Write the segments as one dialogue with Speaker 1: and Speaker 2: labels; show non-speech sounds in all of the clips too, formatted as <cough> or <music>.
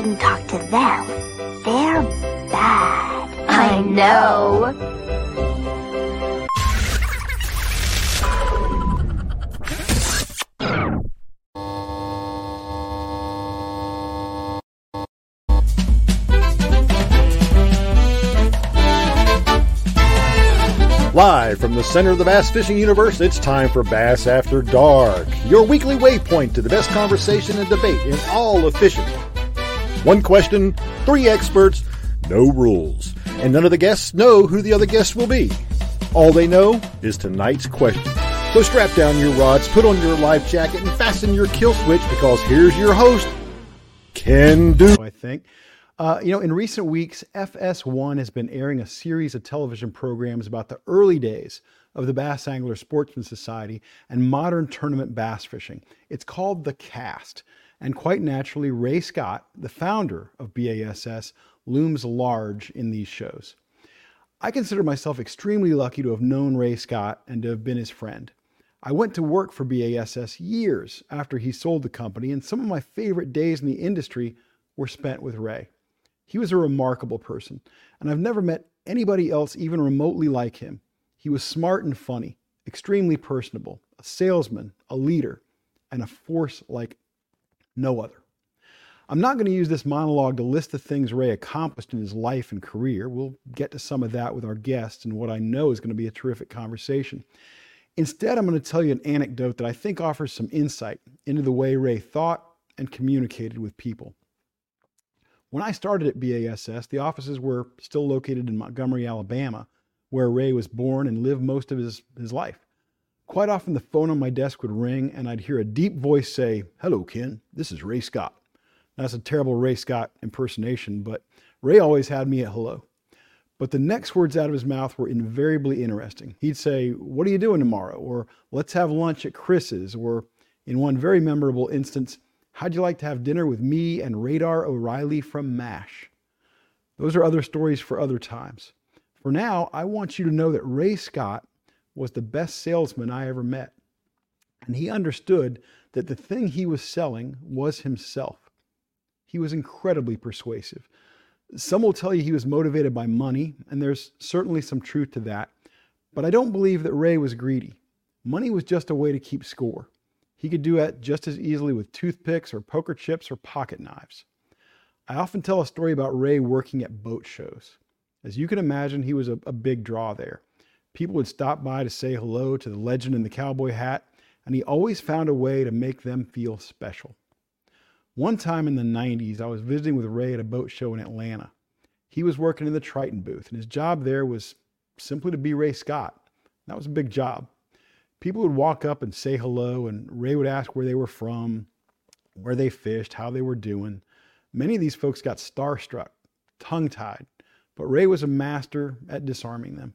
Speaker 1: shouldn't talk to them. They're bad.
Speaker 2: I know.
Speaker 3: Live from the center of the bass fishing universe, it's time for Bass After Dark, your weekly waypoint to the best conversation and debate in all of fishing. One question, three experts, no rules, and none of the guests know who the other guests will be. All they know is tonight's question. So strap down your rods, put on your life jacket, and fasten your kill switch because here's your host, Ken Duke.
Speaker 4: I think. Uh, you know, in recent weeks, FS1 has been airing a series of television programs about the early days of the Bass Angler Sportsman Society and modern tournament bass fishing. It's called The Cast, and quite naturally, Ray Scott, the founder of BASS, looms large in these shows. I consider myself extremely lucky to have known Ray Scott and to have been his friend. I went to work for BASS years after he sold the company, and some of my favorite days in the industry were spent with Ray. He was a remarkable person, and I've never met anybody else even remotely like him. He was smart and funny, extremely personable, a salesman, a leader, and a force like no other. I'm not going to use this monologue to list the things Ray accomplished in his life and career. We'll get to some of that with our guests and what I know is going to be a terrific conversation. Instead, I'm going to tell you an anecdote that I think offers some insight into the way Ray thought and communicated with people. When I started at BASS, the offices were still located in Montgomery, Alabama, where Ray was born and lived most of his, his life. Quite often, the phone on my desk would ring, and I'd hear a deep voice say, Hello, Ken, this is Ray Scott. That's a terrible Ray Scott impersonation, but Ray always had me at hello. But the next words out of his mouth were invariably interesting. He'd say, What are you doing tomorrow? Or let's have lunch at Chris's. Or in one very memorable instance, How'd you like to have dinner with me and Radar O'Reilly from MASH? Those are other stories for other times. For now, I want you to know that Ray Scott was the best salesman I ever met. And he understood that the thing he was selling was himself. He was incredibly persuasive. Some will tell you he was motivated by money, and there's certainly some truth to that. But I don't believe that Ray was greedy. Money was just a way to keep score. He could do it just as easily with toothpicks or poker chips or pocket knives. I often tell a story about Ray working at boat shows. As you can imagine, he was a, a big draw there. People would stop by to say hello to the legend in the cowboy hat, and he always found a way to make them feel special. One time in the 90s, I was visiting with Ray at a boat show in Atlanta. He was working in the Triton booth, and his job there was simply to be Ray Scott. That was a big job people would walk up and say hello, and Ray would ask where they were from, where they fished, how they were doing. Many of these folks got starstruck, tongue tied, but Ray was a master at disarming them,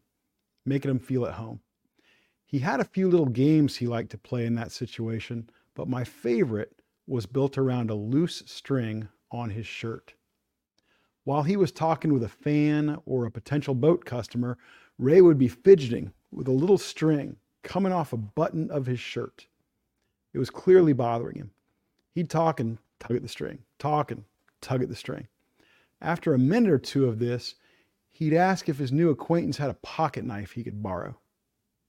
Speaker 4: making them feel at home. He had a few little games he liked to play in that situation, but my favorite was built around a loose string on his shirt. While he was talking with a fan or a potential boat customer, Ray would be fidgeting with a little string coming off a button of his shirt. It was clearly bothering him. He'd talk and tug at the string, talk and tug at the string. After a minute or two of this, he'd ask if his new acquaintance had a pocket knife he could borrow.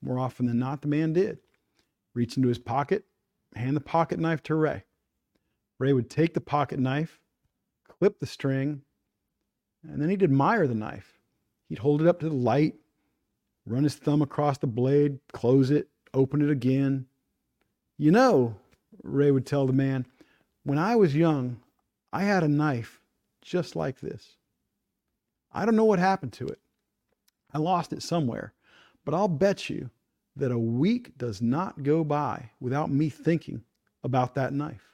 Speaker 4: More often than not, the man did. Reach into his pocket, hand the pocket knife to Ray. Ray would take the pocket knife, clip the string, and then he'd admire the knife. He'd hold it up to the light, run his thumb across the blade, close it, open it again. You know, Ray would tell the man, when I was young, I had a knife just like this. I don't know what happened to it. I lost it somewhere, but I'll bet you that a week does not go by without me thinking about that knife.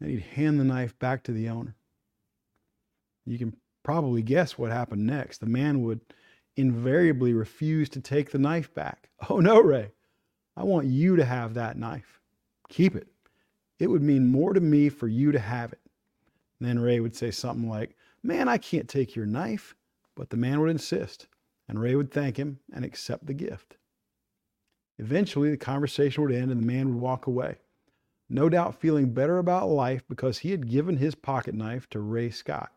Speaker 4: And he'd hand the knife back to the owner. You can probably guess what happened next. The man would invariably refuse to take the knife back. <laughs> Oh no, Ray. I want you to have that knife. Keep it. It would mean more to me for you to have it. And then Ray would say something like, Man, I can't take your knife. But the man would insist, and Ray would thank him and accept the gift. Eventually, the conversation would end and the man would walk away. no doubt feeling better about life because he had given his pocket knife to Ray Scott.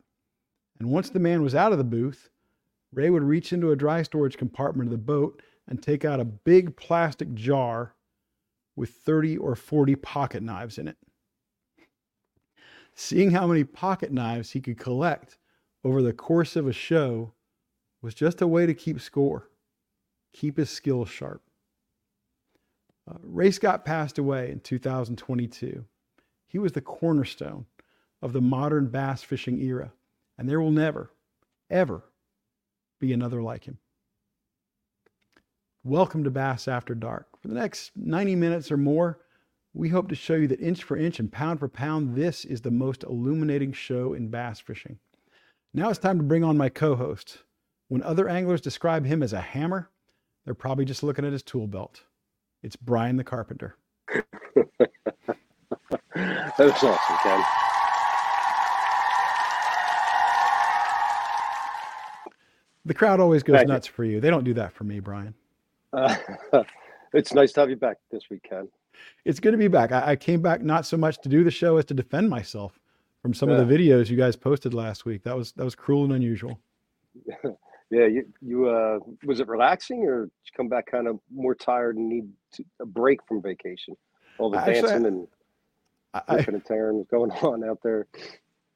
Speaker 4: And once the man was out of the booth, Ray would reach into a dry storage compartment of the boat and take out a big plastic jar with 30 or 40 pocket knives in it. Seeing how many pocket knives he could collect over the course of a show was just a way to keep score, keep his skills sharp. Uh, Ray Scott passed away in 2022. He was the cornerstone of the modern bass fishing era, and there will never, ever be another like him. Welcome to Bass After Dark. For the next 90 minutes or more, we hope to show you that inch for inch and pound for pound, this is the most illuminating show in bass fishing. Now it's time to bring on my co host. When other anglers describe him as a hammer, they're probably just looking at his tool belt. It's Brian the Carpenter. <laughs>
Speaker 2: that was awesome, Ken.
Speaker 4: The crowd always goes Thank nuts you. for you. They don't do that for me, Brian. Uh, <laughs>
Speaker 2: it's nice to have you back this weekend.
Speaker 4: It's good to be back. I, I, came back not so much to do the show as to defend myself from some yeah. of the videos you guys posted last week. That was that was cruel and unusual. <laughs>
Speaker 2: yeah, you you uh, was it relaxing or did you come back kind of more tired and need to, a break from vacation? All the Actually, dancing and I, and tearing was going <laughs> on out there.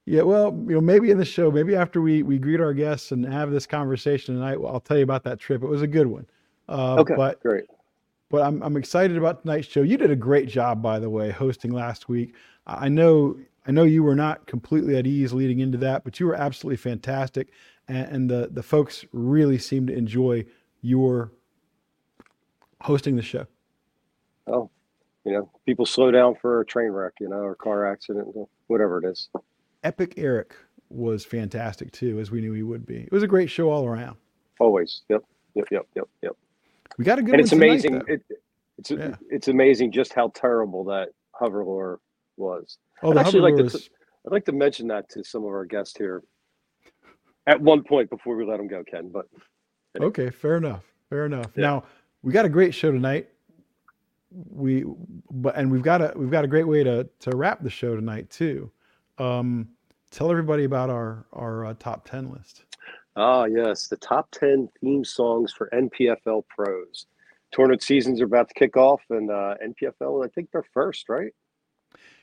Speaker 4: Yeah, well, you know, maybe in the show, maybe after we we greet our guests and have this conversation tonight, well, I'll tell you about that trip. It was a good one.
Speaker 2: Uh, okay, but, great.
Speaker 4: But I'm I'm excited about tonight's show. You did a great job, by the way, hosting last week. I know I know you were not completely at ease leading into that, but you were absolutely fantastic, and, and the the folks really seemed to enjoy your hosting the show.
Speaker 2: Oh, you know, people slow down for a train wreck, you know, or car accident, whatever it is.
Speaker 4: Epic Eric was fantastic too, as we knew he would be. It was a great show all around.
Speaker 2: Always. Yep. Yep. Yep. Yep. Yep.
Speaker 4: We got a good.
Speaker 2: And it's amazing. Tonight, it, it's yeah. it's amazing just how terrible that hover lure was. Oh, I'd actually like to. Was... I'd like to mention that to some of our guests here. At one point before we let them go, Ken. But
Speaker 4: anyway. okay, fair enough. Fair enough. Yeah. Now we got a great show tonight. We but and we've got a we've got a great way to to wrap the show tonight too. Um, tell everybody about our our uh, top ten list.
Speaker 2: Ah, yes, the top ten theme songs for NPFL pros. Tournament seasons are about to kick off, and uh, NPFL, I think they're first, right?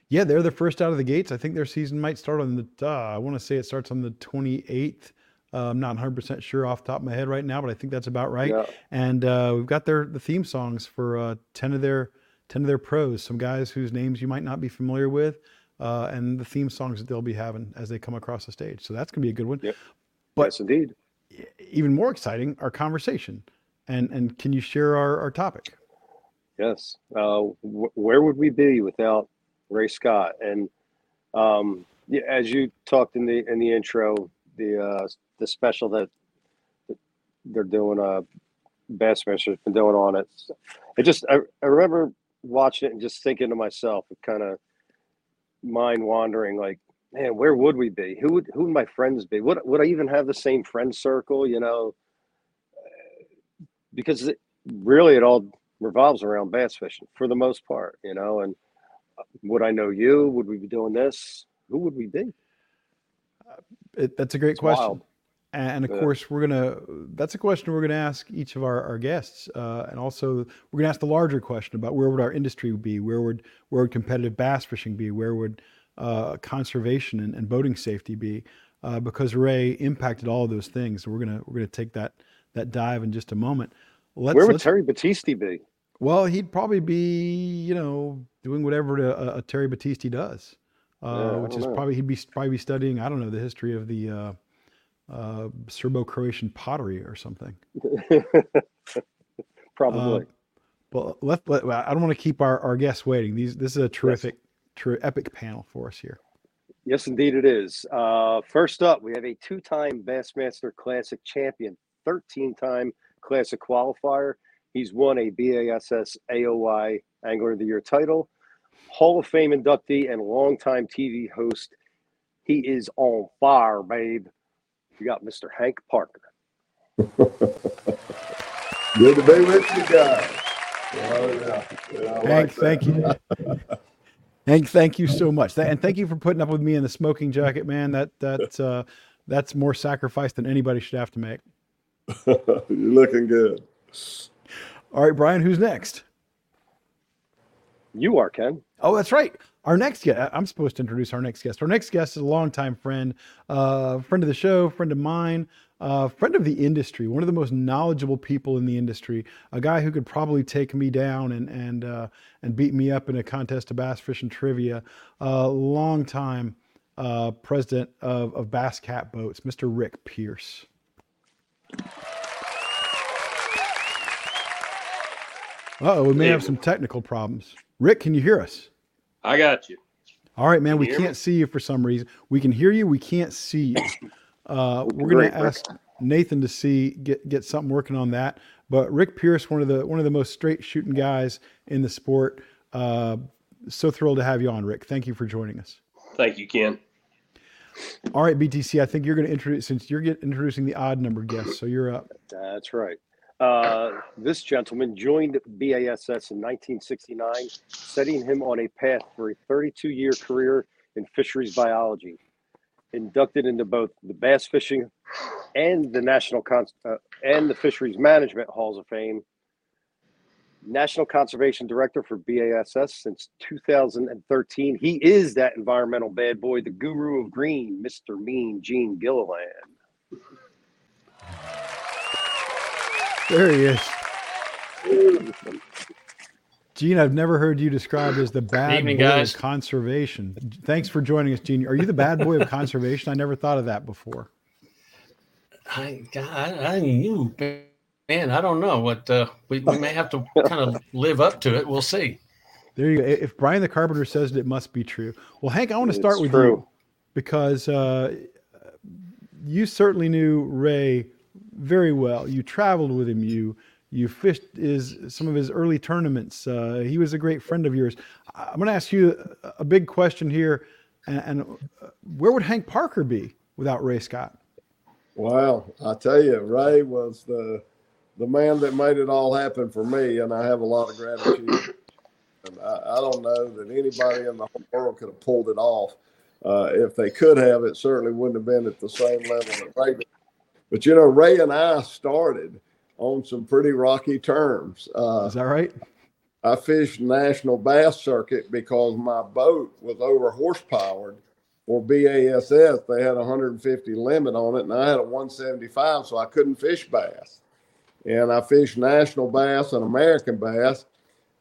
Speaker 4: Yeah, they're the first out of the gates. I think their season might start on the. Uh, I want to say it starts on the twenty eighth. Uh, I'm not 100 percent sure off the top of my head right now, but I think that's about right. Yeah. And uh, we've got their the theme songs for uh, ten of their ten of their pros. Some guys whose names you might not be familiar with uh, and the theme songs that they'll be having as they come across the stage. So that's going to be a good one.
Speaker 2: Yep. But yes, indeed.
Speaker 4: Even more exciting, our conversation. And and can you share our, our topic?
Speaker 2: Yes. Uh, wh- where would we be without Ray Scott? And um, yeah, as you talked in the in the intro, the uh, the special that, that they're doing, uh, Bassmaster's been doing on it. It just I, I remember watching it and just thinking to myself, kind of mind wandering like man where would we be? Who would who would my friends be? Would, would i even have the same friend circle you know? Because it, really it all revolves around bass fishing for the most part you know? And uh, would i know you? Would we be doing this? Who would we be?
Speaker 4: It, that's a great it's question. Wild. and of yeah. course we're gonna that's a question we're gonna ask each of our, our guests uh, and also we're gonna ask the larger question about where would our industry be? Where would where would competitive bass fishing be? Where would uh, conservation and, and, boating safety be uh, because ray impacted all of those things we're gonna we're gonna take that that dive in just a moment
Speaker 2: let's, where would let's, terry battisti be
Speaker 4: well he'd probably be you know doing whatever a, a terry battisti does uh, yeah, which is know. probably he'd be probably be studying i don't know the history of the uh, uh, Serbo-Croatian pottery or something. <laughs>
Speaker 2: Probably. Uh,
Speaker 4: well, let, let, I don't want to keep our, our guests waiting. These this is a terrific, yes. epic panel for us here.
Speaker 2: Yes, indeed it is. Uh, first up, we have a two-time Bassmaster Classic champion, 13-time Classic qualifier. He's won a BASS AOY Angler of the Year title, Hall of Fame inductee, and longtime TV host. He is on fire, babe. We got Mr. Hank Parker.
Speaker 5: Good to be with you guys. Oh,
Speaker 4: yeah. Yeah, Hank, like thank you. <laughs> Hank, thank you so much, <laughs> and thank you for putting up with me in the smoking jacket, man. That that uh, that's more sacrifice than anybody should have to make. <laughs>
Speaker 5: You're looking good.
Speaker 4: All right, Brian, who's next?
Speaker 2: You are Ken.
Speaker 4: Oh, that's right. Our next guest. I'm supposed to introduce our next guest. Our next guest is a longtime friend, uh, friend of the show, friend of mine, uh, friend of the industry, one of the most knowledgeable people in the industry, a guy who could probably take me down and and uh, and beat me up in a contest of bass fishing trivia. a long time uh, president of, of Bass Cat Boats, Mr. Rick Pierce. oh, we may have some technical problems. Rick, can you hear us?
Speaker 6: I got you.
Speaker 4: All right, man.
Speaker 6: Can
Speaker 4: We can't
Speaker 6: me?
Speaker 4: see you for some reason. We can hear you. We can't see you. <coughs> Uh, we're going
Speaker 2: Great,
Speaker 4: to
Speaker 2: Rick.
Speaker 4: ask Nathan to see get get something working on that. But Rick Pierce, one of the one of the most straight shooting guys in the sport. Uh, so thrilled to have you on, Rick. Thank you for joining us.
Speaker 6: Thank you, Ken.
Speaker 4: All right, BTC. I think you're going to introduce since you're get, introducing the odd number guest. So you're up.
Speaker 2: That's right. Uh, this gentleman joined BASS in 1969, setting him on a path for a 32 year career in fisheries biology. Inducted into both the bass fishing and the National Con- uh, and the Fisheries Management Halls of Fame. National Conservation Director for BASS since 2013. He is that environmental bad boy, the guru of green, Mr. Mean Gene Gilliland.
Speaker 4: There he is. Gene, I've never heard you described as the bad
Speaker 7: evening,
Speaker 4: boy
Speaker 7: guys.
Speaker 4: of conservation. Thanks for joining us, Gene. Are you the bad boy of conservation? I never thought of that before.
Speaker 7: I, God, I, I you, man, I don't know what uh, we, we may have to kind of live up to it. We'll see.
Speaker 4: There you go. If Brian the Carpenter says it, it must be true. Well, Hank, I want to start
Speaker 2: It's
Speaker 4: with
Speaker 2: true.
Speaker 4: you because uh, you certainly knew Ray very well. You traveled with him. You you fished his some of his early tournaments. Uh, he was a great friend of yours. I'm going to ask you a, big question here, and, and uh, where would Hank Parker be without Ray Scott?
Speaker 5: Well, I tell you, Ray was the the man that made it all happen for me, and I have a lot of gratitude. And I, I don't know that anybody in the whole world could have pulled it off. Uh, if they could have, it certainly wouldn't have been at the same level that Ray did. But you know, Ray and I started on some pretty rocky terms. Uh,
Speaker 4: Is that right?
Speaker 5: I fished national bass circuit because my boat was over horsepowered or BASS. They had a 150 limit on it, and I had a 175, so I couldn't fish bass. And I fished national bass and American bass.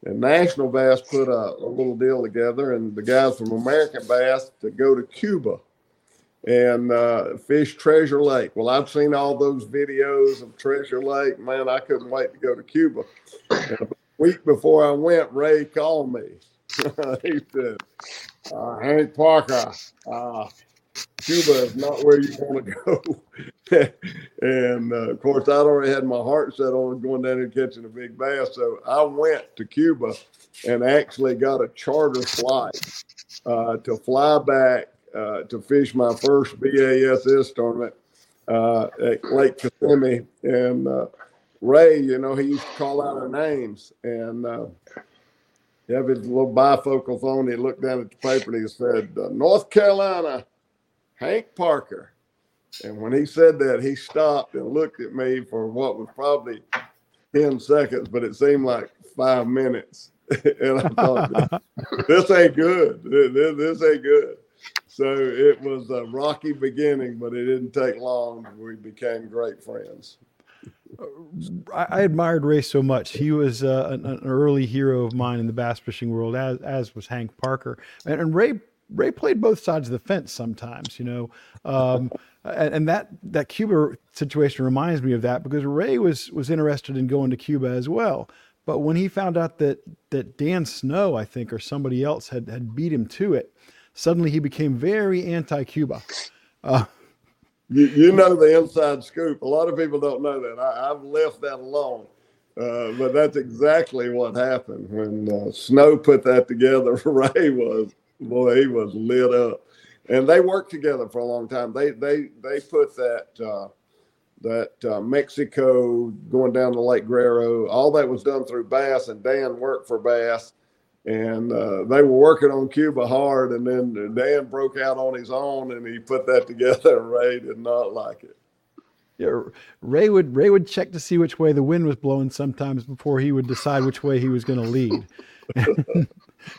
Speaker 5: And National Bass put a, a little deal together, and the guys from American Bass to go to Cuba and uh, fish Treasure Lake. Well, I've seen all those videos of Treasure Lake. Man, I couldn't wait to go to Cuba. And a week before I went, Ray called me. <laughs> he said, uh, Hank Parker, uh, Cuba is not where you want to <laughs> go. and uh, of course, I'd already had my heart set on going down and catching a big bass. So I went to Cuba and actually got a charter flight uh, to fly back uh, to fish my first BASS tournament uh, at Lake Kissimmee. And uh, Ray, you know, he used to call out our names and uh, he had his little bifocals on. He looked down at the paper and he said, uh, North Carolina, Hank Parker. And when he said that, he stopped and looked at me for what was probably 10 seconds, but it seemed like five minutes. <laughs> and I thought, <laughs> this ain't good. This, this ain't good. So it was a rocky beginning, but it didn't take long. We became great friends.
Speaker 4: I, admired Ray so much. He was uh, an, an early hero of mine in the bass fishing world, as as was Hank Parker. And, and Ray Ray played both sides of the fence sometimes, you know. Um, <laughs> and, and that that Cuba situation reminds me of that because Ray was was interested in going to Cuba as well. But when he found out that that Dan Snow, I think, or somebody else had had beat him to it, suddenly he became very anti-Cuba. Uh,
Speaker 5: You, you know the inside scoop. A lot of people don't know that. I, I've left that alone. Uh, but that's exactly what happened when uh, Snow put that together. <laughs> Ray was boy, he was lit up, and they worked together for a long time. They they they put that uh, that uh, Mexico going down to Lake Guerrero. All that was done through Bass, and Dan worked for Bass. And uh, they were working on Cuba hard, and then Dan broke out on his own, and he put that <laughs> together. Ray did not like it.
Speaker 4: Yeah, Ray would Ray would check to see which way the wind was blowing sometimes before he would decide which way he was going to lead. <laughs>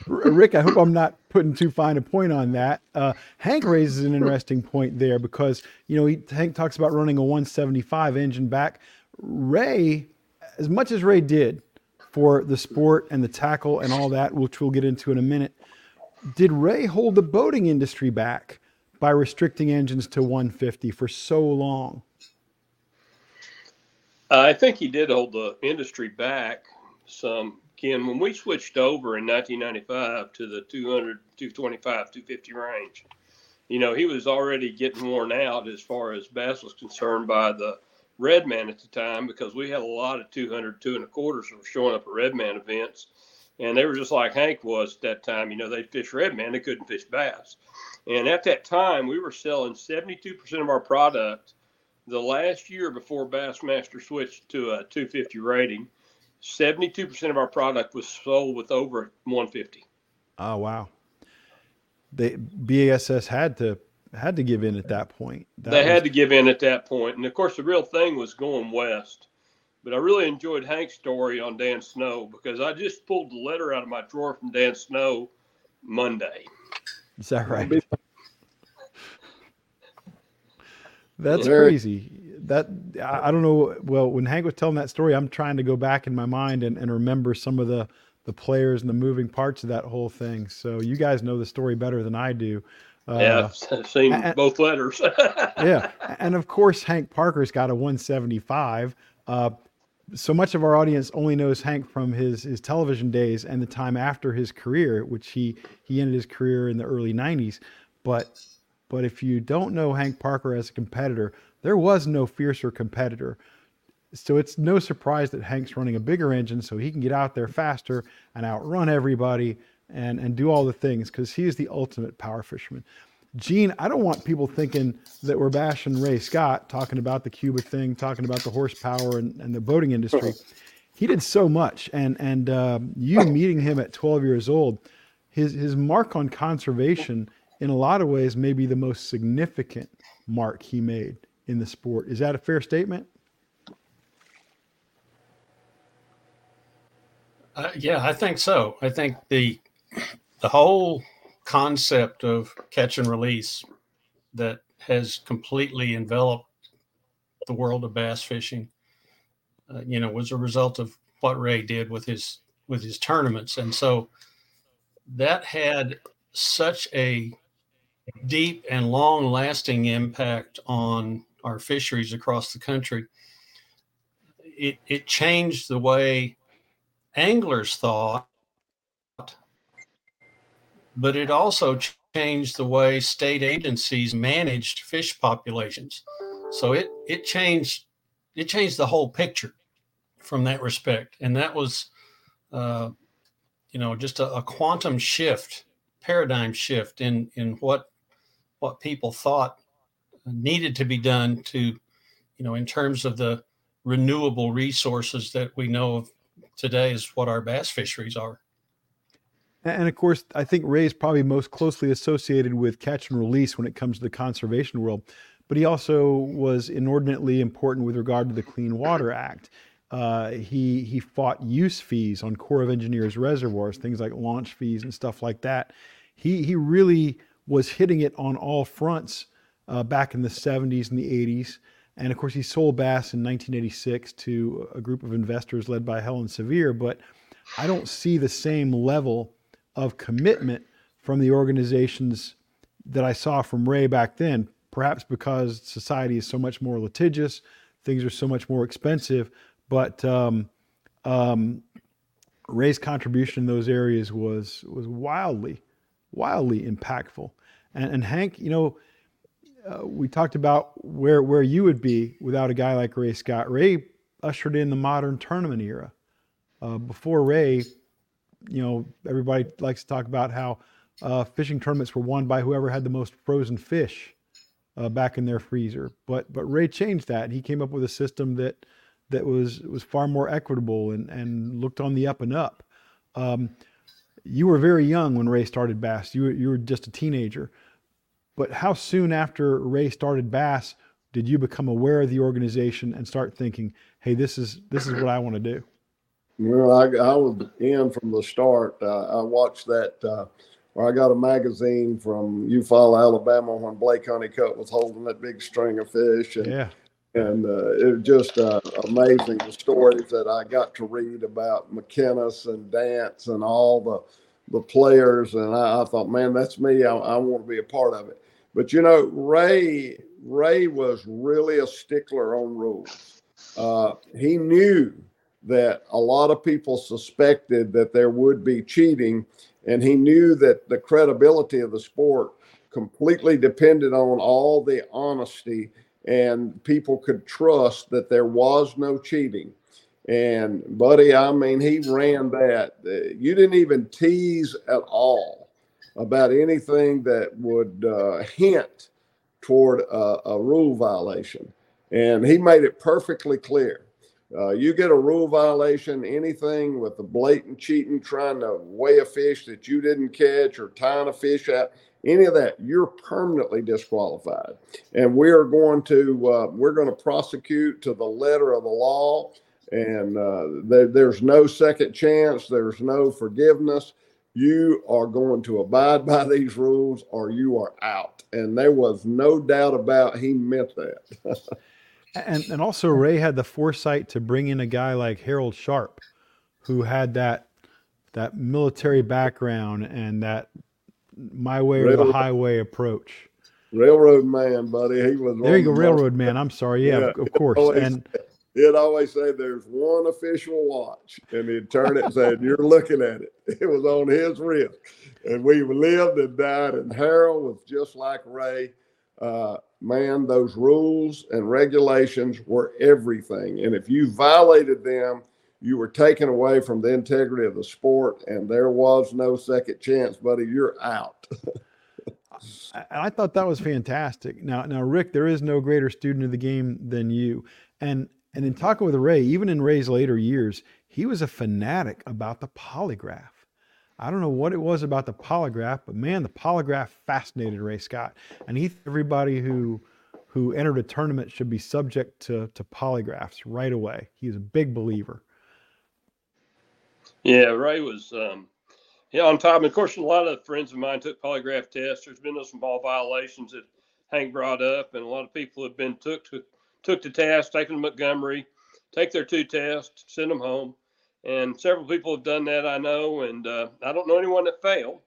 Speaker 4: Rick, I hope I'm not putting too fine a point on that. Uh, Hank raises an interesting point there because you know he, Hank talks about running a 175 engine back. Ray, as much as Ray did for the sport and the tackle and all that, which we'll get into in a minute, did Ray hold the boating industry back by restricting engines to 150 for so long?
Speaker 6: Uh, I think he did hold the industry back some. Ken, when we switched over in 1995 to the 200, 225, 250 range, you know, he was already getting worn out as far as Bass was concerned by the Redman at the time because we had a lot of 200, two and a quarters were showing up at Redman events. And they were just like Hank was at that time. You know, they'd fish Redman, they couldn't fish bass. And at that time, we were selling 72% of our product the last year before Bassmaster switched to a 250 rating, 72% of our product was sold with over 150.
Speaker 4: Oh wow. They BASS had to had to give in at that point. That
Speaker 6: they
Speaker 4: was,
Speaker 6: had to give in at that point. And of course the real thing was going west. But I really enjoyed Hank's story on Dan Snow because I just pulled the letter out of my drawer from Dan Snow Monday.
Speaker 4: Is that right? That's
Speaker 5: Very-
Speaker 4: crazy. That I, I don't know. Well, when Hank was telling that story, I'm trying to go back in my mind and, and remember some of the the players and the moving parts of that whole thing. So you guys know the story better than I do. Uh,
Speaker 6: yeah, I've seen
Speaker 4: and-
Speaker 6: both letters. <laughs>
Speaker 4: yeah, and of course Hank Parker's got a 175. Uh, so much of our audience only knows Hank from his his television days and the time after his career, which he he ended his career in the early 90s. But but if you don't know Hank Parker as a competitor, there was no fiercer competitor. So it's no surprise that Hank's running a bigger engine so he can get out there faster and outrun everybody and, and do all the things because he is the ultimate power fisherman. Gene, I don't want people thinking that we're bashing Ray Scott, talking about the Cuba thing, talking about the horsepower and, and the boating industry. <laughs> He did so much, and and um, you meeting him at 12 years old, his his mark on conservation, in a lot of ways, may be the most significant mark he made in the sport. Is that a fair statement?
Speaker 7: Uh, yeah, I think so. I think the the whole concept of catch and release that has completely enveloped the world of bass fishing, uh, you know, was a result of what Ray did with his with his tournaments, and so that had such a deep and long lasting impact on our fisheries across the country. It it changed the way anglers thought, but it also changed the way state agencies managed fish populations. So it it changed it changed the whole picture from that respect, and that was, uh, you know, just a, a quantum shift, paradigm shift in in what what people thought needed to be done to, you know, in terms of the renewable resources that we know of today is what our bass fisheries are.
Speaker 4: And of course, I think Ray is probably most closely associated with catch and release when it comes to the conservation world. But he also was inordinately important with regard to the Clean Water Act. Uh, he he fought use fees on Corps of Engineers reservoirs, things like launch fees and stuff like that. He he really was hitting it on all fronts uh, back in the 70s and the 80s. And of course, he sold Bass in 1986 to a group of investors led by Helen Sevier. But I don't see the same level of commitment from the organizations that I saw from Ray back then, perhaps because society is so much more litigious, things are so much more expensive. But um, um, Ray's contribution in those areas was was wildly, wildly impactful. And, and Hank, you know, uh, we talked about where where you would be without a guy like Ray Scott. Ray ushered in the modern tournament era. Uh, before Ray, you know, everybody likes to talk about how uh, fishing tournaments were won by whoever had the most frozen fish uh, back in their freezer. But but Ray changed that. He came up with a system that that was was far more equitable and and looked on the up and up. Um, you were very young when Ray started Bass. You were, you were just a teenager. But how soon after Ray started Bass did you become aware of the organization and start thinking, "Hey, this is this is what I want to do"?
Speaker 5: Well, I, I was in from the start. Uh, I watched that, uh, or I got a magazine from Eufaula, Alabama, when Blake Honeycutt was holding that big string of fish, and
Speaker 4: Yeah.
Speaker 5: and uh, it was just uh, amazing the stories that I got to read about McKinnis and Dance and all the the players, and I, I thought, man, that's me. I, I want to be a part of it. But you know, Ray Ray was really a stickler on rules. Uh, he knew that a lot of people suspected that there would be cheating, and he knew that the credibility of the sport completely depended on all the honesty and people could trust that there was no cheating. And buddy, I mean, he ran that. Uh, You didn't even tease at all about anything that would uh, hint toward a, a rule violation. And he made it perfectly clear. Uh, you get a rule violation, anything with the blatant cheating, trying to weigh a fish that you didn't catch or tying a fish out, any of that, you're permanently disqualified. And we are going to uh, we're going to prosecute to the letter of the law. And uh, there, there's no second chance. There's no forgiveness. You are going to abide by these rules, or you are out. And there was no doubt about he meant that. <laughs>
Speaker 4: And and also Ray had the foresight to bring in a guy like Harold Sharp, who had that that military background and that my way or the highway approach.
Speaker 5: Railroad man, buddy. He was.
Speaker 4: There you go,
Speaker 5: one of the most-
Speaker 4: railroad man. I'm sorry. Yeah,
Speaker 5: Yeah,
Speaker 4: of- of course.
Speaker 5: always-
Speaker 4: And
Speaker 5: He'd always say, "There's one official watch," and he'd turn it and say, "You're looking at it." <laughs> It was on his wrist, and we lived and died. And Harold was just like Ray. Uh, man, those rules and regulations were everything, and if you violated them, you were taken away from the integrity of the sport, and there was no second chance, buddy. You're out. <laughs>
Speaker 4: I- I thought that was fantastic. Now, now, Rick, there is no greater student of the game than you. And and in talking with Ray, even in Ray's later years, he was a fanatic about the polygraph. I don't know what it was about the polygraph, but man, the polygraph fascinated Ray Scott. And he everybody who who entered a tournament should be subject to to polygraphs right away. He's a big believer.
Speaker 6: Yeah, Ray was um, yeah on top. Of course, a lot of friends of mine took polygraph tests. There's been some ball violations that Hank brought up, and a lot of people have been took to took the test, taken to Montgomery, take their two tests, send them home, and several people have done that. I know, and uh, I don't know anyone that failed,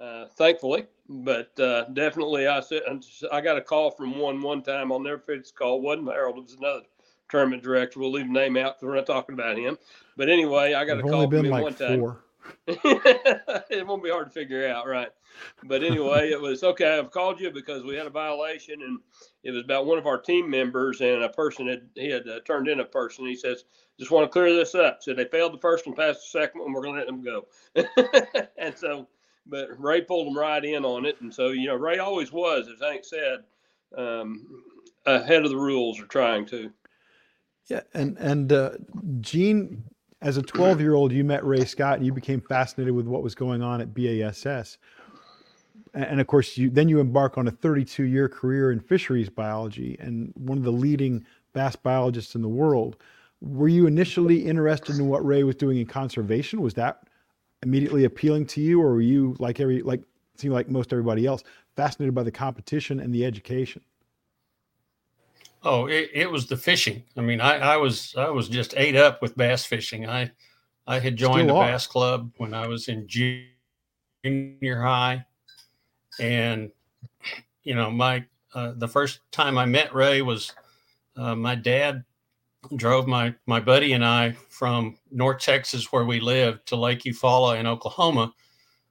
Speaker 6: uh, thankfully. But uh, definitely, I said I got a call from one one time. I'll never forget this call. wasn't Harold. It was another tournament director. We'll leave the name out because we're not talking about him. But anyway, I got
Speaker 4: There've
Speaker 6: a call from him
Speaker 4: like
Speaker 6: one time.
Speaker 4: four. <laughs>
Speaker 6: it won't be hard to figure out, right? But anyway, it was okay. I've called you because we had a violation, and it was about one of our team members, and a person had he had uh, turned in a person. He says, "Just want to clear this up." So they failed the first one, passed the second one. We're going to let them go. <laughs> and so, but Ray pulled them right in on it, and so you know, Ray always was, as Hank said, um, ahead of the rules, or trying to.
Speaker 4: Yeah, and and uh, Gene, as a 12 year old, you met Ray Scott and you became fascinated with what was going on at BASS. And, of course, you then you embark on a 32 year career in fisheries biology and one of the leading bass biologists in the world. Were you initially interested in what Ray was doing in conservation? Was that immediately appealing to you, or were you like every like seemed like most everybody else fascinated by the competition and the education?
Speaker 7: Oh, it, it was the fishing. I mean, I, I was I was just ate up with bass fishing. I I had joined
Speaker 4: Still
Speaker 7: a
Speaker 4: are.
Speaker 7: bass club when I was in junior high, and you know, my uh, the first time I met Ray was uh, my dad drove my my buddy and I from North Texas, where we lived, to Lake Eufaula in Oklahoma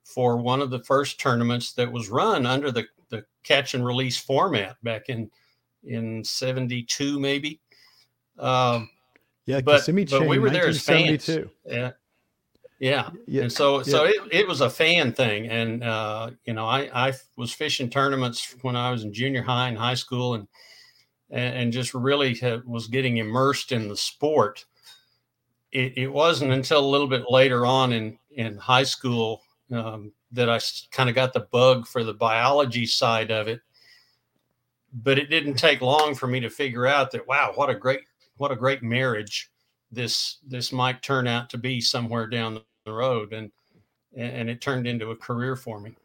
Speaker 7: for one of the first tournaments that was run under the the catch and release format back in in 72 maybe. Um
Speaker 4: Yeah,
Speaker 7: But- but we were there as fans. yeah yeah.
Speaker 4: Yeah,
Speaker 7: and so so it, it was a fan thing. And uh you know i i was fishing tournaments when i was in junior high and high school and and, just really was getting immersed in the sport. It, it wasn't until a little bit later on in in high school um, that I kind of got the bug for the biology side of it. But it didn't take long for me to figure out that wow, what a great what a great marriage this this might turn out to be somewhere down the road, and and it turned into a career for me.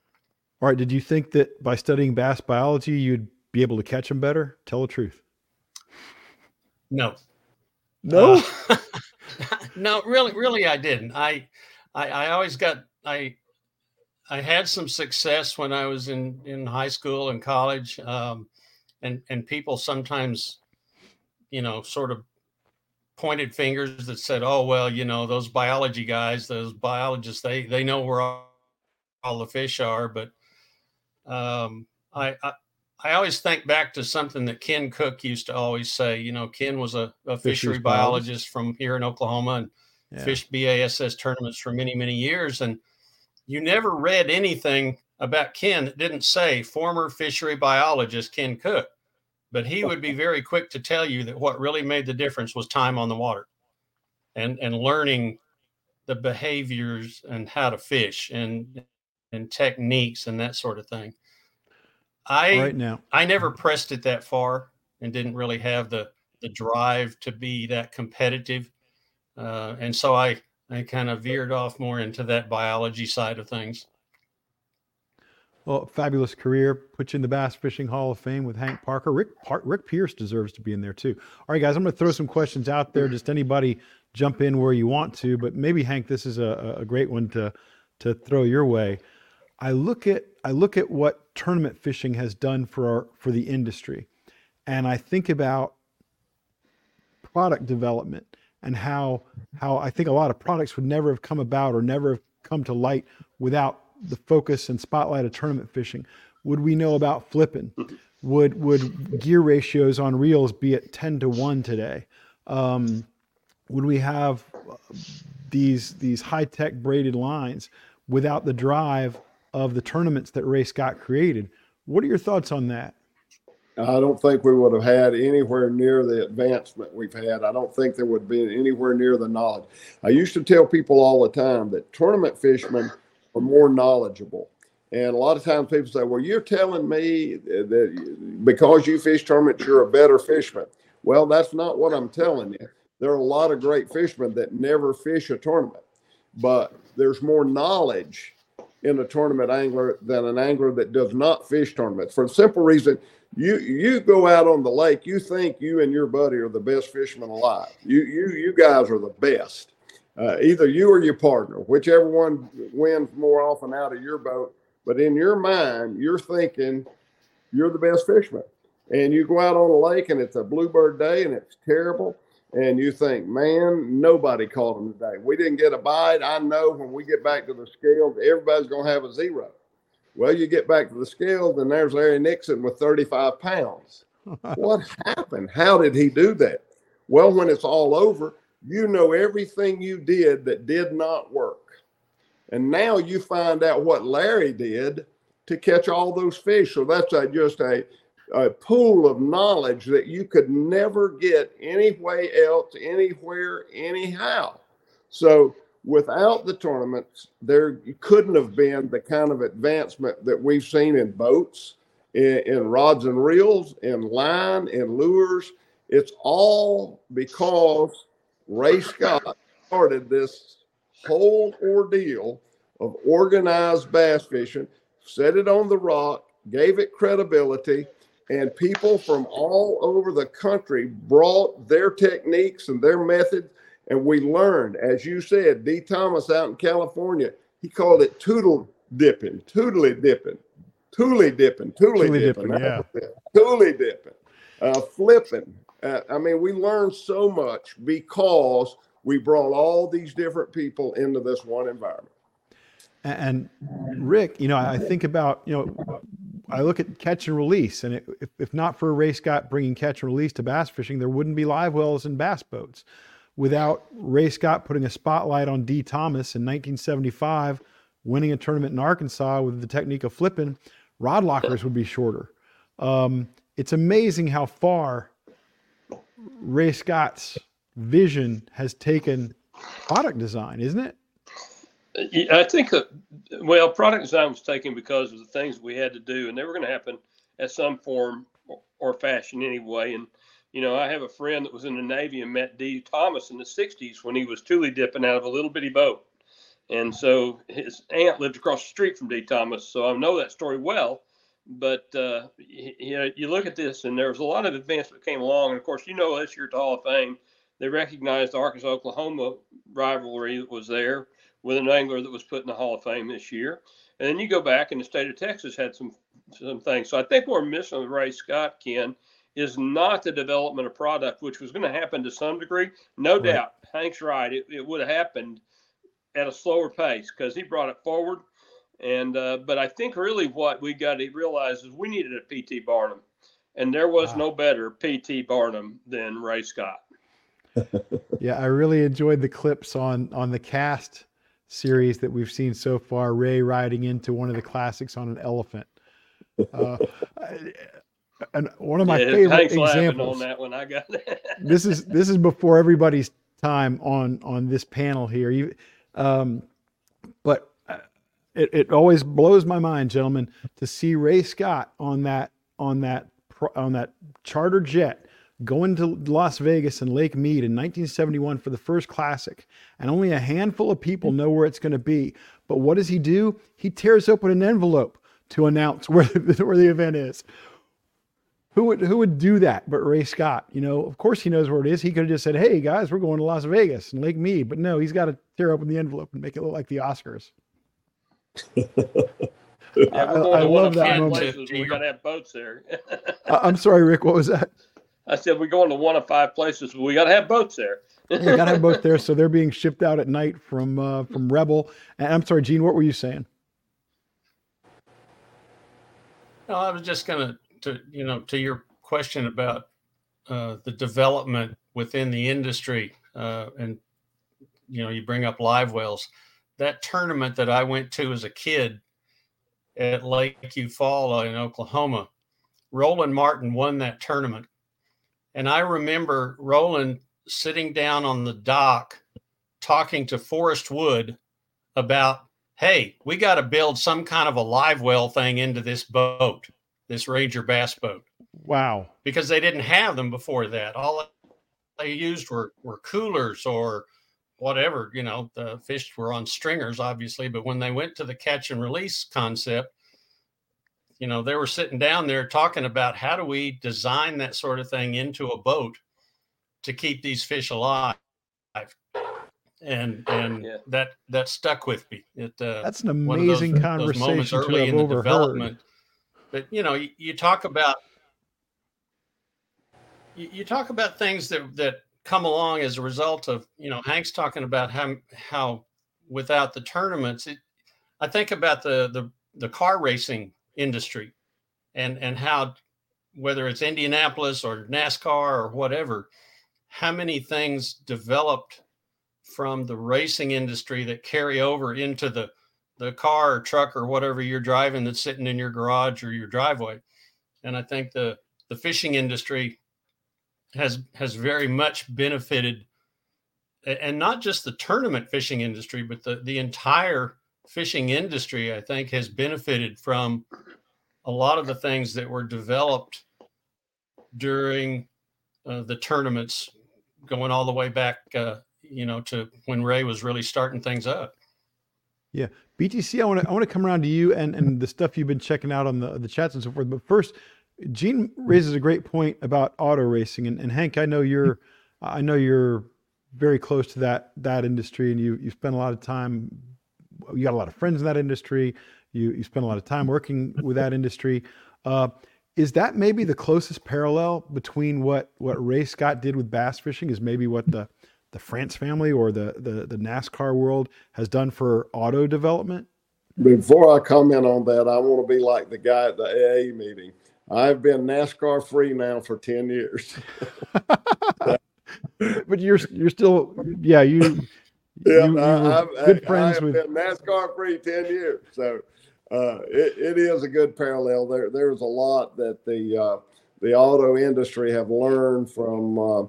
Speaker 4: All right. Did you think that by studying bass biology, you'd be able to catch them better? Tell the truth.
Speaker 7: No.
Speaker 4: No.
Speaker 7: Uh, <laughs> no, really, really, I didn't. I, I, I always got I, I had some success when I was in in high school and college, um, and and people sometimes, you know, sort of pointed fingers that said, "Oh well, you know, those biology guys, those biologists, they they know where all, all the fish are." But um, I, I I always think back to something that Ken Cook used to always say. You know, Ken was a, a fishery biologist, biologist from here in Oklahoma and yeah. fished BASS tournaments for many many years, and you never read anything about Ken that didn't say former fishery biologist Ken Cook but he would be very quick to tell you that what really made the difference was time on the water and and learning the behaviors and how to fish and and techniques and that sort of thing. I
Speaker 4: right now.
Speaker 7: I never pressed it that far and didn't really have the the drive to be that competitive uh, and so i i kind of veered off more into that biology side of things
Speaker 4: well, fabulous career. Put you in the Bass Fishing Hall of Fame with Hank Parker. Rick Rick Pierce deserves to be in there too. All right, guys, I'm going to throw some questions out there. Just anybody jump in where you want to, but maybe Hank, this is a, a great one to to throw your way. I look at I look at what tournament fishing has done for our for the industry, and I think about product development and how how I think a lot of products would never have come about or never have come to light without the focus and spotlight of tournament fishing? Would we know about flipping? Would would gear ratios on reels be at ten to one today? Um, would we have these these high tech braided lines without the drive of the tournaments that Ray Scott created? What are your thoughts on that?
Speaker 5: I don't think we would have had anywhere near the advancement we've had. I don't think there would be anywhere near the knowledge. I used to tell people all the time that tournament fishermen are more knowledgeable. And a lot of times people say, well, you're telling me that because you fish tournaments, you're a better fisherman. Well, that's not what I'm telling you. There are a lot of great fishermen that never fish a tournament, but there's more knowledge in a tournament angler than an angler that does not fish tournaments for the simple reason you you go out on the lake you think you and your buddy are the best fishermen alive you you you guys are the best uh, either you or your partner, whichever one wins more often out of your boat. But in your mind, you're thinking you're the best fisherman. And you go out on the lake and it's a bluebird day and it's terrible. And you think, man, nobody caught them today. We didn't get a bite. I know when we get back to the scales, everybody's going to have a zero. Well, you get back to the scales and there's Larry Nixon with 35 pounds. <laughs> what happened? How did he do that? Well, when it's all over, you know everything you did that did not work. And now you find out what Larry did to catch all those fish. So that's a, just a, a pool of knowledge that you could never get anyway else, anywhere, anyhow. So without the tournaments, there couldn't have been the kind of advancement that we've seen in boats, in, in rods and reels, in line, in lures. It's all because Ray Scott started this whole ordeal of organized bass fishing, set it on the rock, gave it credibility, and people from all over the country brought their techniques and their methods. And we learned, as you said, Dee Thomas out in California, he called it tootle dipping, tootly dipping, tooly dipping, tooly, dipping, dipping yeah. <laughs> dipping, uh, flipping, uh, I mean, we learned so much because we brought all these different people into this one environment.
Speaker 4: And Rick, you know, I think about, you know, I look at catch and release, and if, if not for Ray Scott bringing catch and release to bass fishing, there wouldn't be live wells and bass boats. Without Ray Scott putting a spotlight on Dee Thomas in 1975, winning a tournament in Arkansas with the technique of flipping, rod lockers would be shorter. Um, it's amazing how far Ray Scott's vision has taken product design, isn't it?
Speaker 6: I think that, well, product design was taken because of the things we had to do, and they were going to happen at some form or fashion anyway. And, you know, I have a friend that was in the Navy and met Dee Thomas in the 60s when he was tule dipping out of a little bitty boat. And so his aunt lived across the street from Dee Thomas. So I know that story well. But uh, you know, you look at this, and there was a lot of advancement came along. And of course, you know, this year at the Hall of Fame, they recognized the Arkansas Oklahoma rivalry that was there with an angler that was put in the Hall of Fame this year. And then you go back, and the state of Texas had some some things. So I think what we're missing with Ray Scott, Ken, is not the development of product, which was going to happen to some degree. No right. doubt, Hank's right. It, it would have happened at a slower pace because he brought it forward. And uh, but I think really what we got to realize is we needed a PT Barnum, and there was wow. no better PT Barnum than Ray Scott. <laughs>
Speaker 4: yeah, I really enjoyed the clips on on the cast series that we've seen so far. Ray riding into one of the classics on an elephant. Uh, and one of my yeah, favorite examples
Speaker 6: on that one. I got
Speaker 4: this is this is before everybody's time on on this panel here. You, um, but it, it always blows my mind, gentlemen, to see Ray Scott on that on that on that charter jet going to Las Vegas and Lake Mead in 1971 for the first classic, and only a handful of people know where it's going to be. But what does he do? He tears open an envelope to announce <laughs> where the, where the event is. Who would who would do that but Ray Scott? You know, of course he knows where it is. He could have just said, "Hey guys, we're going to Las Vegas and Lake Mead," but no, he's got to tear open the envelope and make it look like the Oscars.
Speaker 6: Yeah, I, I love that moment. We got to have boats there.
Speaker 4: I'm sorry, Rick. What was that?
Speaker 6: I said we're going to one of five places. But we got to have boats there.
Speaker 4: we got to have boats there, <laughs> so they're being shipped out at night from uh, from Rebel. And I'm sorry, Gene. What were you saying?
Speaker 7: No, I was just gonna to you know to your question about uh, the development within the industry, uh, and you know you bring up live wells. That tournament that I went to as a kid at Lake Eufaula in Oklahoma, Roland Martin won that tournament, and I remember Roland sitting down on the dock talking to Forrest Wood about, hey, we got to build some kind of a live well thing into this boat this Ranger bass boat.
Speaker 4: Wow.
Speaker 7: Because they didn't have them before that. All they used were, were coolers or whatever, you know, the fish were on stringers, obviously. But when they went to the catch and release concept, you know, they were sitting down there talking about how do we design that sort of thing into a boat to keep these fish alive. And and yeah. that that stuck with me. It uh,
Speaker 4: that's an amazing those, conversation those moments early in the overheard. development
Speaker 7: but you know, you, you talk about you, you, talk about things that that come along as a result of you know Hank's talking about how how without the tournaments, it, I think about the the the car racing industry, and and how whether it's Indianapolis or NASCAR or whatever, how many things developed from the racing industry that carry over into the the car or truck or whatever you're driving that's sitting in your garage or your driveway. And I think the the fishing industry has has very much benefited and not just the tournament fishing industry but the the entire fishing industry I think has benefited from a lot of the things that were developed during uh, the tournaments going all the way back uh, you know to when Ray was really starting things up.
Speaker 4: Yeah, BTC, I want to I want to come around to you and and the stuff you've been checking out on the the chats and so forth. But first, Gene raises a great point about auto racing, and, and Hank, I know you're I know you're very close to that that industry, and you you spend a lot of time. You got a lot of friends in that industry. You you spend a lot of time working with that industry. Uh, is that maybe the closest parallel between what what Ray Scott did with bass fishing? Is maybe what the the France family or the, the, the NASCAR world has done for auto development?
Speaker 5: Before I comment on that, I want to be like the guy at the AA meeting. I've been NASCAR free now for 10 years. <laughs>
Speaker 4: but you're you're still yeah you <laughs>
Speaker 5: yeah you, you I, good I, friends I with been NASCAR free 10 years so uh, it, it is a good parallel there there's a lot that the uh, the auto industry have learned from uh,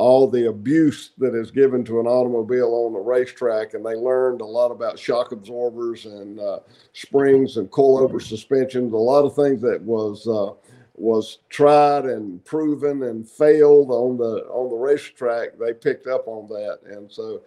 Speaker 5: all the abuse that is given to an automobile on the racetrack, and they learned a lot about shock absorbers and uh, springs and coilover suspensions, a lot of things that was uh, was tried and proven and failed on the on the racetrack. They picked up on that, and so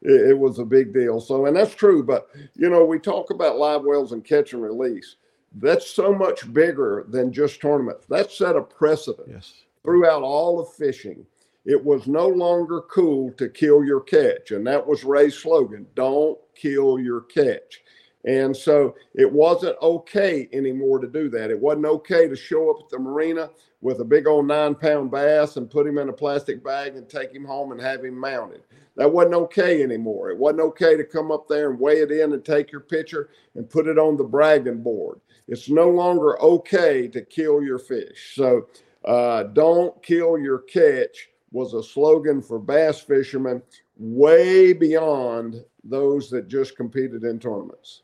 Speaker 5: it, it was a big deal. So, and that's true. But you know, we talk about live wells and catch and release. That's so much bigger than just tournaments. That set a precedent
Speaker 4: Yes.
Speaker 5: throughout all of fishing. It was no longer cool to kill your catch. And that was Ray's slogan don't kill your catch. And so it wasn't okay anymore to do that. It wasn't okay to show up at the marina with a big old nine pound bass and put him in a plastic bag and take him home and have him mounted. That wasn't okay anymore. It wasn't okay to come up there and weigh it in and take your picture and put it on the bragging board. It's no longer okay to kill your fish. So uh, don't kill your catch was a slogan for bass fishermen way beyond those that just competed in tournaments.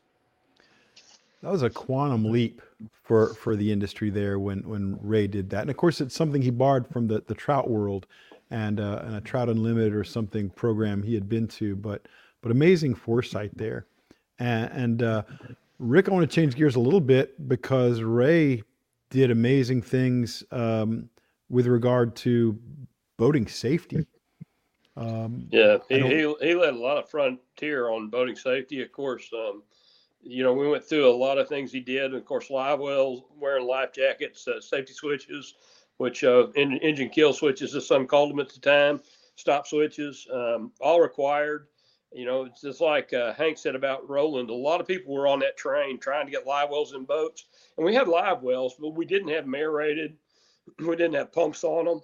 Speaker 4: That was a quantum leap for for the industry there when when Ray did that, and of course it's something he borrowed from the the trout world, and uh, and a Trout Unlimited or something program he had been to, but but amazing foresight there, and, and uh, Rick, I want to change gears a little bit because Ray did amazing things um, with regard to boating safety. Um,
Speaker 6: Yeah, he, he he led a lot of frontier on boating safety. Of course, um, you know we went through a lot of things he did. And of course, live wells, wearing life jackets, uh, safety switches, which uh, en- engine kill switches, as some called them at the time, stop switches, um, all required. You know, it's just like uh, Hank said about Roland. A lot of people were on that train trying to get live wells in boats, and we had live wells, but we didn't have aerated. <clears throat> We didn't have pumps on them.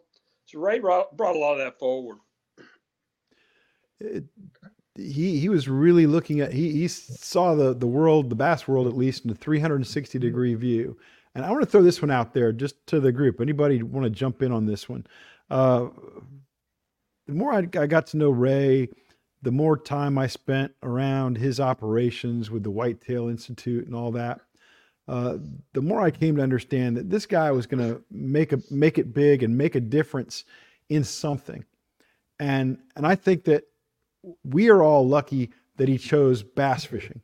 Speaker 6: So Ray brought, brought a lot of that forward.
Speaker 4: it, he he was really looking at he he saw the the world the bass world at least in a 360 degree view. And i want to throw this one out there just to the group. Anybody want to jump in on this one? Uh the more I, I got to know ray the more time i spent around his operations with the whitetail institute and all that uh, the more i came to understand that this guy was going to make a make it big and make a difference in something and and i think that we are all lucky that he chose bass fishing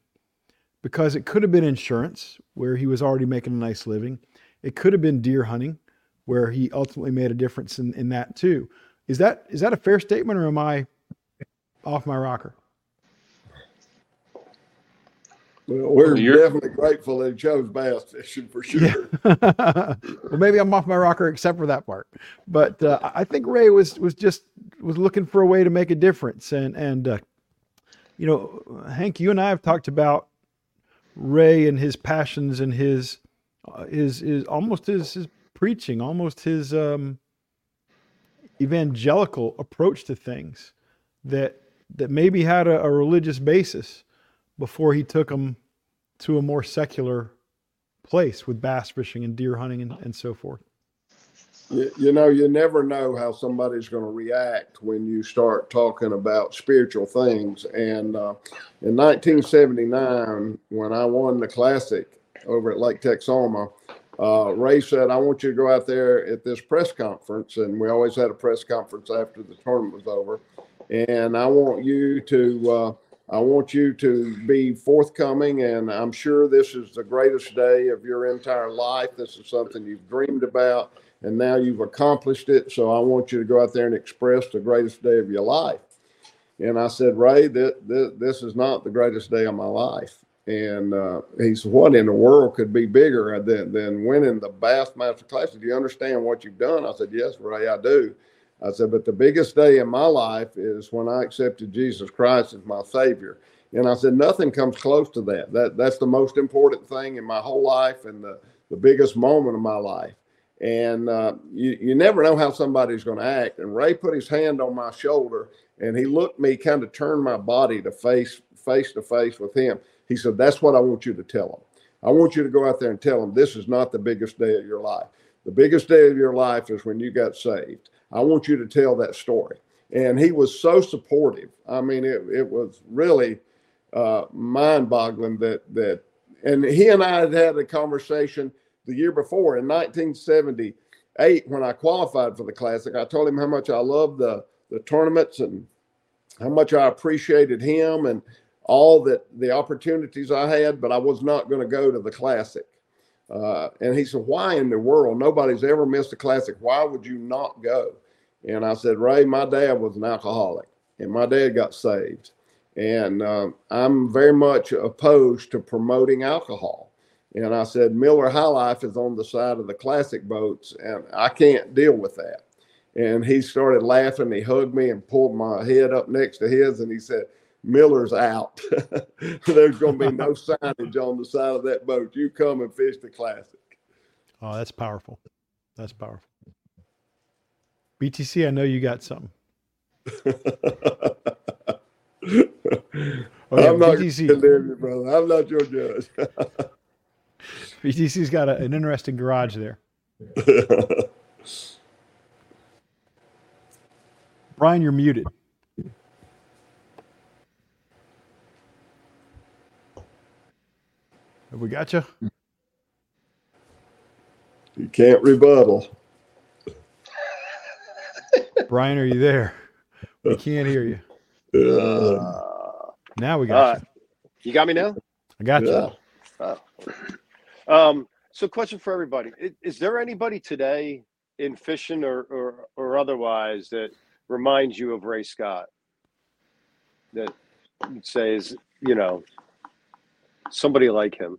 Speaker 4: because it could have been insurance where he was already making a nice living. It could have been deer hunting where he ultimately made a difference in, in that too. Is that is that a fair statement or am I off my rocker?
Speaker 5: Well, we're
Speaker 6: You're-
Speaker 5: definitely grateful that he chose bass fishing for sure.
Speaker 4: Yeah. <laughs> well, maybe I'm off my rocker except for that part. But uh, I think Ray was was just was looking for a way to make a difference, and and uh, you know, Hank, you and I have talked about Ray and his passions and his uh, his his almost his his preaching, almost his um, evangelical approach to things that that maybe had a, a religious basis before he took them to a more secular place with bass fishing and deer hunting and, and so forth.
Speaker 5: You, you know, you never know how somebody's going to react when you start talking about spiritual things. And uh, in 1979, when I won the Classic over at Lake Texoma, uh, Ray said, I want you to go out there at this press conference. And we always had a press conference after the tournament was over. And I want you to. Uh, I want you to be forthcoming, and I'm sure this is the greatest day of your entire life. This is something you've dreamed about, and now you've accomplished it. So I want you to go out there and express the greatest day of your life. And I said, Ray, this, this is not the greatest day of my life. And uh, he said, What in the world could be bigger than, than winning the Bassmaster Classic? Do you understand what you've done? I said, Yes, Ray, I do. I said, but the biggest day in my life is when I accepted Jesus Christ as my Savior. And I said, nothing comes close to that. That that's the most important thing in my whole life and the, the biggest moment of my life. And uh, you, you never know how somebody's going to act. And Ray put his hand on my shoulder and he looked me, kind of turned my body to face face to face with him. He said, That's what I want you to tell them. I want you to go out there and tell them this is not the biggest day of your life. The biggest day of your life is when you got saved. I want you to tell that story. And he was so supportive. I mean, it, it was really uh, mind boggling that, that, and he and I had had a conversation the year before in 1978 when I qualified for the Classic. I told him how much I loved the, the tournaments and how much I appreciated him and all that the opportunities I had, but I was not going to go to the classic. Uh, and he said, Why in the world? Nobody's ever missed a classic. Why would you not go? And I said, Ray, my dad was an alcoholic and my dad got saved. And um, I'm very much opposed to promoting alcohol. And I said, Miller High Life is on the side of the classic boats, and I can't deal with that. And he started laughing. He hugged me and pulled my head up next to his, and he said, Miller's out. <laughs> There's going to be no signage on the side of that boat. You come and fish the classic.
Speaker 4: Oh, that's powerful. That's powerful. BTC, I know you got something. <laughs>
Speaker 5: Oh, yeah, I'm not BTC. Brother. I'm not your judge. <laughs>
Speaker 4: BTC's got a, an interesting garage there. Brian, you're muted. Have we got you?
Speaker 5: You can't rebuttal. <laughs>
Speaker 4: Brian, are you there? We can't hear you. Uh, now we got uh, you.
Speaker 2: You got me now?
Speaker 4: I got yeah. you. Uh,
Speaker 2: um, so, question for everybody: is, is, there anybody today in fishing or, or or otherwise that reminds you of Ray Scott? That says, you know, somebody like him.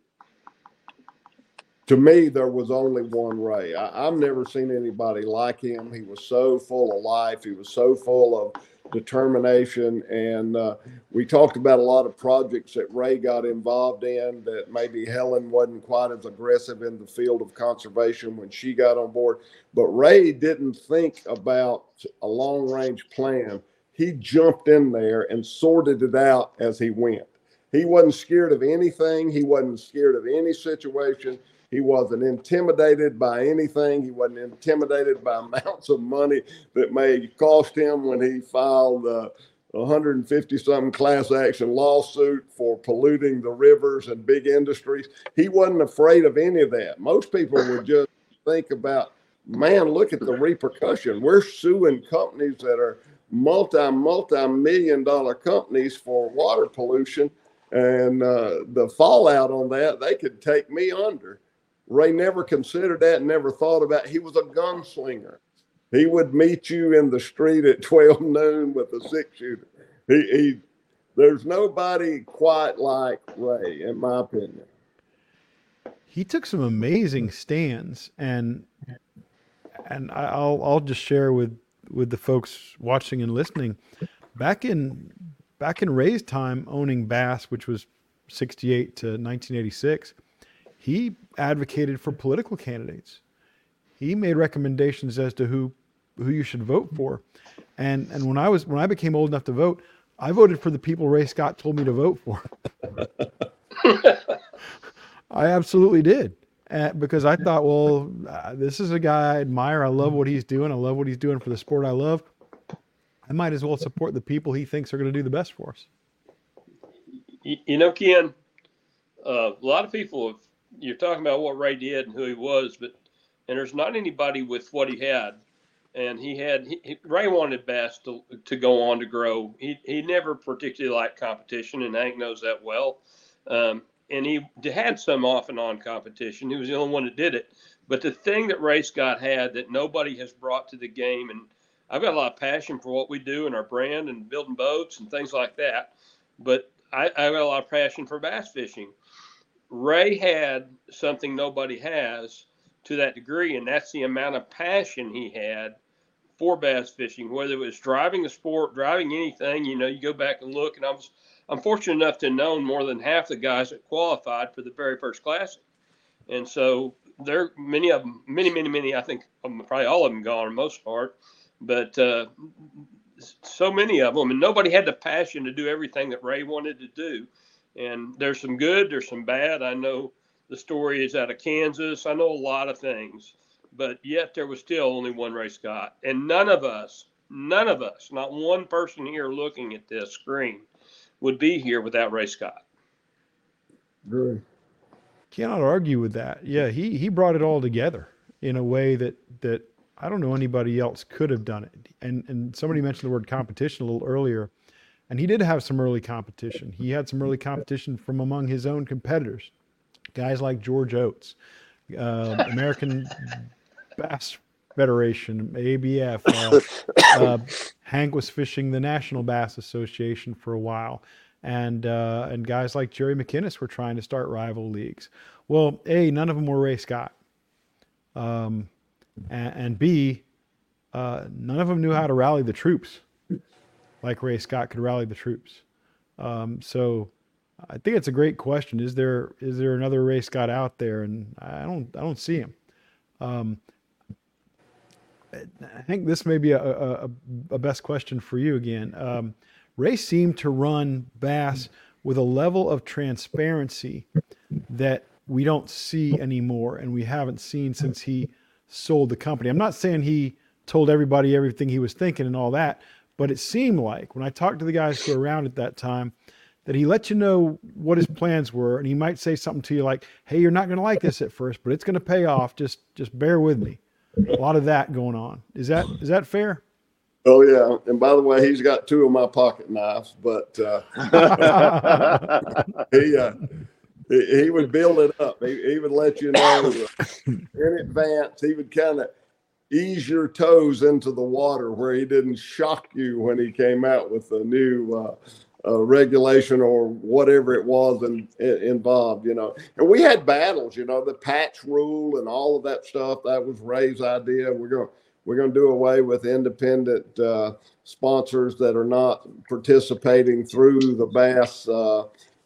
Speaker 5: To me, there was only one Ray. I, have never seen anybody like him. He was so full of life. He was so full of determination. And uh, we talked about a lot of projects that Ray got involved in that maybe Helen wasn't quite as aggressive in the field of conservation when she got on board. But Ray didn't think about a long range plan. He jumped in there and sorted it out as he went. He wasn't scared of anything, he wasn't scared of any situation. He wasn't intimidated by anything. He wasn't intimidated by <laughs> amounts of money that may cost him when he filed a 150 something class action lawsuit for polluting the rivers and big industries. He wasn't afraid of any of that. Most people would just think about, man, look at the repercussion. We're suing companies that are multi, multi million dollar companies for water pollution. And uh, the fallout on that, they could take me under. Ray never considered that, never thought about. It. He was a gunslinger. He would meet you in the street at <laughs> 12 noon with a six shooter. He, he there's nobody quite like Ray, in my opinion.
Speaker 4: He took some amazing stands, and and I'll I'll just share with with the folks watching and listening. Back in back in Ray's time owning Bass, which was 68 to 1986 he advocated for political candidates. He made recommendations as to who who you should vote for. And and when I was when I became old enough to vote, I voted for the people Ray Scott told me to vote for. <laughs> I absolutely did. Uh, because I thought, well, uh, this is a guy I admire. I love what he's doing. I love what he's doing for the sport I love. I might as well support the people he thinks are going to do the best for us.
Speaker 6: You know, Ken, uh, a lot of people have you're talking about what Ray did and who he was, but and there's not anybody with what he had. And he had he, Ray wanted Bass to, to go on to grow. He he never particularly liked competition, and Hank knows that well. Um, and he had some off and on competition. He was the only one that did it. But the thing that Ray Scott had that nobody has brought to the game, and I've got a lot of passion for what we do and our brand and building boats and things like that. But I, I've got a lot of passion for bass fishing. Ray had something nobody has to that degree, and that's the amount of passion he had for bass fishing, whether it was driving the sport, driving anything. You know, you go back and look, and I was I'm fortunate enough to know more than half the guys that qualified for the very first classic, and so there many of them, many, many, many. I think probably all of them gone, most part, but uh, so many of them, and nobody had the passion to do everything that Ray wanted to do. And there's some good, there's some bad. I know the story is out of Kansas. I know a lot of things, but yet there was still only one Ray Scott. And none of us, none of us, not one person here looking at this screen would be here without Ray Scott.
Speaker 5: Good.
Speaker 4: Cannot argue with that. Yeah, he he brought it all together in a way that that I don't know anybody else could have done it. And and somebody mentioned the word competition a little earlier, and he did have some early competition. He had some early competition from among his own competitors, guys like George Oates, uh, American Bass Federation, ABF. Uh, <coughs> uh, Hank was fishing the National Bass Association for a while, and uh, and guys like Jerry McInnes were trying to start rival leagues. Well, a none of them were Ray Scott, um, and, and b uh, none of them knew how to rally the troops, like Ray Scott could rally the troops. Um, so. I think it's a great question. Is there is there another Ray Scott out there? And I don't I don't see him. Um, I think this may be a, a, a best question for you again. Um, Ray seemed to run Bass with a level of transparency that we don't see anymore, and we haven't seen since he sold the company. I'm not saying he told everybody everything he was thinking and all that, but it seemed like when I talked to the guys who were around at that time that he let you know what his plans were, and he might say something to you like, "Hey, you're not going to like this at first, but it's going to pay off. Just just bear with me." a lot of that going on. Is that is that fair?
Speaker 5: Oh yeah, and by the way, he's got two of my pocket knives, but uh, <laughs> he uh, he, he would build it up. He, he would let you know <coughs> in advance. He would kind of ease your toes into the water where he didn't shock you when he came out with the new uh, uh, regulation or whatever it was in, in, involved, you know. And we had battles, you know, the patch rule and all of that stuff. That was Ray's idea. We're going we're going to do away with independent uh, sponsors that are not participating through the Bass uh,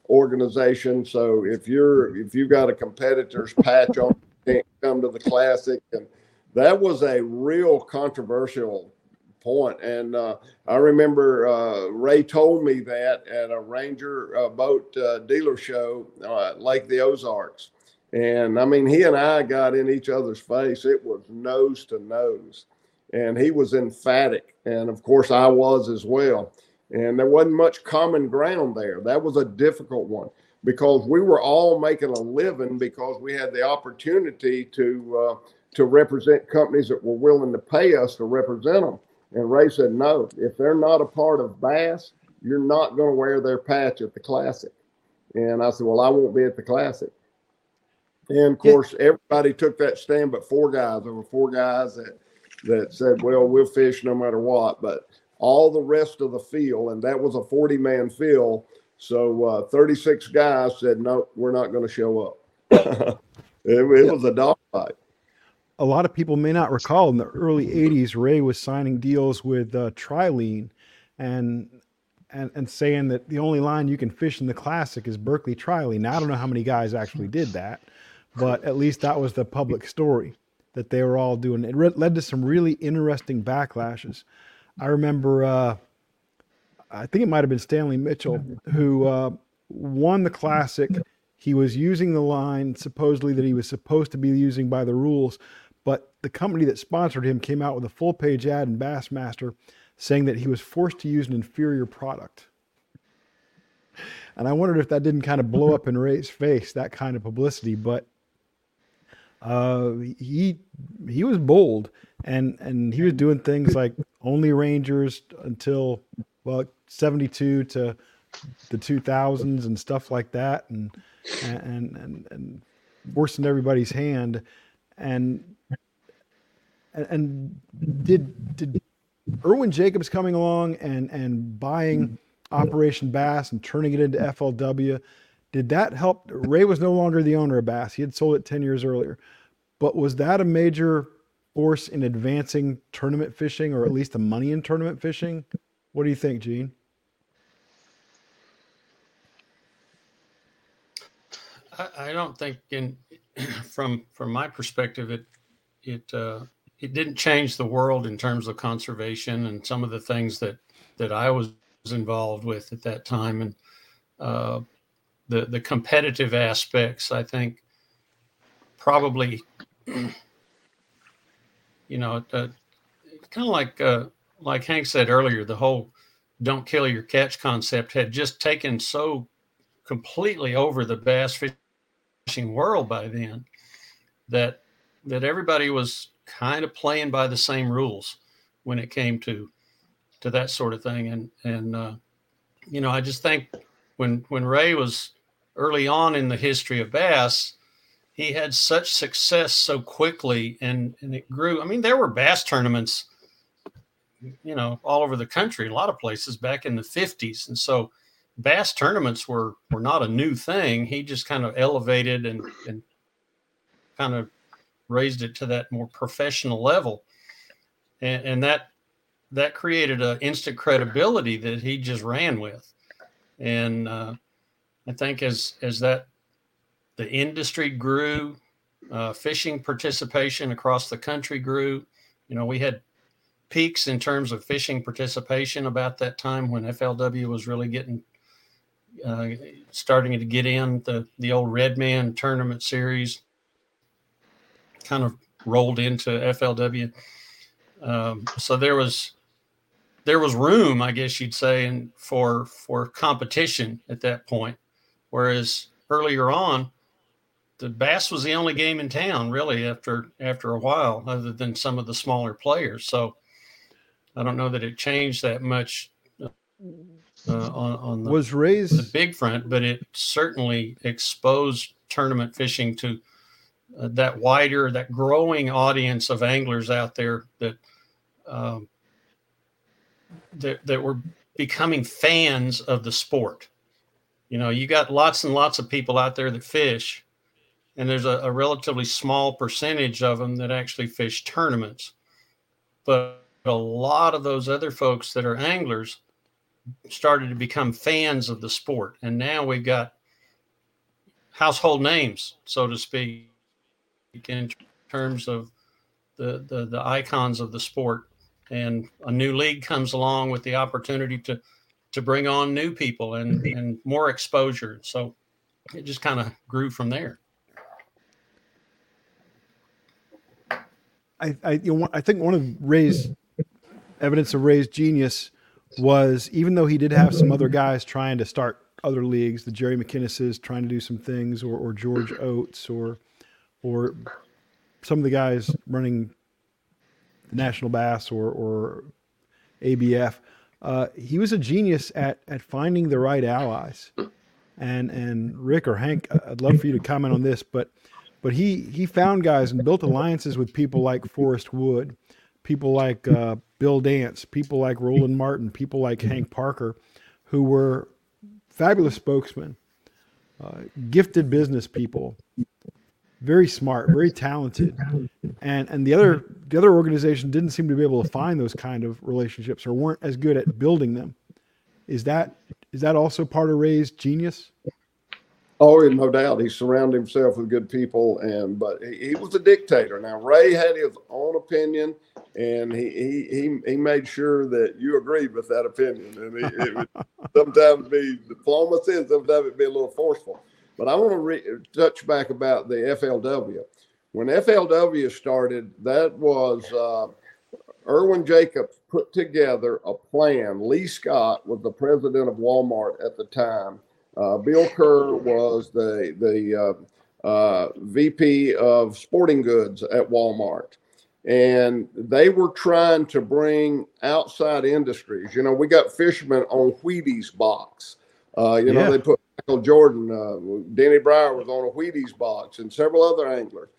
Speaker 5: organization. So if you're if you've got a competitor's patch on, can't come to the classic, and that was a real controversial point. And uh, I remember uh, Ray told me that at a Ranger uh, boat uh, dealer show uh, at Lake the Ozarks. And I mean, he and I got in each other's face. It was nose to nose. And he was emphatic. And of course, I was as well. And there wasn't much common ground there. That was a difficult one because we were all making a living because we had the opportunity to uh, to represent companies that were willing to pay us to represent them. And Ray said, no, if they're not a part of Bass, you're not going to wear their patch at the Classic. And I said, well, I won't be at the Classic. And of course, everybody took that stand, but four guys. There were four guys that that said, "Well, we'll fish no matter what." But all the rest of the field, and that was a forty-man field, so uh, thirty-six guys said, "No, we're not going to show up." <coughs> it, it was a dogfight
Speaker 4: a lot of people may not recall in the early 80s ray was signing deals with uh, trilene and and and saying that the only line you can fish in the classic is Berkley trilene. Now i don't know how many guys actually did that but at least that was the public story that they were all doing. It re- led to some really interesting backlashes. I remember uh, i think it might have been stanley mitchell who uh, won the classic. He was using the line supposedly that he was supposed to be using by the rules the company that sponsored him came out with a full page ad in Bassmaster saying that he was forced to use an inferior product. And I wondered if that didn't kind of blow up in Ray's face, that kind of publicity. But uh, he he was bold, and and he was doing things like only Rangers until well seventy two to the two thousands and stuff like that, and and and and forcing everybody's hand. And and, and did did Irwin Jacobs coming along and and buying Operation Bass and turning it into FLW, did that help? Ray was no longer the owner of Bass; he had sold it ten years earlier. But was that a major force in advancing tournament fishing, or at least the money in tournament fishing? What do you think, Gene?
Speaker 7: I, don't think, in <clears throat> from from my perspective, it it uh, it didn't change the world in terms of conservation and some of the things that that I was involved with at that time and uh, the the competitive aspects. I think probably you know uh, kind of like uh, like Hank said earlier, the whole "don't kill your catch" concept had just taken so completely over the bass fishing world by then that that everybody was kind of playing by the same rules when it came to to that sort of thing. And and uh, you know, I just think when when Ray was early on in the history of bass, he had such success so quickly, and and it grew. I mean, there were bass tournaments, you know, all over the country, a lot of places back in the '50s, and so bass tournaments were were not a new thing. He just kind of elevated and and kind of raised it to that more professional level, and, and that that created an instant credibility that he just ran with, and uh, I think as as that the industry grew, uh, fishing participation across the country grew. You know, we had peaks in terms of fishing participation about that time when FLW was really getting uh, starting to get in the the old Red Man tournament series kind of rolled into FLW. Um, so there was there was room, I guess you'd say, and for for competition at that point. Whereas earlier on, the bass was the only game in town, really. After after a while, other than some of the smaller players. So I don't know that it changed that much uh, on, on the,
Speaker 4: was raised
Speaker 7: the big front, but it certainly exposed tournament fishing to uh, that wider, that growing audience of anglers out there that um, that that were becoming fans of the sport. You know, you got lots and lots of people out there that fish, and there's a, a relatively small percentage of them that actually fish tournaments. But a lot of those other folks that are anglers started to become fans of the sport, and now we've got household names, so to speak, in terms of the, the, the icons of the sport. And a new league comes along with the opportunity to to bring on new people and, and more exposure. So it just kind of grew from there.
Speaker 4: I, I, you know, I think one of Ray's evidence of Ray's genius was even though he did have some other guys trying to start other leagues, the Jerry McInnes's trying to do some things, or, or George Oates, or or some of the guys running National Bass or or ABF. Uh, he was a genius at at finding the right allies. And and Rick or Hank, I'd love for you to comment on this, but but he he found guys and built alliances with people like Forrest Wood, people like uh, Bill Dance, people like Roland Martin, people like Hank Parker, who were fabulous spokesmen, uh, gifted business people, very smart, very talented, and and the other the other organization didn't seem to be able to find those kind of relationships or weren't as good at building them. Is that is that also part of Ray's genius?
Speaker 5: Oh, no doubt. He surrounded himself with good people, and but he, he, was a dictator. Now Ray had his own opinion, and he he he, he made sure that you agreed with that opinion. And he, it would <laughs> sometimes be diplomacy, and sometimes it'd be a little forceful. But I want to re- touch back about the FLW. When FLW started, that was uh, Irwin Jacobs put together a plan. Lee Scott was the president of Walmart at the time. Uh, Bill Kerr was the the uh, uh VP of sporting goods at Walmart, and they were trying to bring outside industries. You know, we got fishermen on Wheaties box. Uh, you know, they put Michael Jordan, uh, Breyer was on a Wheaties box, and several other anglers.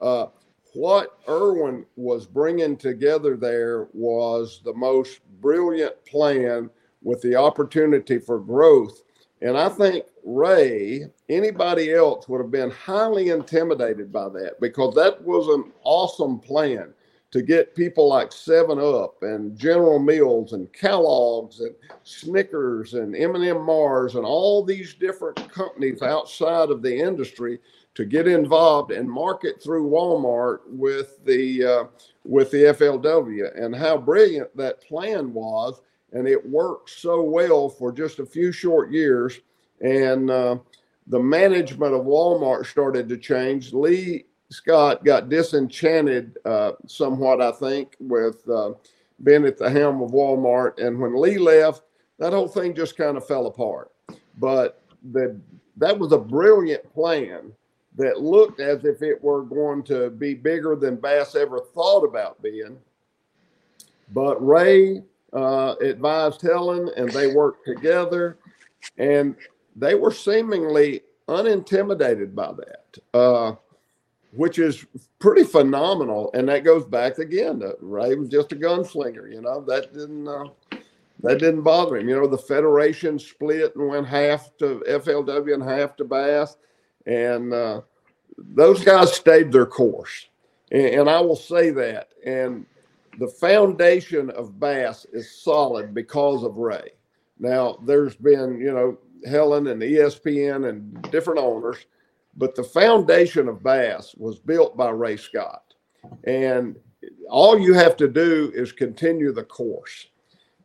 Speaker 5: Uh, what Irwin was bringing together there was the most brilliant plan with the opportunity for growth. And I think Ray, anybody else would have been highly intimidated by that because that was an awesome plan to get people like Seven Up and General Mills and Kellogg's and Snickers and M&M Mars and all these different companies outside of the industry to get involved and market through Walmart with the uh, with the FLW and how brilliant that plan was and it worked so well for just a few short years and uh, the management of Walmart started to change. Lee Scott got disenchanted uh, somewhat, I think, with uh, being at the helm of Walmart. And when Lee left, that whole thing just kind of fell apart. But the, that was a brilliant plan that looked as if it were going to be bigger than Bass ever thought about being. But Ray uh, advised Helen, and they worked together, and they were seemingly unintimidated by that, uh, which is pretty phenomenal. And that goes back again to Ray was just a gunslinger, you know. That didn't uh, that didn't bother him. You know, the federation split and went half to FLW and half to Bass, and uh, those guys stayed their course. And, and I will say that. And the foundation of Bass is solid because of Ray. Now, there's been, you know, Helen and ESPN and different owners, but the foundation of Bass was built by Ray Scott. And all you have to do is continue the course.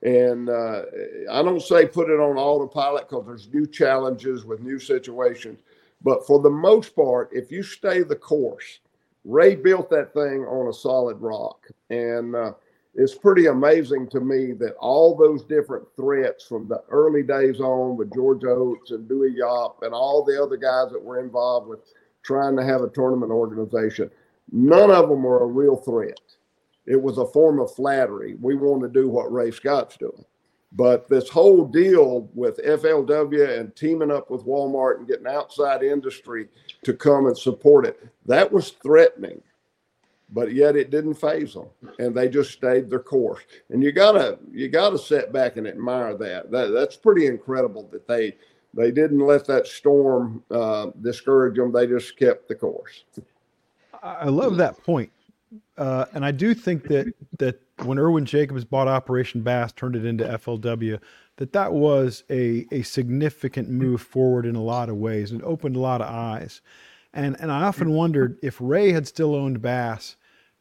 Speaker 5: And uh, I don't say put it on autopilot because there's new challenges with new situations. But for the most part, if you stay the course, Ray built that thing on a solid rock. And uh, it's pretty amazing to me that all those different threats from the early days on with George Oates and Dewey Yop and all the other guys that were involved with trying to have a tournament organization, none of them were a real threat. It was a form of flattery. We want to do what Ray Scott's doing. But this whole deal with FLW and teaming up with Walmart and getting outside industry to come and support it, that was threatening. But yet it didn't phase them, and they just stayed their course. And you gotta you gotta sit back and admire that. that that's pretty incredible that they they didn't let that storm uh, discourage them. They just kept the course.
Speaker 4: I love that point uh, and I do think that that when Irwin Jacobs bought Operation Bass, turned it into FLW, that that was a a significant move forward in a lot of ways and opened a lot of eyes. And and I often mm-hmm. wondered if Ray had still owned Bass,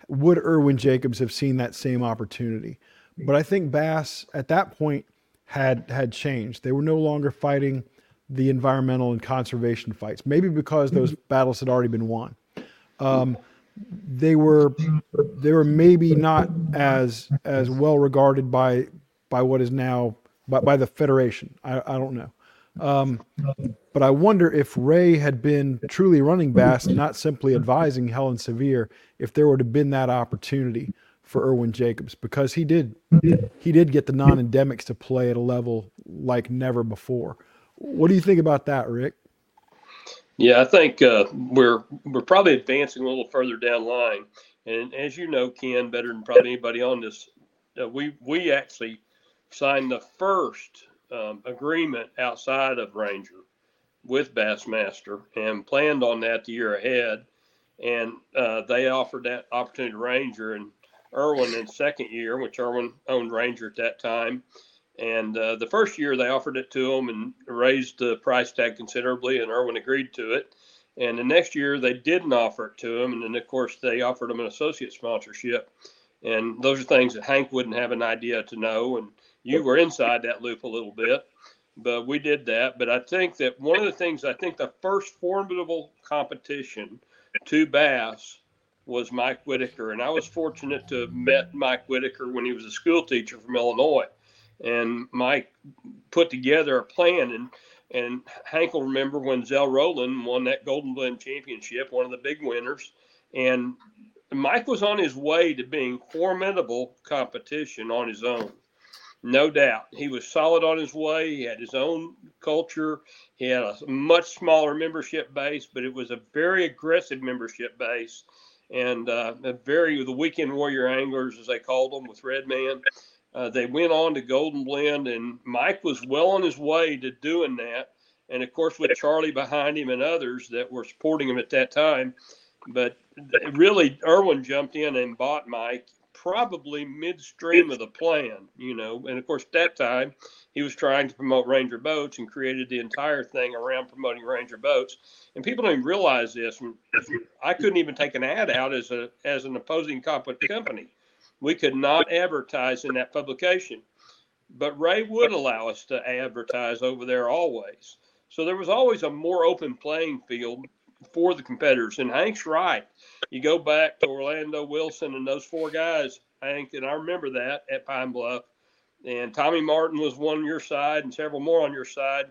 Speaker 4: would Irwin Jacobs have seen that same opportunity? Mm-hmm. But I think Bass at that point had had changed. They were no longer fighting the environmental and conservation fights, maybe because those mm-hmm. battles had already been won. Um, they were they were maybe not as as well regarded by by what is now by, by the federation. I, I don't know. Um, but I wonder if Ray had been truly running Bass, not simply advising Helen Sevier, if there would have been that opportunity for Irwin Jacobs, because he did he did get the non-endemics to play at a level like never before. What do you think about that, Rick?
Speaker 6: Yeah, I think uh, we're we're probably advancing a little further down line, and as you know, Ken, better than probably anybody on this, uh, we we actually signed the first um, agreement outside of Ranger with Bassmaster and planned on that the year ahead, and uh, they offered that opportunity to Ranger and Irwin in second year, which Irwin owned Ranger at that time. And uh, the first year they offered it to him and raised the price tag considerably, and Irwin agreed to it. And the next year they didn't offer it to him, and then of course they offered him an associate sponsorship. And those are things that Hank wouldn't have an idea to know, and you were inside that loop a little bit, but we did that. But I think that one of the things I think the first formidable competition to Bass was Mike Whitaker, and I was fortunate to have met Mike Whitaker when he was a school teacher from Illinois and Mike put together a plan and and Hank will remember when Zell Rowland won that Golden Blend Championship, one of the big winners, and Mike was on his way to being formidable competition on his own. No doubt. He was solid on his way. He had his own culture. He had a much smaller membership base, but it was a very aggressive membership base and uh, a very, the weekend warrior anglers, as they called them, with Redman. Uh, they went on to Golden Blend, and Mike was well on his way to doing that. And of course, with Charlie behind him and others that were supporting him at that time. But really, Irwin jumped in and bought Mike probably midstream of the plan, you know. And of course, at that time, he was trying to promote Ranger boats and created the entire thing around promoting Ranger boats. And people don't even realize this. I couldn't even take an ad out as a as an opposing company. We could not advertise in that publication, but Ray would allow us to advertise over there always. So there was always a more open playing field for the competitors. And Hank's right. You go back to Orlando Wilson and those four guys, Hank, and I remember that at Pine Bluff. And Tommy Martin was one on your side and several more on your side.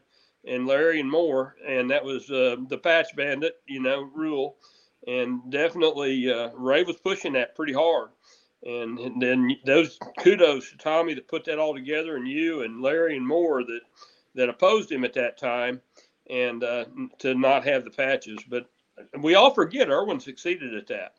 Speaker 6: and Larry and Moore, and that was uh, the Patch Bandit, you know, rule, and definitely uh, Ray was pushing that pretty hard. And, and then those kudos to Tommy that put that all together, and you and Larry and Moore that that opposed him at that time, and uh, to not have the patches. But we all forget Irwin succeeded at that.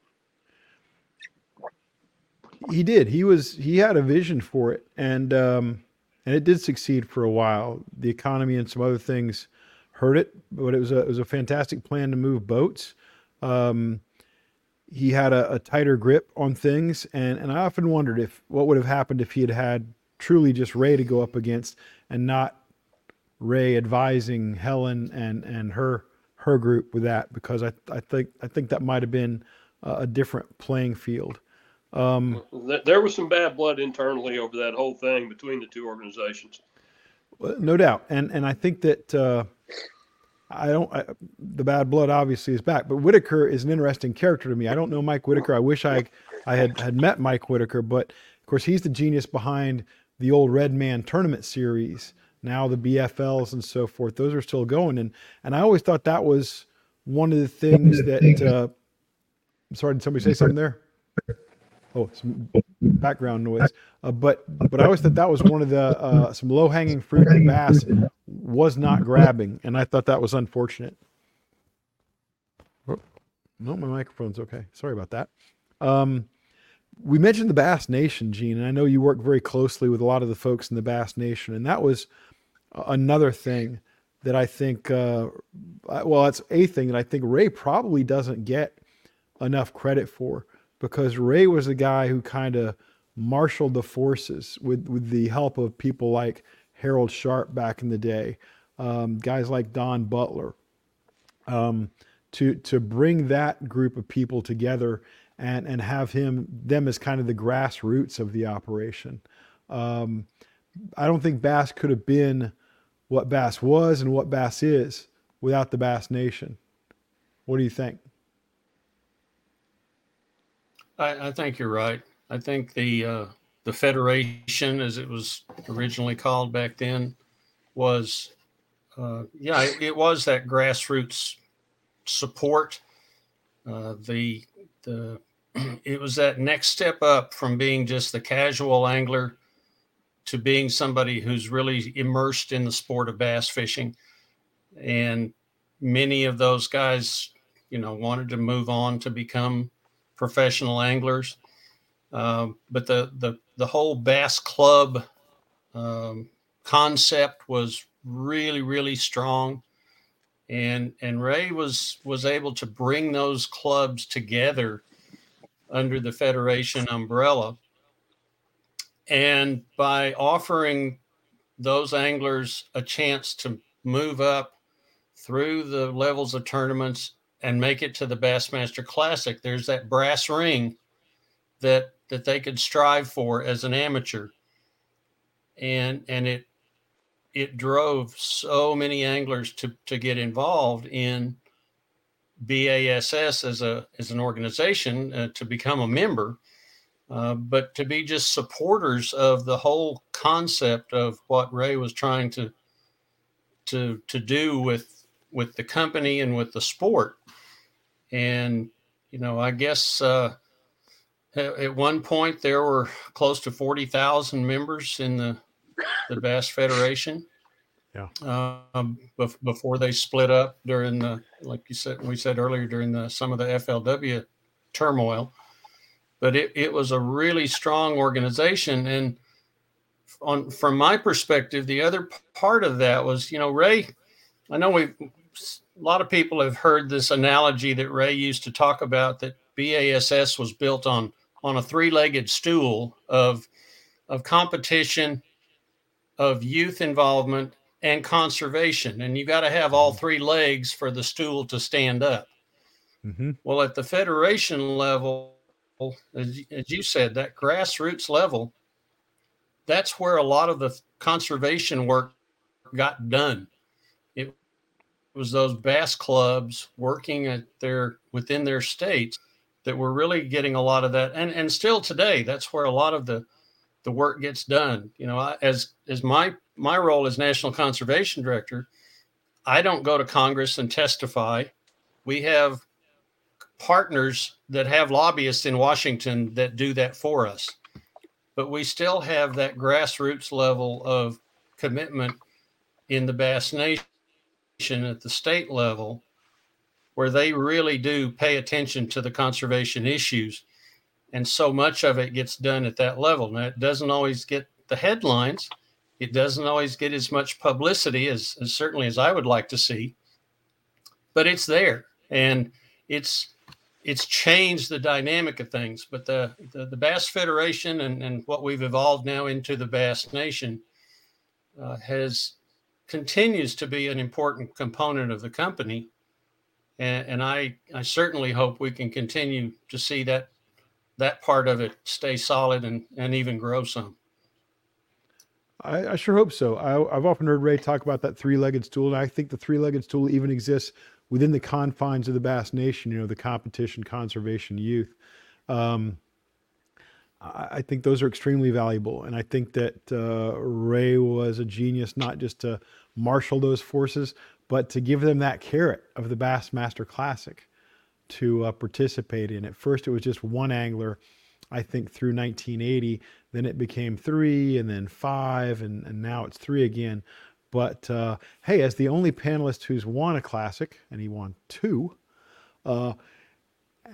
Speaker 4: He did. He was. He had a vision for it, and um, and it did succeed for a while. The economy and some other things hurt it, but it was a it was a fantastic plan to move boats. Um, he had a, a, tighter grip on things, and and I often wondered if what would have happened if he had had truly just Ray to go up against, and not Ray advising Helen and and her her group with that, because I I think I think that might have been a, a different playing field.
Speaker 6: Um, there was some bad blood internally over that whole thing between the two organizations.
Speaker 4: No doubt, and and I think that uh, I don't. I, the bad blood obviously is back, but Whitaker is an interesting character to me. I don't know Mike Whitaker. I wish I I had had met Mike Whitaker, but of course he's the genius behind the old Red Man tournament series. Now the BFLs and so forth; those are still going, and and I always thought that was one of the things that. Uh, sorry, did somebody say something there? oh some background noise. Uh, but but i always thought that was one of the uh, some low hanging fruit that bass was not grabbing. And i thought that was unfortunate. Oh, no my microphone's okay. Sorry about that. Um, we mentioned the bass nation gene and i know you work very closely with a lot of the folks in the bass nation. And that was another thing that i think uh, well that's a thing that i think ray probably doesn't get enough credit for because Ray was the guy who kind of marshaled the forces with, with the help of people like Harold Sharp back in the day, um, guys like Don Butler, um, to to bring that group of people together and and have him them as kind of the grassroots of the operation. Um, I don't think Bass could have been what Bass was and what Bass is without the Bass Nation. What do you think?
Speaker 7: I, I think you're right. I think the uh, the federation, as it was originally called back then, was uh, yeah, it, it, was that grassroots support. Uh, the the <clears throat> it was that next step up from being just the casual angler to being somebody who's really immersed in the sport of bass fishing, and many of those guys, you know, wanted to move on to become professional anglers. Um, but the, the, the whole bass club um, concept was really, really strong. And, and Ray was, was able to bring those clubs together under the Federation umbrella. And by offering those anglers a chance to move up through the levels of tournaments and make it to the Bassmaster Classic, there's that brass ring that that they could strive for as an amateur. And and it it drove so many anglers to to get involved in BASS as a as an organization uh, to become a member, uh, but to be just supporters of the whole concept of what Ray was trying to to to do with with the company and with the sport and you know, I guess uh, at one point there were close to forty thousand members in the the Bass Federation.
Speaker 4: Yeah.
Speaker 7: Um, before they split up during the, like you said, we said earlier during the some of the FLW turmoil, but it, it was a really strong organization. And on from my perspective, the other part of that was, you know, Ray. I know we a lot of people have heard this analogy that Ray used to talk about that BASS was built on on a three-legged stool of of competition, of youth involvement, and conservation. And you got to have all three legs for the stool to stand up. Mm-hmm. Well, at the federation level, as, as you said, that grassroots level, that's where a lot of the conservation work got done. It was those bass clubs working at their within their states that were really getting a lot of that. And and still today that's where a lot of the the work gets done. You know I, as as my my role as national conservation director I don't go to Congress and testify. We have partners that have lobbyists in Washington that do that for us. But we still have that grassroots level of commitment in the Bass Nation at the state level where they really do pay attention to the conservation issues. And so much of it gets done at that level. Now, it doesn't always get the headlines, it doesn't always get as much publicity as, as certainly as I would like to see, but it's there. And it's it's changed the dynamic of things. But the, the, the Bass Federation and, and what we've evolved now into the Bass Nation uh, has continues to be an important component of the company. And, and I, I certainly hope we can continue to see that that part of it stay solid and, and even grow some.
Speaker 4: I, I sure hope so. I, I've often heard Ray talk about that three-legged stool, and I think the three-legged stool even exists within the confines of the Bass Nation. You know, the competition, conservation, youth. Um, I, I think those are extremely valuable, and I think that uh, Ray was a genius not just to marshal those forces, but to give them that carrot of the Bassmaster Classic to uh, participate in. At first, it was just one angler. I think through 1980, then it became three, and then five, and, and now it's three again. But uh, hey, as the only panelist who's won a classic, and he won two, uh,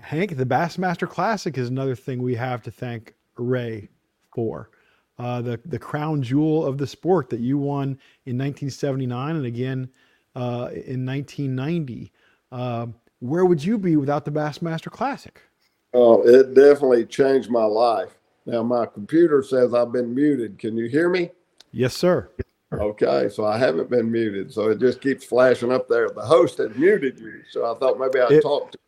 Speaker 4: Hank, the Bassmaster Classic is another thing we have to thank Ray for. Uh, the the crown jewel of the sport that you won in 1979 and again uh, in 1990. Uh, where would you be without the Bassmaster Classic?
Speaker 5: Oh, it definitely changed my life. Now my computer says I've been muted. Can you hear me?
Speaker 4: Yes, sir.
Speaker 5: Okay, so I haven't been muted, so it just keeps flashing up there. The host has muted you, so I thought maybe I'd
Speaker 4: It-
Speaker 5: talk to.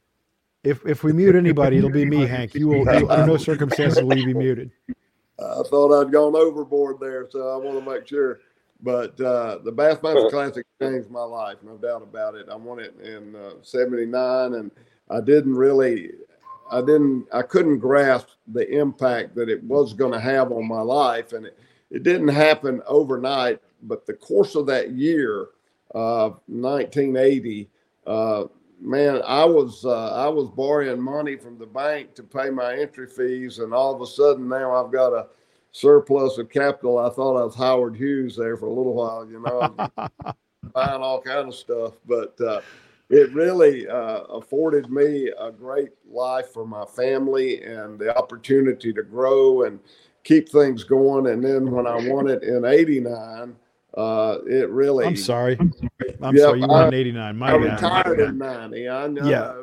Speaker 4: If if we mute anybody, it'll be me, Hank. You will you, under no <laughs> circumstances will you be muted.
Speaker 5: I thought I'd gone overboard there, so I want to make sure. But uh, the Bassmaster Classic changed my life, no doubt about it. I won it in uh, '79, and I didn't really, I didn't, I couldn't grasp the impact that it was going to have on my life, and it, it didn't happen overnight. But the course of that year, uh, 1980, uh, man, I was uh, I was borrowing money from the bank to pay my entry fees, and all of a sudden now I've got a surplus of capital. I thought I was Howard Hughes there for a little while, you know, <laughs> buying all kind of stuff, but uh, it really uh, afforded me a great life for my family and the opportunity to grow and keep things going. And then when I won it in '89. Uh, it really.
Speaker 4: I'm sorry. I'm
Speaker 5: Yeah,
Speaker 4: sorry. You
Speaker 5: I-
Speaker 4: won in '89. My
Speaker 5: I
Speaker 4: bad.
Speaker 5: retired in '90. I know.
Speaker 4: Yeah,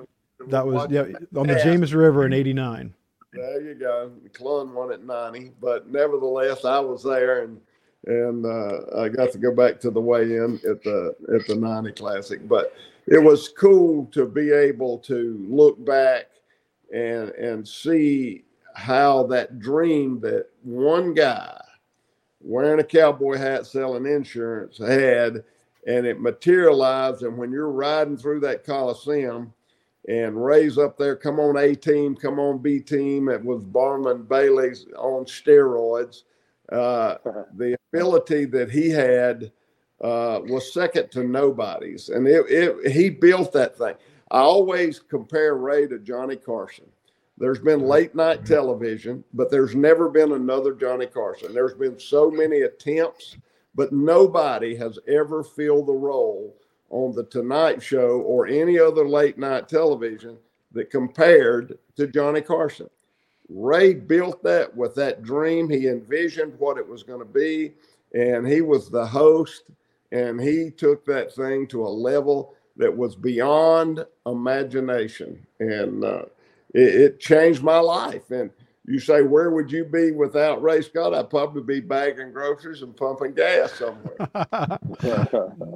Speaker 4: That was yeah on the. James River in '89.
Speaker 5: There you go. Clun won at 90, but nevertheless, I was there and and uh, I got to go back to the weigh-in at the at the 90 Classic. But it was cool to be able to look back and and see how that dream that one guy wearing a cowboy hat selling insurance had and it materialized. And when you're riding through that coliseum and raise up there come on a team come on b team it was Barnum Bailey's on steroids. Uh, <laughs> the ability that he had uh, was second to nobody's. And it, it, he built that thing. I always compare ray to johnny carson there's been late night television, but there's never been another Johnny Carson. There's been so many attempts, but nobody has ever filled the role on the Tonight Show or any other late night television that compared to Johnny Carson. Ray built that with that dream. He envisioned what it was going to be, and he was the host, and he took that thing to a level that was beyond imagination. And uh, it, it changed my life. And you say, where would you be without Ray Scott? I'd probably be bagging groceries and pumping gas somewhere.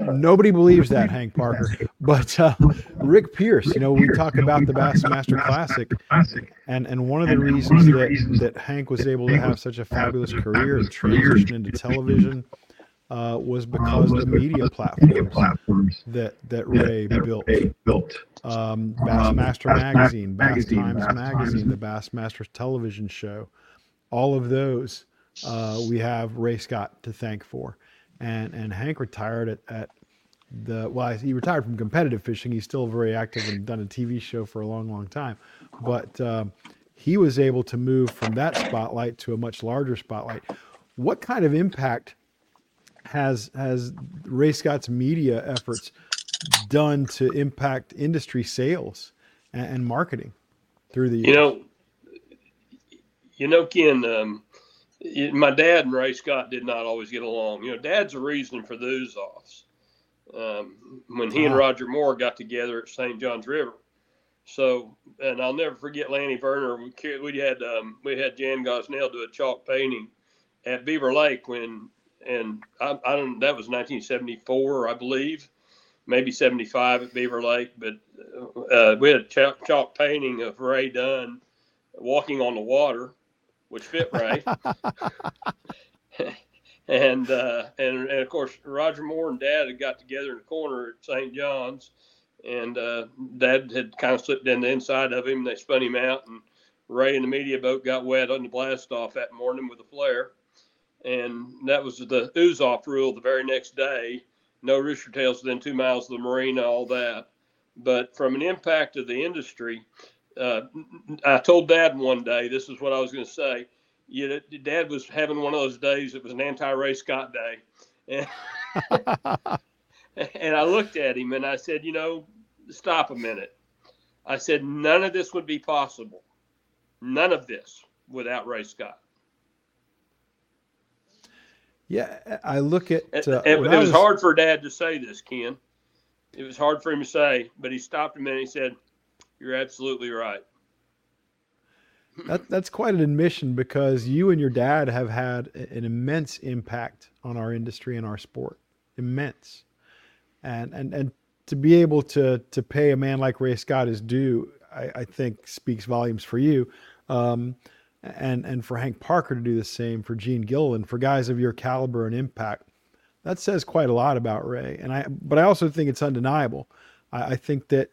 Speaker 5: <laughs> <laughs>
Speaker 4: Nobody believes that, Hank Parker. But uh, Rick Pierce, you know, we talk about the Bassmaster Classic, and and one of the reasons that that Hank was able to have such a fabulous career and transition into television uh, was because of the media platforms that that Ray built. Um, Bassmaster Magazine, Bass Times Magazine, the Bassmasters television show, all of those uh, we have Ray Scott to thank for. And and Hank retired at, at the well, he retired from competitive fishing. He's still very active and done a TV show for a long, long time. But um, he was able to move from that spotlight to a much larger spotlight. What kind of impact has has Ray Scott's media efforts done to impact industry sales and, and marketing through the years?
Speaker 6: You know, you know, Ken. Um, my dad and Ray Scott did not always get along. You know, Dad's a reason for those offs. Um, when he and Roger Moore got together at St. John's River. So, and I'll never forget Lanny Werner. We, we had um, we had Jan Gosnell do a chalk painting at Beaver Lake when, and I, I don't. That was 1974, I believe, maybe 75 at Beaver Lake. But uh, we had a chalk, chalk painting of Ray Dunn walking on the water which fit Ray. <laughs> and, uh, and and of course Roger Moore and Dad had got together in the corner at St. John's, and uh, Dad had kind of slipped in the inside of him. They spun him out, and Ray and the media boat got wet on the blast off that morning with a flare, and that was the ooze off rule the very next day. No rooster tails within two miles of the marina, all that. But from an impact of the industry, uh, I told Dad one day, this is what I was going to say. You know, Dad was having one of those days. It was an anti-Ray Scott day, and, <laughs> and I looked at him and I said, you know, stop a minute. I said none of this would be possible, none of this without Ray Scott.
Speaker 4: Yeah, I look at. Uh,
Speaker 6: it, it was, was hard for Dad to say this, Ken. It was hard for him to say, but he stopped a minute. He said, you're absolutely right.
Speaker 4: That, that's quite an admission because you and your dad have had an immense impact on our industry and our sport. Immense. And, and, and to be able to, to pay a man like Ray Scott his due, I, I think speaks volumes for you. Um, and, and for Hank Parker to do the same for Gene Gilliland, for guys of your caliber and impact, that says quite a lot about Ray. And I, but I also think it's undeniable. I, I think that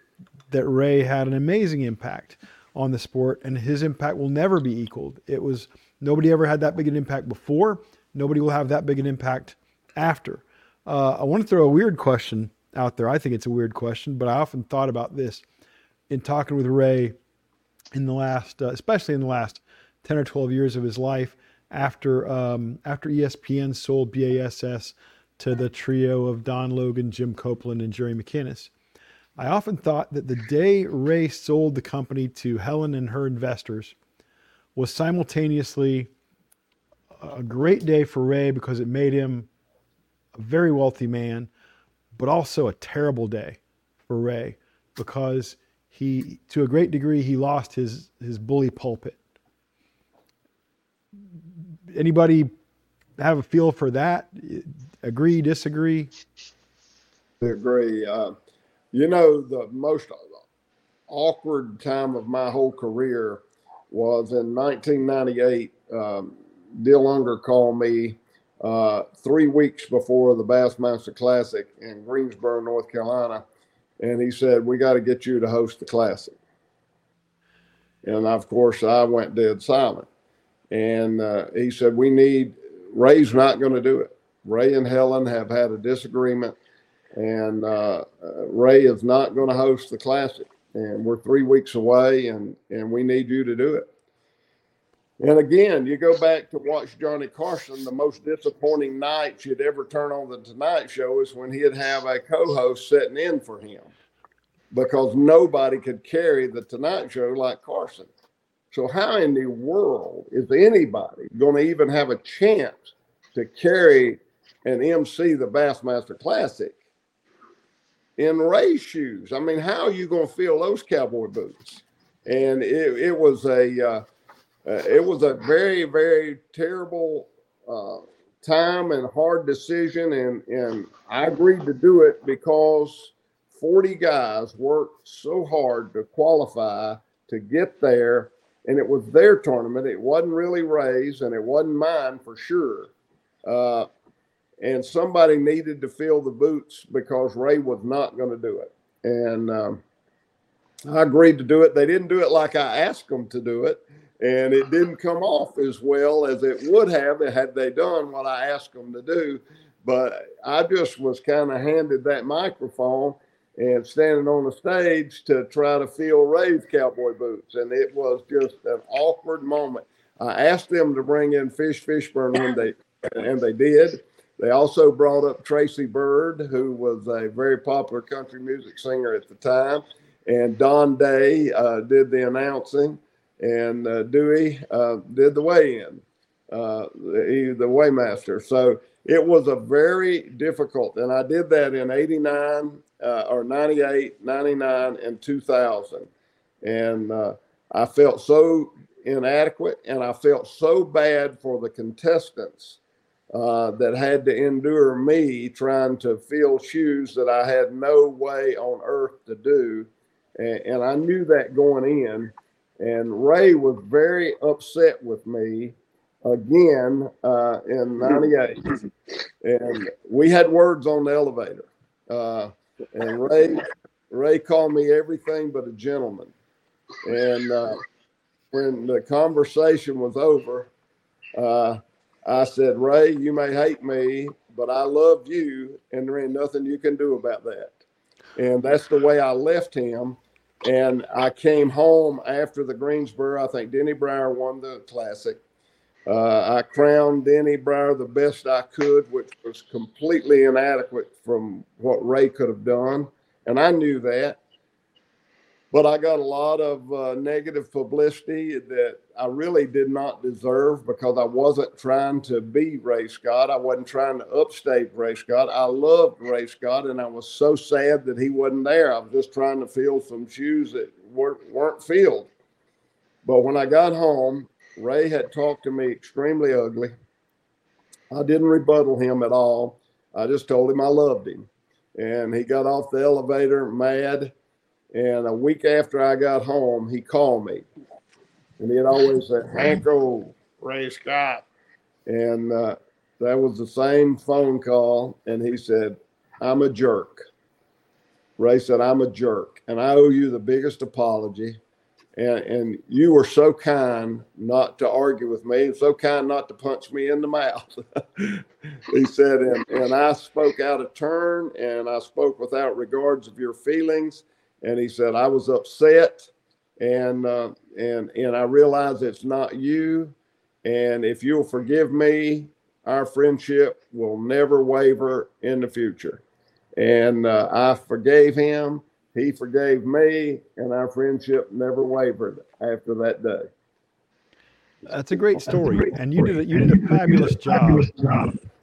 Speaker 4: that Ray had an amazing impact on the sport, and his impact will never be equaled. It was nobody ever had that big an impact before. Nobody will have that big an impact after. Uh, I want to throw a weird question out there. I think it's a weird question, but I often thought about this in talking with Ray in the last, uh, especially in the last ten or twelve years of his life after um, after ESPN sold BASS to the trio of Don Logan, Jim Copeland, and Jerry McKinnis. I often thought that the day Ray sold the company to Helen and her investors was simultaneously a great day for Ray because it made him a very wealthy man, but also a terrible day for Ray because he, to a great degree, he lost his, his bully pulpit. Anybody have a feel for that? Agree, disagree?
Speaker 5: Agree. Uh, you know, the most awkward time of my whole career was in 1998. Um, Unger called me uh, three weeks before the Bassmaster Classic in Greensboro, North Carolina, and he said, "We got to get you to host the Classic." And of course, I went dead silent. And uh, he said, "We need Ray's not going to do it. Ray and Helen have had a disagreement and uh, uh, Ray is not going to host the classic, and we're three weeks away, and and we need you to do it. And again, you go back to watch Johnny Carson. The most disappointing night you'd ever turn on the Tonight Show is when he'd have a co-host sitting in for him, because nobody could carry the Tonight Show like Carson. So how in the world is anybody going to even have a chance to carry and MC the Bassmaster Classic in Ray's shoes. I mean, how are you going to feel those cowboy boots? And it, it was a uh, uh, it was a very very terrible uh, time and hard decision, and and I agreed to do it because forty guys worked so hard to qualify to get there, and it was their tournament. It wasn't really Ray's, and it wasn't mine for sure. Uh, and somebody needed to fill the boots because Ray was not going to do it. And um, I agreed to do it. They didn't do it like I asked them to do it, and it didn't come off as well as it would have had they done what I asked them to do. But I just was kind of handed that microphone and standing on the stage to try to fill Ray's cowboy boots. And it was just an awkward moment. I asked them to bring in Fish Fishburne when they, and they did. They also brought up Tracy Byrd, who was a very popular country music singer at the time. And Don Day uh, did the announcing, and uh, Dewey uh, did the weigh in, uh, the, the weighmaster. So it was a very difficult, and I did that in 89 uh, or 98, 99, and 2000. And uh, I felt so inadequate and I felt so bad for the contestants uh, that had to endure me trying to fill shoes that I had no way on earth to do. And, and I knew that going in. And Ray was very upset with me again uh, in 98. <clears throat> And we had words on the elevator. Uh, and Ray, Ray called me everything but a gentleman. And uh, when the conversation was over, uh, I said, Ray, you may hate me, but I love you, and there ain't nothing you can do about that. And that's the way I left him. And I came home after the Greensboro. I think Denny Brauer won the classic. Uh, I crowned Denny Brauer the best I could, which was completely inadequate from what Ray could have done. And I knew that. But I got a lot of uh, negative publicity that I really did not deserve because I wasn't trying to be Ray Scott. I wasn't trying to upstage Ray Scott. I loved Ray Scott, and I was so sad that he wasn't there. I was just trying to fill some shoes that weren't, weren't filled. But when I got home, Ray had talked to me extremely ugly. I didn't rebuttal him at all. I just told him I loved him. And he got off the elevator mad and a week after I got home, he called me. And he had always said, Hanko, Ray Scott. And uh, that was the same phone call. And he said, I'm a jerk. Ray said, I'm a jerk. And I owe you the biggest apology. And, and you were so kind not to argue with me and so kind not to punch me in the mouth. <laughs> he said, and, and I spoke out of turn and I spoke without regards of your feelings and he said I was upset, and uh, and and I realize it's not you, and if you'll forgive me, our friendship will never waver in the future. And uh, I forgave him. He forgave me, and our friendship never wavered after that day.
Speaker 4: That's a great story, and you did a, you did a fabulous <laughs> job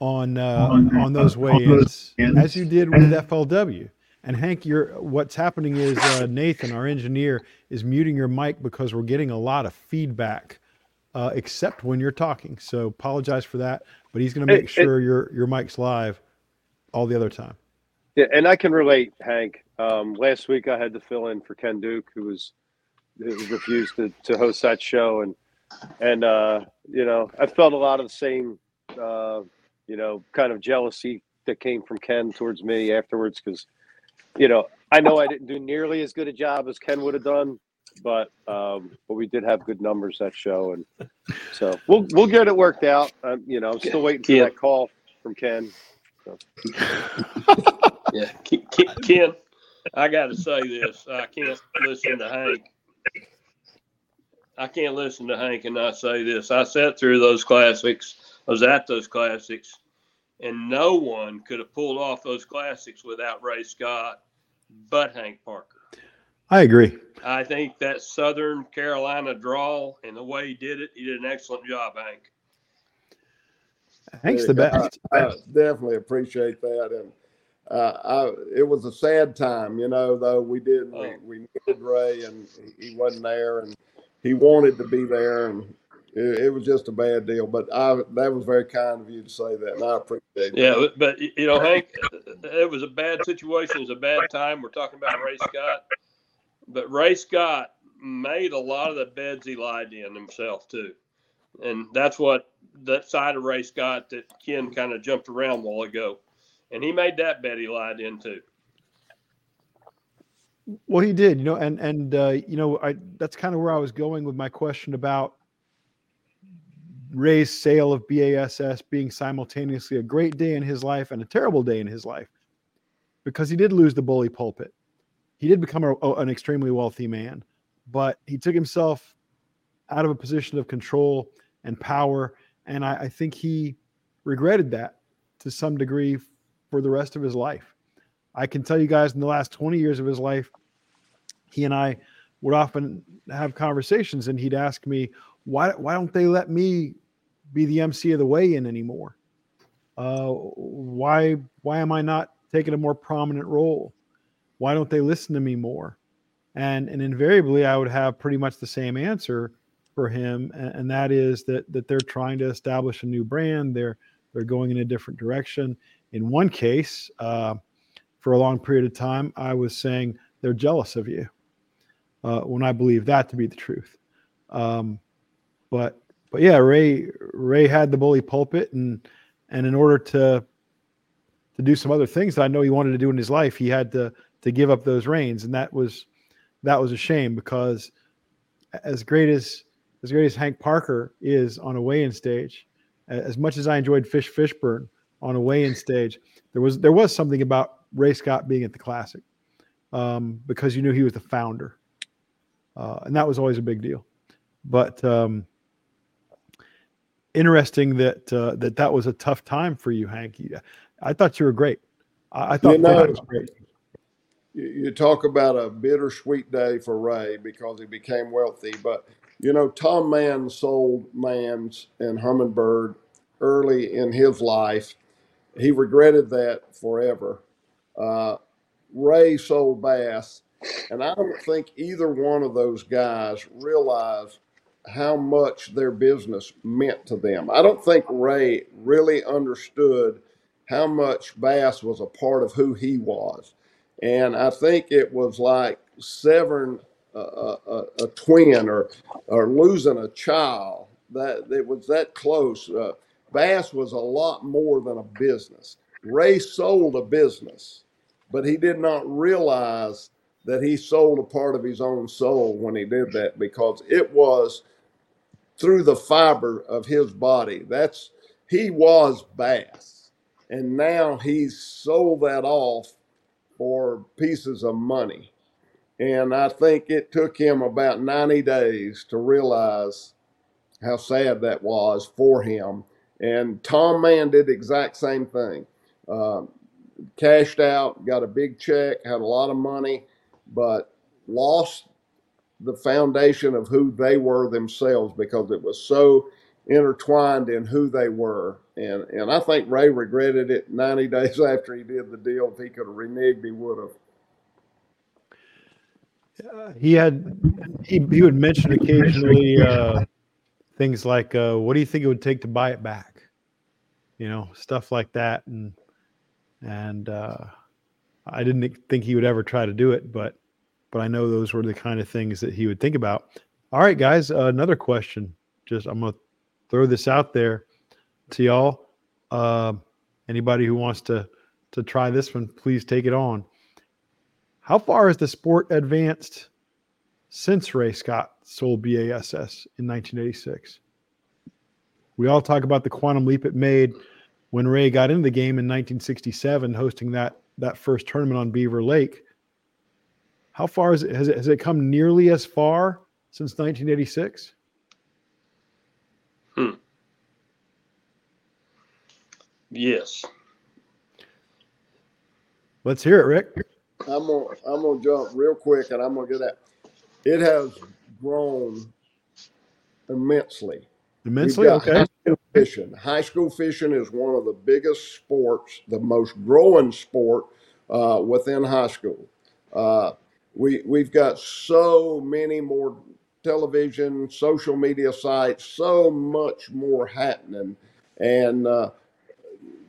Speaker 4: on uh, on those weigh-ins, as you did with FLW. And Hank, you're, what's happening is uh, Nathan, our engineer, is muting your mic because we're getting a lot of feedback, uh, except when you're talking. So apologize for that, but he's going to make it, sure it, your your mic's live all the other time.
Speaker 2: Yeah, and I can relate, Hank. Um, last week I had to fill in for Ken Duke, who was who refused to, to host that show, and and uh, you know I felt a lot of the same, uh, you know, kind of jealousy that came from Ken towards me afterwards because you know, I know I didn't do nearly as good a job as Ken would have done, but um, but we did have good numbers that show, and so we'll we'll get it worked out. Um, you know, I'm still waiting for that call from Ken. So. <laughs>
Speaker 6: yeah, <laughs> Ken, I got to say this. I can't listen to Hank. I can't listen to Hank and not say this. I sat through those classics. I was at those classics, and no one could have pulled off those classics without Ray Scott but Hank Parker.
Speaker 4: I agree.
Speaker 6: I think that Southern Carolina draw and the way he did it, he did an excellent job, Hank.
Speaker 4: Hank's the best.
Speaker 5: I, I definitely appreciate that, and uh, I, it was a sad time, you know. Though we did, oh. we, we needed Ray, and he wasn't there, and he wanted to be there, and it, it, was just a bad deal. But I, that was very kind of you to say that, and I appreciate it.
Speaker 6: Yeah, but you know, Hank, it was a bad situation. It was a bad time. We're talking about Ray Scott, but Ray Scott made a lot of the beds he lied in himself too, and that's what that side of Ray Scott that Ken kind of jumped around a while ago, and he made that bet he lied in too.
Speaker 4: Well, he did, you know, and and uh, you know, I that's kind of where I was going with my question about Ray's sale of BASS being simultaneously a great day in his life and a terrible day in his life because he did lose the bully pulpit. He did become a, an extremely wealthy man, but he took himself out of a position of control and power. And I, I think he regretted that to some degree for the rest of his life. I can tell you guys in the last 20 years of his life, he and I would often have conversations and he'd ask me, why, why don't they let me be the MC of the weigh-in anymore? Uh, why, why am I not taking a more prominent role? Why don't they listen to me more? And, and invariably I would have pretty much the same answer for him. And, and that is that, that they're trying to establish a new brand. They're, they're going in a different direction. In one case, uh, for a long period of time, I was saying they're jealous of you uh, when I believe that to be the truth. Um, but but yeah, Ray Ray had the bully pulpit, and and in order to to do some other things that I know he wanted to do in his life, he had to to give up those reins, and that was that was a shame because as great as as great as Hank Parker is on a weigh-in stage, as much as I enjoyed Fish Fishburne on a weigh-in stage, there was there was something about Ray Scott being at the Classic um, because you knew he was the founder, uh, and that was always a big deal. But um, interesting that uh, that that was a tough time for you, Hank. I thought you were great. I, I thought you know, was great.
Speaker 5: You talk about a bittersweet day for Ray because he became wealthy, but you know Tom Mann sold Mann's and Humminbird early in his life. He regretted that forever. Uh, Ray sold Bass, and I don't think either one of those guys realized how much their business meant to them. I don't think Ray really understood how much Bass was a part of who he was. And I think it was like severing a, a, a twin or, or losing a child. That it was that close. Uh, Bass was a lot more than a business. Ray sold a business, but he did not realize that he sold a part of his own soul when he did that because it was through the fiber of his body. That's he was Bass, and now he's sold that off for pieces of money. And I think it took him about 90 days to realize how sad that was for him. And Tom Mann did the exact same thing. Um, cashed out, got a big check, had a lot of money, but lost the foundation of who they were themselves because it was so intertwined in who they were. And and I think Ray regretted it 90 <laughs> days after he did the deal. If he could have reneged, he would have.
Speaker 4: Uh, he had he, he would mention occasionally uh, things like, uh, "What do you think it would take to buy it back?" You know, stuff like that, and and uh, I didn't think he would ever try to do it, but but I know those were the kind of things that he would think about. All right, guys, uh, another question. Just I'm gonna throw this out there to y'all. Uh, anybody who wants to to try this one, please take it on. How far has the sport advanced since Ray Scott sold BASS in 1986? We all talk about the quantum leap it made when Ray got into the game in 1967, hosting that that first tournament on Beaver Lake. How far is it? Has it, has it come nearly as far since 1986?
Speaker 6: Hmm. Yes.
Speaker 4: Let's hear it, Rick.
Speaker 5: I'm gonna I'm gonna jump real quick, and I'm gonna get that. It has grown immensely.
Speaker 4: Immensely, okay.
Speaker 5: High school fishing. High school fishing is one of the biggest sports, the most growing sport uh, within high school. Uh, we we've got so many more television, social media sites, so much more happening, and uh,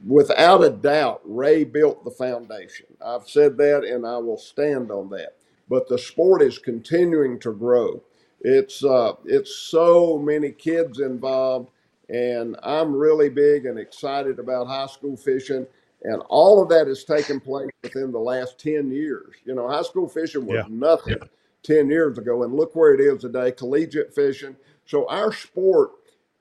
Speaker 5: without a doubt, Ray built the foundation. I've said that, and I will stand on that. But the sport is continuing to grow. It's uh, it's so many kids involved, and I'm really big and excited about high school fishing. And all of that has taken place within the last 10 years. You know, high school fishing was
Speaker 4: Yeah.
Speaker 5: nothing 10 years ago, and look where it is today collegiate fishing. So, our sport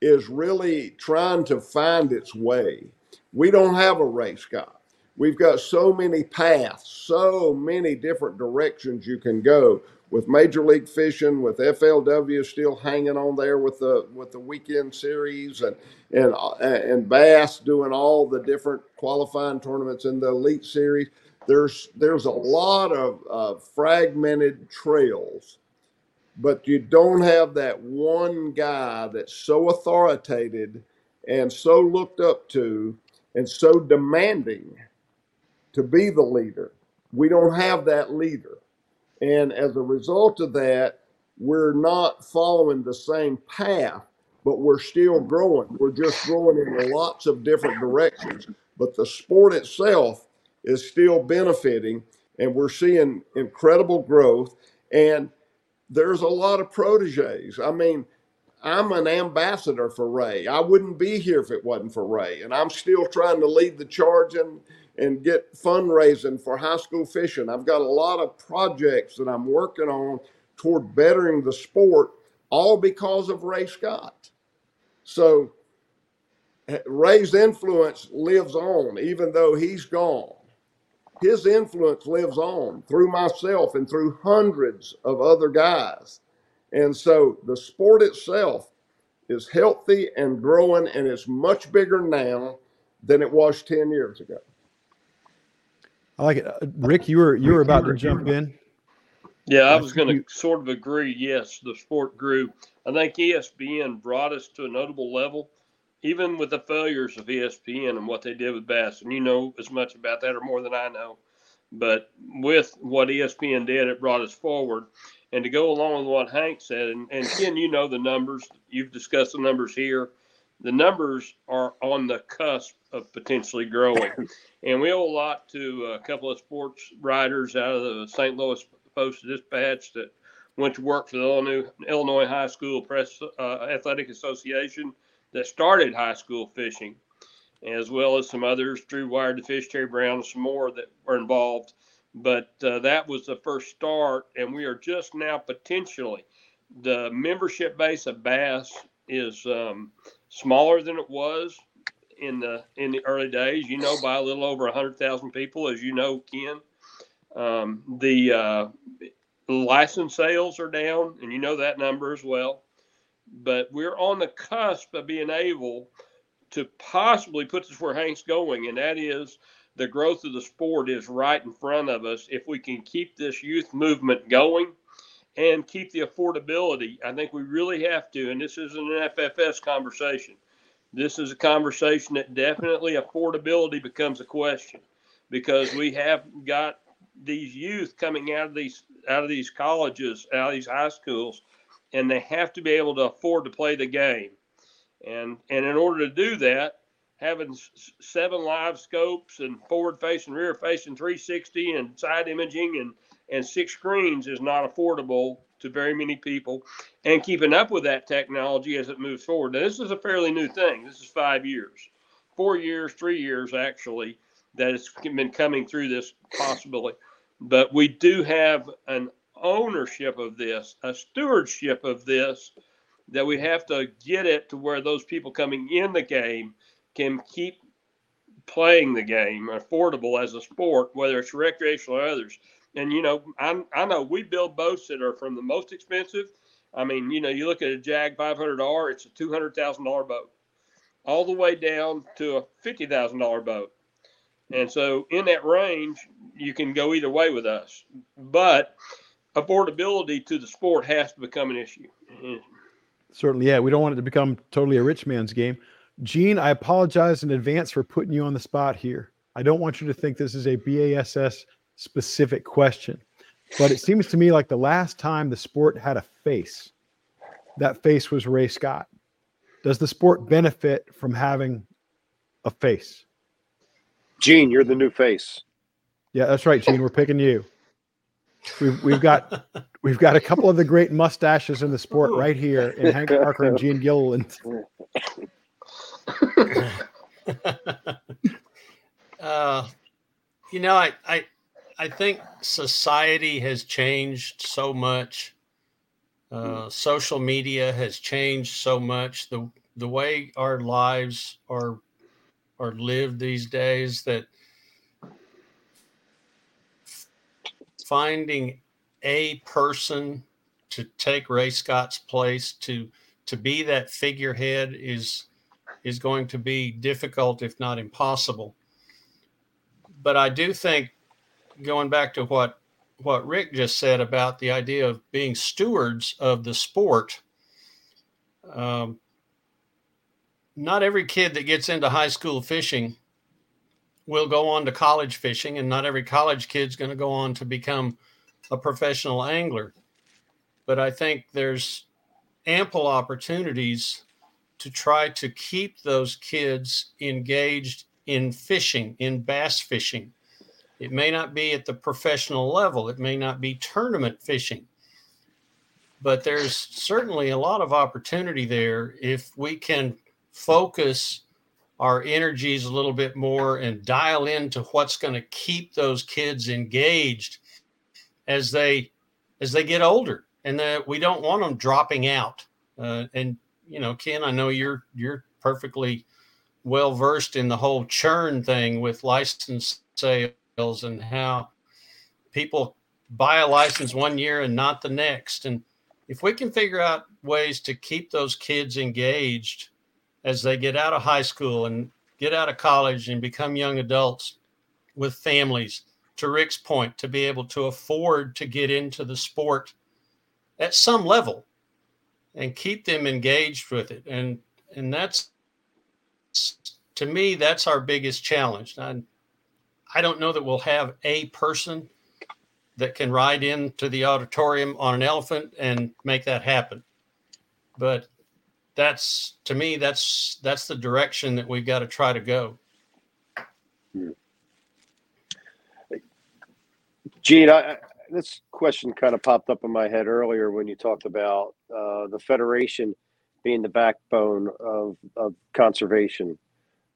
Speaker 5: is really trying to find its way. We don't have a Ray Scott. We've got so many paths, so many different directions you can go with Major League Fishing, with FLW still hanging on there with the with the weekend series, and and and Bass doing all the different qualifying tournaments in the Elite Series. There's there's a lot of uh, fragmented trails, but you don't have that one guy that's so authoritative and so looked up to and so demanding to be the leader. We don't have that leader. And as a result of that, we're not following the same path, but we're still growing. We're just growing in lots of different directions. But the sport itself is still benefiting, and we're seeing incredible growth. And there's a lot of proteges. I mean, I'm an ambassador for Ray. I wouldn't be here if it wasn't for Ray. And I'm still trying to lead the charge and and get fundraising for high school fishing. I've got a lot of projects that I'm working on toward bettering the sport, all because of Ray Scott. So Ray's influence lives on, even though he's gone. His influence lives on through myself and through hundreds of other guys. And so the sport itself is healthy and growing, and it's much bigger now than it was 10 years ago.
Speaker 4: I like it. Uh, Rick, you were you were about to jump in.
Speaker 6: Yeah, I was going to sort of agree. Yes, the sport grew. I think ESPN brought us to a notable level, even with the failures of ESPN and what they did with Bass. And you know as much about that or more than I know. But with what ESPN did, it brought us forward. And to go along with what Hank said, and, and Ken, you know the numbers. You've discussed the numbers here the numbers are on the cusp of potentially growing. <laughs> and we owe a lot to a couple of sports writers out of the St. Louis Post Dispatch that went to work for the Illinois, Illinois High School Press uh, Athletic Association that started high school fishing, as well as some others, Drew Wired to Fish, Terry Brown, and some more that were involved. But uh, that was the first start, and we are just now potentially the membership base of Bass is um, smaller than it was in the in the early days. You know, by a little over hundred thousand people, as you know, Ken. Um, the uh, license sales are down, and you know that number as well. But we're on the cusp of being able to possibly put this where Hank's going, and that is the growth of the sport is right in front of us. If we can keep this youth movement going and keep the affordability. I think we really have to, and this isn't an FFS conversation. This is a conversation that definitely affordability becomes a question because we have got these youth coming out of these out of these colleges, out of these high schools, and they have to be able to afford to play the game. And and in order to do that, having seven LiveScopes and forward facing, rear facing 360 and side imaging and and six screens is not affordable to very many people. And keeping up with that technology as it moves forward. Now, this is a fairly new thing. This is five years, four years, three years actually, that it's been coming through this possibility. But we do have an ownership of this, a stewardship of this, that we have to get it to where those people coming in the game can keep playing the game affordable as a sport, whether it's recreational or others and you know, I I know we build boats that are from the most expensive. I mean, you know, you look at a Jag 500R, it's a two hundred thousand dollar boat, all the way down to a fifty thousand dollar boat. And so, in that range, you can go either way with us. But affordability to the sport has to become an issue.
Speaker 4: Certainly, yeah. We don't want it to become totally a rich man's game. Gene, I apologize in advance for putting you on the spot here. I don't want you to think this is a BASS specific question. But it seems to me like the last time the sport had a face, that face was Ray Scott. Does the sport benefit from having a face?
Speaker 2: Gene, you're the new face.
Speaker 4: Yeah, that's right, Gene. We're picking you. We've we've got we've got a couple of the great mustaches in the sport right here in Hank Parker and Gene Gilliland. <laughs>
Speaker 7: uh, you know, I, I I think society has changed so much. Uh, social media has changed so much. The the way our lives are are lived these days that finding a person to take Ray Scott's place to to be that figurehead is is going to be difficult if not impossible but I do think going back to what what Rick just said about the idea of being stewards of the sport um, not every kid that gets into high school fishing will go on to college fishing, and not every college kid's going to go on to become a professional angler. But I think there's ample opportunities to try to keep those kids engaged in fishing, in bass fishing. It may not be at the professional level, it may not be tournament fishing, but there's certainly a lot of opportunity there if we can focus our energies a little bit more and dial into what's going to keep those kids engaged as they as they get older and that we don't want them dropping out. Uh, and you know ken i know you're you're perfectly well versed in the whole churn thing with license sales and how people buy a license one year and not the next. And if we can figure out ways to keep those kids engaged as they get out of high school and get out of college and become young adults with families to rick's point to be able to afford to get into the sport at some level and keep them engaged with it. And and that's to me that's our biggest challenge. I, I don't know that we'll have a person that can ride into the auditorium on an elephant and make that happen. But that's to me, that's that's the direction that we've got to try to go.
Speaker 2: Gene, I, this question kind of popped up in my head earlier when you talked about uh, the federation being the backbone of, of conservation,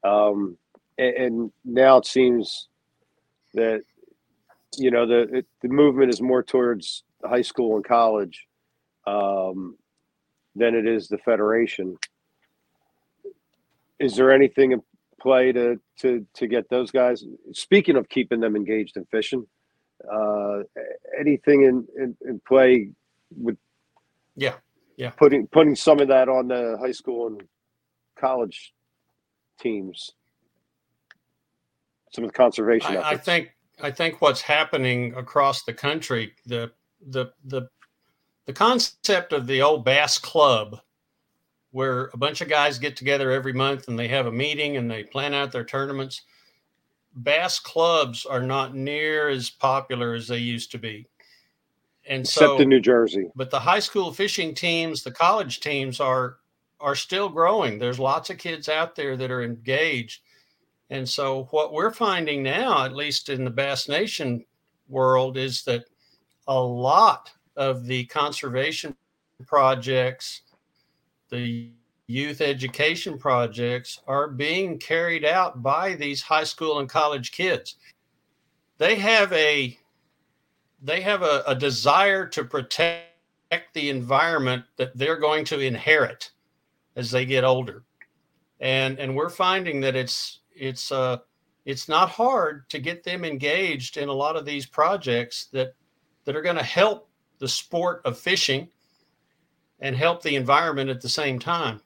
Speaker 2: um, and, and now it seems that you know the it, the movement is more towards high school and college um, than it is the federation. Is there anything in play to to to get those guys? Speaking of keeping them engaged in fishing, uh, anything in, in in play with?
Speaker 7: Yeah, yeah.
Speaker 2: Putting putting some of that on the high school and college teams. Some of the conservation.
Speaker 7: I, I think I think what's happening across the country, the the the the concept of the old bass club, where a bunch of guys get together every month and they have a meeting and they plan out their tournaments. Bass clubs are not near as popular as they used to be. And
Speaker 2: Except
Speaker 7: so
Speaker 2: in New Jersey.
Speaker 7: But the high school fishing teams, the college teams are are still growing. There's lots of kids out there that are engaged and so, what we're finding now, at least in the Bass Nation world, is that a lot of the conservation projects, the youth education projects, are being carried out by these high school and college kids. They have a they have a, a desire to protect the environment that they're going to inherit as they get older and and we're finding that it's it's uh it's not hard to get them engaged in a lot of these projects that that are going to help the sport of fishing and help the environment at the same time.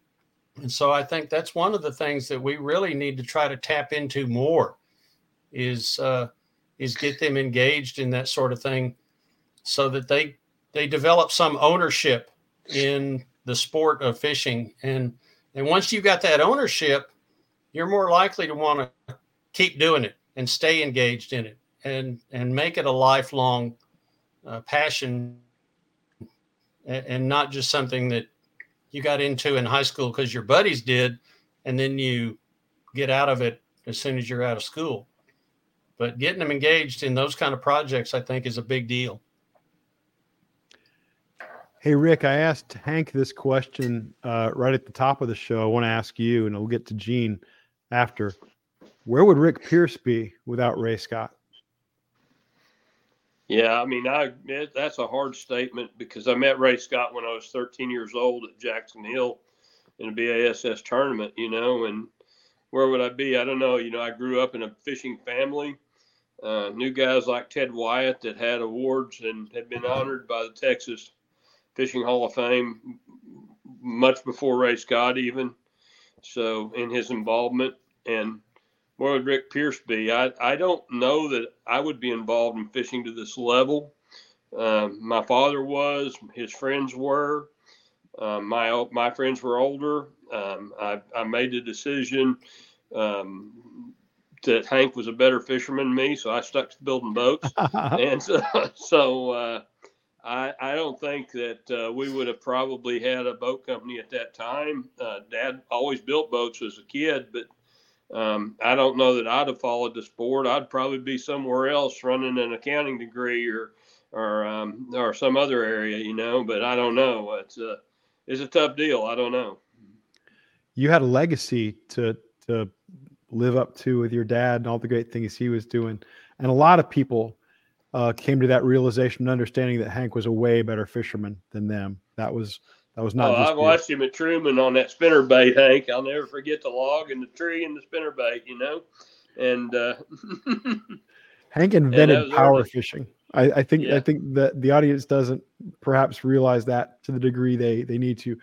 Speaker 7: And so I think that's one of the things that we really need to try to tap into more is uh, is get them engaged in that sort of thing so that they they develop some ownership in the sport of fishing and and once you've got that ownership you're more likely to want to keep doing it and stay engaged in it and and make it a lifelong uh, passion and, and not just something that you got into in high school because your buddies did and then you get out of it as soon as you're out of school. But getting them engaged in those kind of projects i think is a big deal.
Speaker 4: Hey, Rick, I asked Hank this question uh, right at the top of the show. I want to ask you, and we'll get to Gene after. Where would Rick Pierce be without Ray Scott?
Speaker 6: Yeah, I mean, I it, that's a hard statement because I met Ray Scott when I was 13 years old at Jackson Hill in a BASS tournament, you know, and where would I be? I don't know. You know, I grew up in a fishing family. Uh, knew guys like Ted Wyatt that had awards and had been honored by the Texas Fishing Hall of Fame much before Ray Scott even. So in his involvement and where would Rick Pierce be? I, I don't know that I would be involved in fishing to this level. Um, my father was, his friends were. Um, my my friends were older. Um, I, I made the decision um, that Hank was a better fisherman than me, so I stuck to building boats. <laughs> and so, so uh, I, I don't think that uh, we would have probably had a boat company at that time. Uh, Dad always built boats as a kid, but um, I don't know that I'd have followed the sport. I'd probably be somewhere else running an accounting degree or or um, or some other area, you know. But I don't know. It's a it's a tough deal. I don't know.
Speaker 4: You had a legacy to to live up to with your dad and all the great things he was doing, and a lot of people uh, came to that realization and understanding that Hank was a way better fisherman than them. That was that was not.
Speaker 6: Oh, I watched him at Truman on that spinner bait, Hank. I'll never forget the log and the tree and the spinner bait. You know, and uh, <laughs>
Speaker 4: Hank invented power early. fishing. I, I think yeah. I think that the audience doesn't perhaps realize that to the degree they they need to.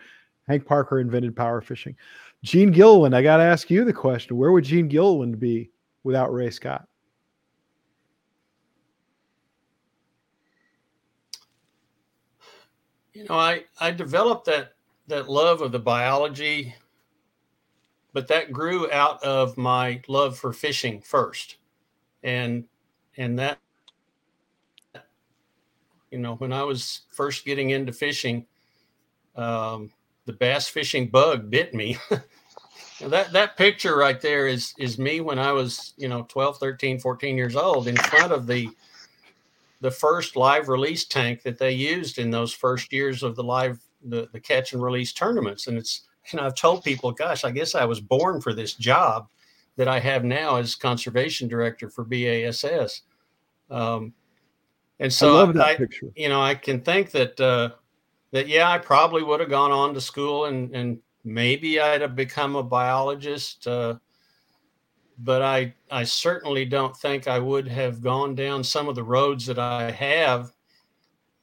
Speaker 4: Hank Parker invented power fishing. Gene Gilliland, I got to ask you the question: Where would Gene Gilliland be without Ray Scott?
Speaker 7: You know, I I developed that that love of the biology, but that grew out of my love for fishing first, and and that you know when I was first getting into fishing, um, the bass fishing bug bit me. <laughs> that that picture right there is is me when I was, you know, 12, 13, 14 years old in front of the the first live release tank that they used in those first years of the live the, the catch and release tournaments. And it's you know, I've told people, gosh, I guess I was born for this job that I have now as conservation director for BASS. Um, and so I, I you know, I can think that uh, that yeah, I probably would have gone on to school and and maybe I'd have become a biologist. Uh, but I I certainly don't think I would have gone down some of the roads that I have.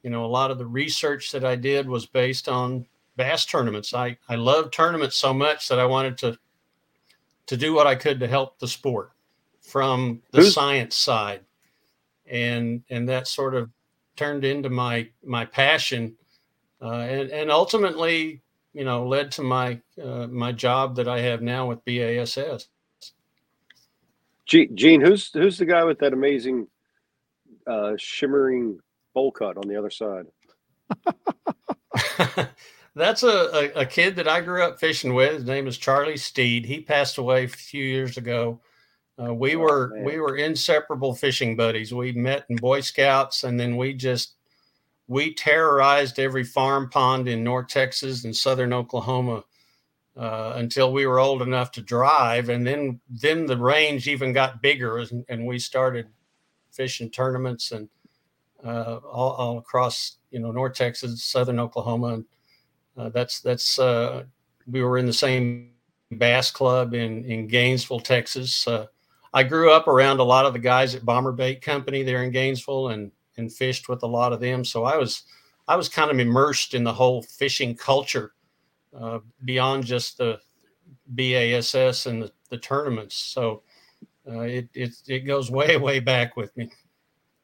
Speaker 7: You know, a lot of the research that I did was based on bass tournaments. I I love tournaments so much that I wanted to to do what I could to help the sport from the Who's- science side, and and that sort of turned into my my passion uh, and and ultimately, you know, led to my uh, my job that I have now with BASS.
Speaker 2: Gene, who's who's the guy with that amazing uh, shimmering bowl cut on the other side? <laughs>
Speaker 7: That's a, a, a, kid that I grew up fishing with. His name is Charlie Steed. He passed away a few years ago. Uh, we oh, were man. we were inseparable fishing buddies. We met in Boy Scouts, and then we just we terrorized every farm pond in North Texas and southern Oklahoma uh, until we were old enough to drive, and then then the range even got bigger, and, and we started fishing tournaments and uh, all, all, across you know North Texas, southern Oklahoma, and uh, that's that's uh, we were in the same bass club in in Gainesville, Texas. Uh, I grew up around a lot of the guys at Bomber Bait Company there in Gainesville, and and fished with a lot of them. So I was I was kind of immersed in the whole fishing culture uh, beyond just the BASS and the, the tournaments. So uh, it, it it goes way way back with me.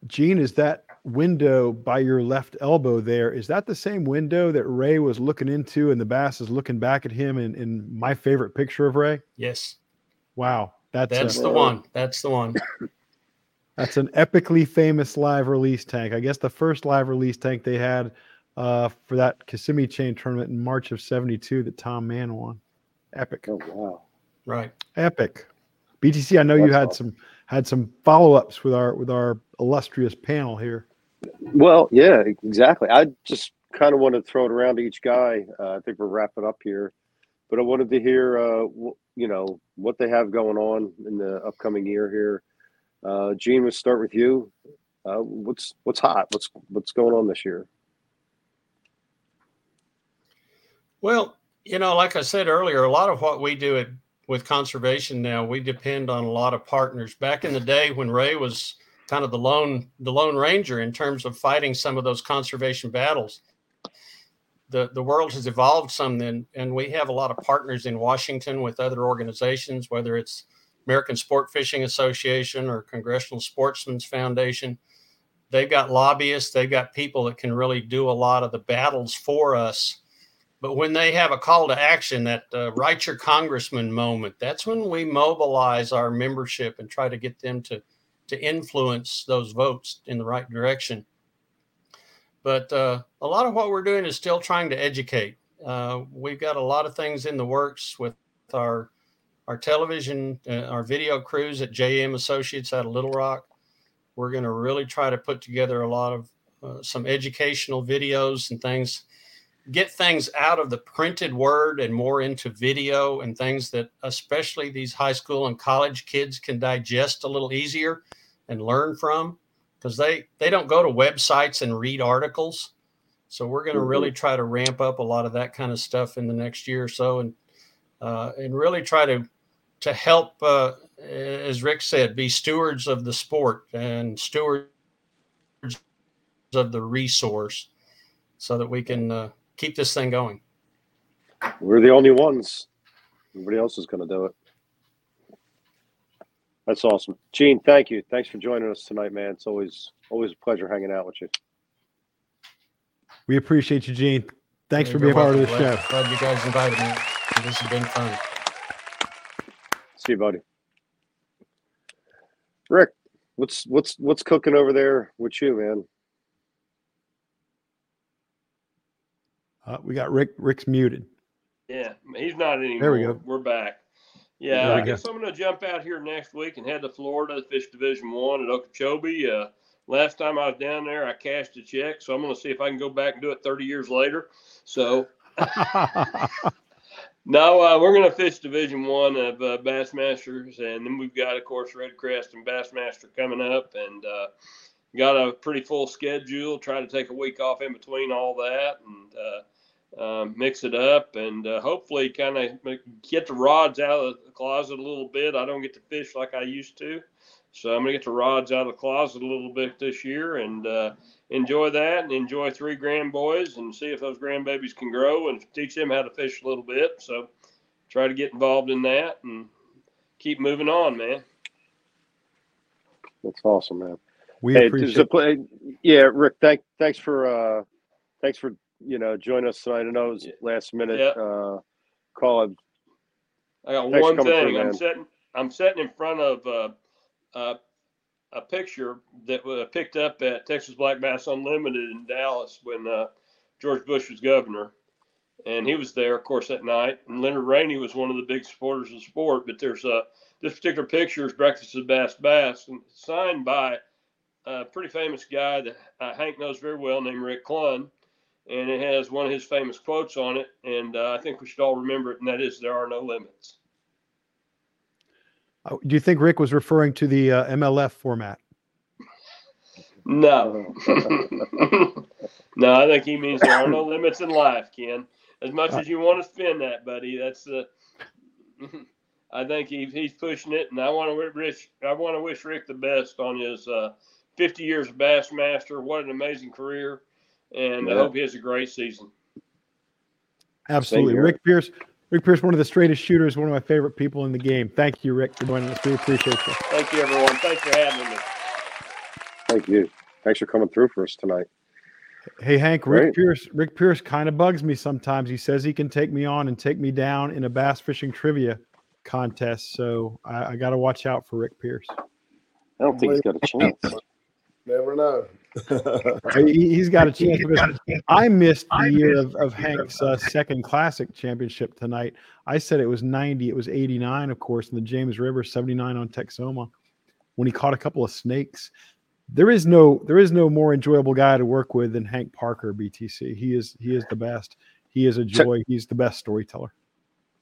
Speaker 4: Gene, is that window by your left elbow there? Is that the same window that Ray was looking into, and the bass is looking back at him in, in my favorite picture of Ray?
Speaker 7: Yes.
Speaker 4: Wow, that's
Speaker 7: that's a, the one. That's the one.
Speaker 4: That's an epically famous live release tank. I guess the first live release tank they had uh, for that Kissimmee chain tournament in March of 72 that Tom Mann won. Epic.
Speaker 2: Oh, wow.
Speaker 7: Right.
Speaker 4: Epic. BTC, I know That's you had awesome. some had some follow-ups with our with our illustrious panel here.
Speaker 2: Well, yeah, exactly. I just kind of wanted to throw it around to each guy. Uh, I think we're wrapping up here, but I wanted to hear, uh, you know, what they have going on in the upcoming year here. Uh, Gene, let's start with you. Uh, what's what's hot? What's what's going on this year?
Speaker 7: Well, You know, like I said earlier, a lot of what we do at, with conservation now, we depend on a lot of partners. Back in the day when Ray was kind of the lone the lone ranger in terms of fighting some of those conservation battles, the the world has evolved some then, and we have a lot of partners in Washington with other organizations, whether it's American Sport Fishing Association or Congressional Sportsmen's Foundation. They've got lobbyists, they've got people that can really do a lot of the battles for us. But when they have a call to action, that uh, write your congressman moment, that's when we mobilize our membership and try to get them to to influence those votes in the right direction. But uh, a lot of what we're doing is still trying to educate. Uh, we've got a lot of things in the works with our our television, uh, our video crews at JM Associates out of Little Rock. We're going to really try to put together a lot of uh, some educational videos and things, get things out of the printed word and more into video and things that especially these high school and college kids can digest a little easier and learn from because they they don't go to websites and read articles. So we're going to
Speaker 2: Mm-hmm.
Speaker 7: really try to ramp up a lot of that kind of stuff in the next year or so, and uh, and really try to to help, uh, as Rick said, be stewards of the sport and stewards of the resource, so that we can uh, keep this thing going.
Speaker 2: We're the only ones. Everybody else is going to do it. That's awesome, Gene. Thank you. Thanks for joining us tonight, man. It's always always a pleasure hanging out with you.
Speaker 4: We appreciate you, Gene. Thanks for
Speaker 7: You're
Speaker 4: being part of the show.
Speaker 7: Glad, glad you guys invited me. This has been fun.
Speaker 2: See you, buddy. Rick, what's what's what's cooking over there with you, man?
Speaker 4: Uh, we got Rick. Rick's muted.
Speaker 6: Yeah, he's not anymore.
Speaker 4: There we go.
Speaker 6: We're back. Yeah, I
Speaker 4: go.
Speaker 6: guess I'm going to jump out here next week and head to Florida, Fish Division One at Okeechobee. Uh, last time I was down there, I cashed a check, so I'm going to see if I can go back and do it 30 years later. So <laughs> no, uh, we're going to fish Division One of uh, Bassmasters, and then we've got, of course, REDCREST and Bassmaster coming up, and uh, got a pretty full schedule. Try to take a week off in between all that, and uh, um, mix it up, and uh, hopefully, kind of get the rods out of the closet a little bit. I don't get to fish like I used to, so I'm gonna get the rods out of the closet a little bit this year, and uh, enjoy that, and enjoy three grand boys, and see if those grandbabies can grow, and teach them how to fish a little bit. So, try to get involved in that, and keep moving on, man.
Speaker 2: That's awesome, man.
Speaker 4: we
Speaker 2: hey,
Speaker 4: appreciate.
Speaker 2: there's a play. Yeah, Rick. Thank thanks for uh, thanks for you know join us tonight. I know it was last minute
Speaker 6: Yeah.
Speaker 2: uh, call.
Speaker 6: I got
Speaker 2: Thanks
Speaker 6: one thing.
Speaker 2: through,
Speaker 6: I'm sitting. I'm sitting in front of uh, uh, a picture that was picked up at Texas Black Bass Unlimited in Dallas when uh, George Bush was governor, and he was there, of course, that night. And Leonard Rainey was one of the big supporters of the sport. But there's a this particular picture is Breakfast of Bass Bass, and signed by a pretty famous guy that uh, Hank knows very well, named Rick Clunn. And it has one of his famous quotes on it, and uh, I think we should all remember it, and that is, "There are no limits."
Speaker 4: Uh, do you think Rick was referring to the uh, MLF format?
Speaker 6: No. <laughs> no, I think he means there are no limits in life, Ken. As much as you want to spend that, buddy, that's the. <laughs> I think he, he's pushing it, and I want to wish I want to wish Rick the best on his uh, 50 years of Bassmaster. What an amazing career, and I hope he has a great season.
Speaker 4: Absolutely. Rick Pierce. Rick Pierce, one of the straightest shooters, one of my favorite people in the game. Thank you, Rick, for joining us. We appreciate you.
Speaker 6: Thank you, everyone. Thanks for having me.
Speaker 2: Thank you. Thanks for coming through for us tonight.
Speaker 4: Hey Hank, Rick
Speaker 2: Great.
Speaker 4: Pierce. Rick Pierce kind of bugs me sometimes. He says he can take me on and take me down in a bass fishing trivia contest. So I, I got to watch out for Rick Pierce.
Speaker 2: I don't think he's got a chance.
Speaker 5: Never know.
Speaker 4: He, he's got a chance because I missed the year of, of Hank's uh, second classic championship tonight. I said it was 90. It was 89, of course, in the James River, 79 on Texoma when he caught a couple of snakes. There is no there is no more enjoyable guy to work with than Hank Parker, BTC. He is he is the best. He is a joy. He's the best storyteller.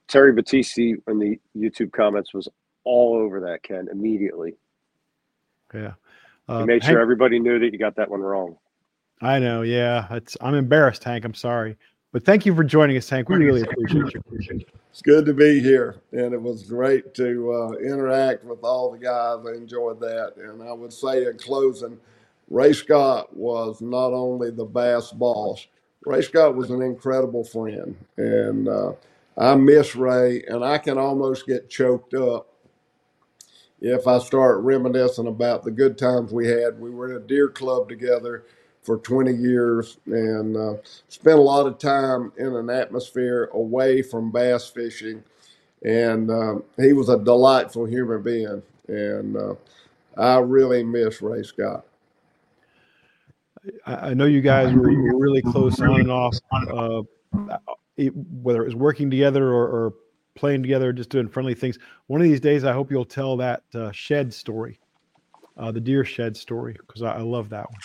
Speaker 2: Terry Battisti in the YouTube comments was all over that Ken immediately.
Speaker 4: Yeah.
Speaker 2: He
Speaker 4: Uh,
Speaker 2: made
Speaker 4: Hank-
Speaker 2: sure everybody knew that you got that one wrong.
Speaker 4: I know. Yeah. It's I'm embarrassed, Hank. I'm sorry. But thank you for joining us, Hank. We really appreciate you.
Speaker 5: It's good to be here, and it was great to uh, interact with all the guys. I enjoyed that, and I would say in closing, Ray Scott was not only the bass boss. Ray Scott was an incredible friend, and uh, I miss Ray, and I can almost get choked up if I start reminiscing about the good times we had. We were in a deer club together for 20 years and uh, spent a lot of time in an atmosphere away from bass fishing. And um, he was a delightful human being. And uh, I really miss Ray Scott.
Speaker 4: I, I know you guys were, were really close on and off, <laughs> uh, it- whether it was working together or, or playing together, just doing friendly things. One of these days, I hope you'll tell that uh, shed story, uh, the deer shed story, because I, I love that one.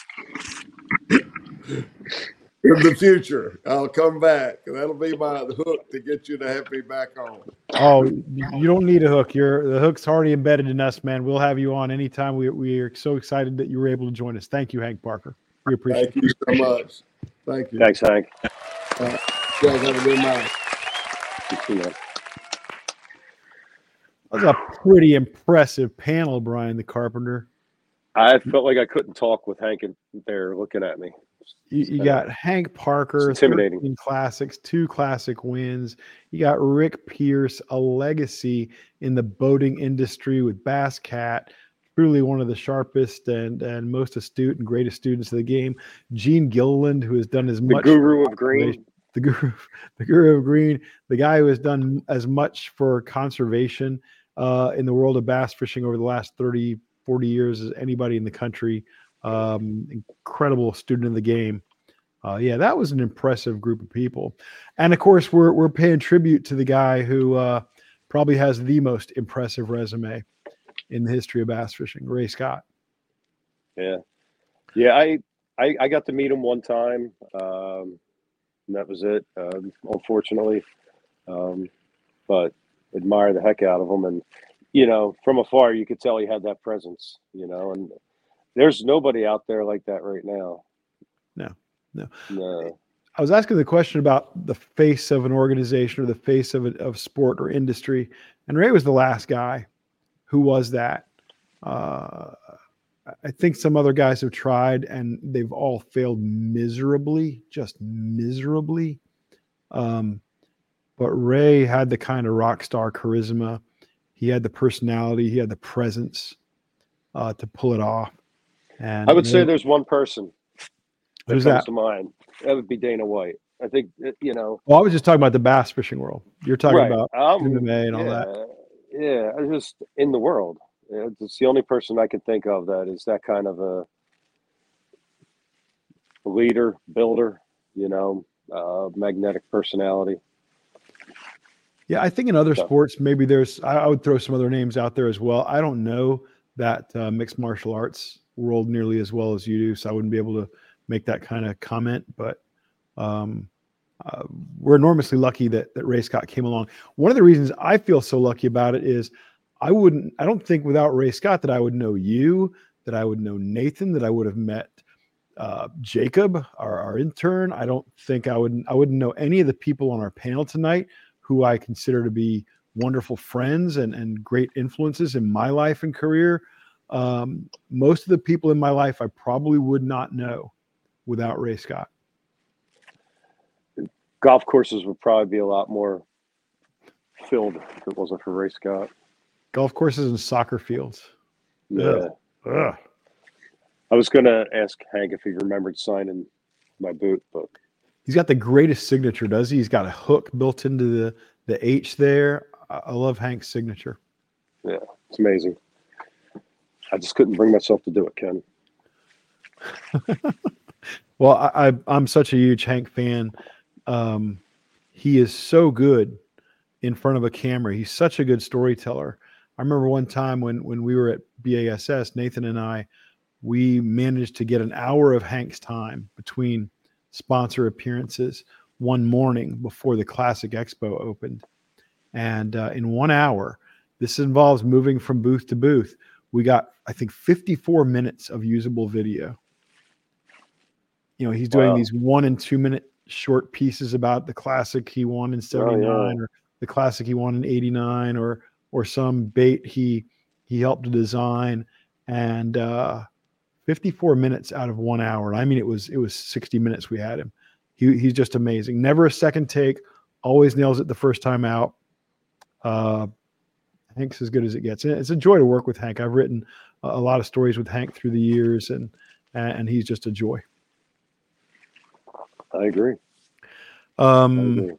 Speaker 5: In the future, I'll come back. That'll be my hook to get you to have me back on.
Speaker 4: Oh, you don't need a hook. You're the hook's already embedded in us, man. We'll have you on anytime. We we are so excited that you were able to join us. Thank you, Hank Parker. We appreciate
Speaker 5: Thank you so much. Thank you.
Speaker 2: Thanks, Hank.
Speaker 5: You guys have a good night.
Speaker 2: You too, man.
Speaker 4: That was a pretty impressive panel, Brian the Carpenter.
Speaker 2: I felt like I couldn't talk with Hank in there looking at me.
Speaker 4: You, you got Hank Parker,
Speaker 2: intimidating.
Speaker 4: classics, two classic wins. You got Rick Pierce, a legacy in the boating industry with Bass Cat, truly one of the sharpest and, and most astute and greatest students of the game. Gene Gilliland, who has done as
Speaker 2: The
Speaker 4: much
Speaker 2: guru of green.
Speaker 4: the guru, <laughs> the guru of green, the guy who has done as much for conservation uh, in the world of bass fishing over the last 30, 40 years as anybody in the country. Um, incredible student of the game. Uh, yeah, that was an impressive group of people. And of course, we're, we're paying tribute to the guy who uh, probably has the most impressive resume in the history of bass fishing, Ray Scott.
Speaker 2: Yeah, yeah. I, I I got to meet him one time, um, and that was it. Um, unfortunately, um, but admire the heck out of him, and you know, from afar, you could tell he had that presence. You know, and there's nobody out there like that right now.
Speaker 4: No, no.
Speaker 2: no.
Speaker 4: I was asking the question about the face of an organization or the face of a, of sport or industry, and Ray was the last guy who was that. Uh, I think some other guys have tried, and they've all failed miserably, just miserably. Um, but Ray had the kind of rock star charisma. He had the personality. He had the presence uh, to pull it off. And
Speaker 2: I would say there's one person that
Speaker 4: Who's
Speaker 2: comes
Speaker 4: that?
Speaker 2: to mind. That would be Dana White. I think you know.
Speaker 4: Well, I was just talking about the bass fishing world. You're talking
Speaker 2: right.
Speaker 4: about
Speaker 2: um,
Speaker 4: MMA and all that.
Speaker 2: Yeah, I just in the world. It's the only person I can think of that is that kind of a leader, builder, you know, uh, magnetic personality.
Speaker 4: Yeah, I think in other
Speaker 2: So-
Speaker 4: sports, maybe there's, I, I would throw some other names out there as well. I don't know that uh, mixed martial arts world nearly as well as you do, so I wouldn't be able to make that kind of comment. But um, uh, we're enormously lucky that, that Ray Scott came along. One of the reasons I feel so lucky about it is I wouldn't, I don't think without Ray Scott that I would know you, that I would know Nathan, that I would have met uh, Jacob, our, our intern. I don't think I would, I wouldn't know any of the people on our panel tonight who I consider to be wonderful friends and, and great influences in my life and career. Um, most of the people in my life I probably would not know without Ray Scott.
Speaker 2: Golf courses would probably be a lot more filled if it wasn't for Ray Scott.
Speaker 4: Golf courses and soccer fields.
Speaker 2: Yeah.
Speaker 4: Ugh.
Speaker 2: I was gonna ask Hank if he remembered signing my boot, but
Speaker 4: He's got the greatest signature, does he? He's got a hook built into the, the H there. I, love Hank's signature.
Speaker 2: Yeah, it's amazing. I just couldn't bring myself to do it, Ken. <laughs>
Speaker 4: Well, I, I I'm such a huge Hank fan. Um, he is so good in front of a camera. He's such a good storyteller. I remember one time when when we were at BASS, Nathan and I, we managed to get an hour of Hank's time between sponsor appearances one morning before the Classic Expo opened, and uh, in one hour, this involves moving from booth to booth. We got I think 54 minutes of usable video you know he's doing
Speaker 2: Wow.
Speaker 4: these one and two minute short pieces about the classic he won in 79 or the classic he won in 89 or or some bait he he helped to design and uh 54 minutes out of one hour. I mean, it was it was 60 minutes we had him. He, he's just amazing. Never a second take. Always nails it the first time out. Uh, Hank's as good as it gets. It's a joy to work with Hank. I've written a, a lot of stories with Hank through the years, and and he's just a joy.
Speaker 2: I agree.
Speaker 4: Um,
Speaker 2: I agree.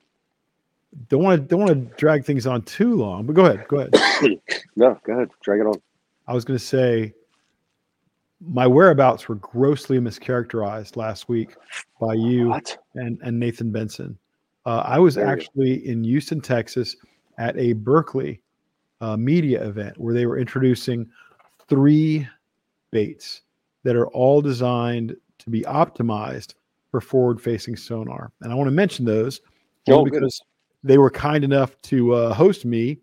Speaker 4: don't want to don't want to drag things on too long, but go ahead, go ahead. <coughs>
Speaker 2: No, go ahead. Drag it on.
Speaker 4: I was going to say my whereabouts were grossly mischaracterized last week by you
Speaker 2: What?
Speaker 4: and, and Nathan Benson. Uh, I was actually in Houston, Texas at a Berkley uh, media event where they were introducing three baits that are all designed to be optimized for forward facing sonar. And I want to mention those
Speaker 2: Oh,
Speaker 4: because they were kind enough to uh, host me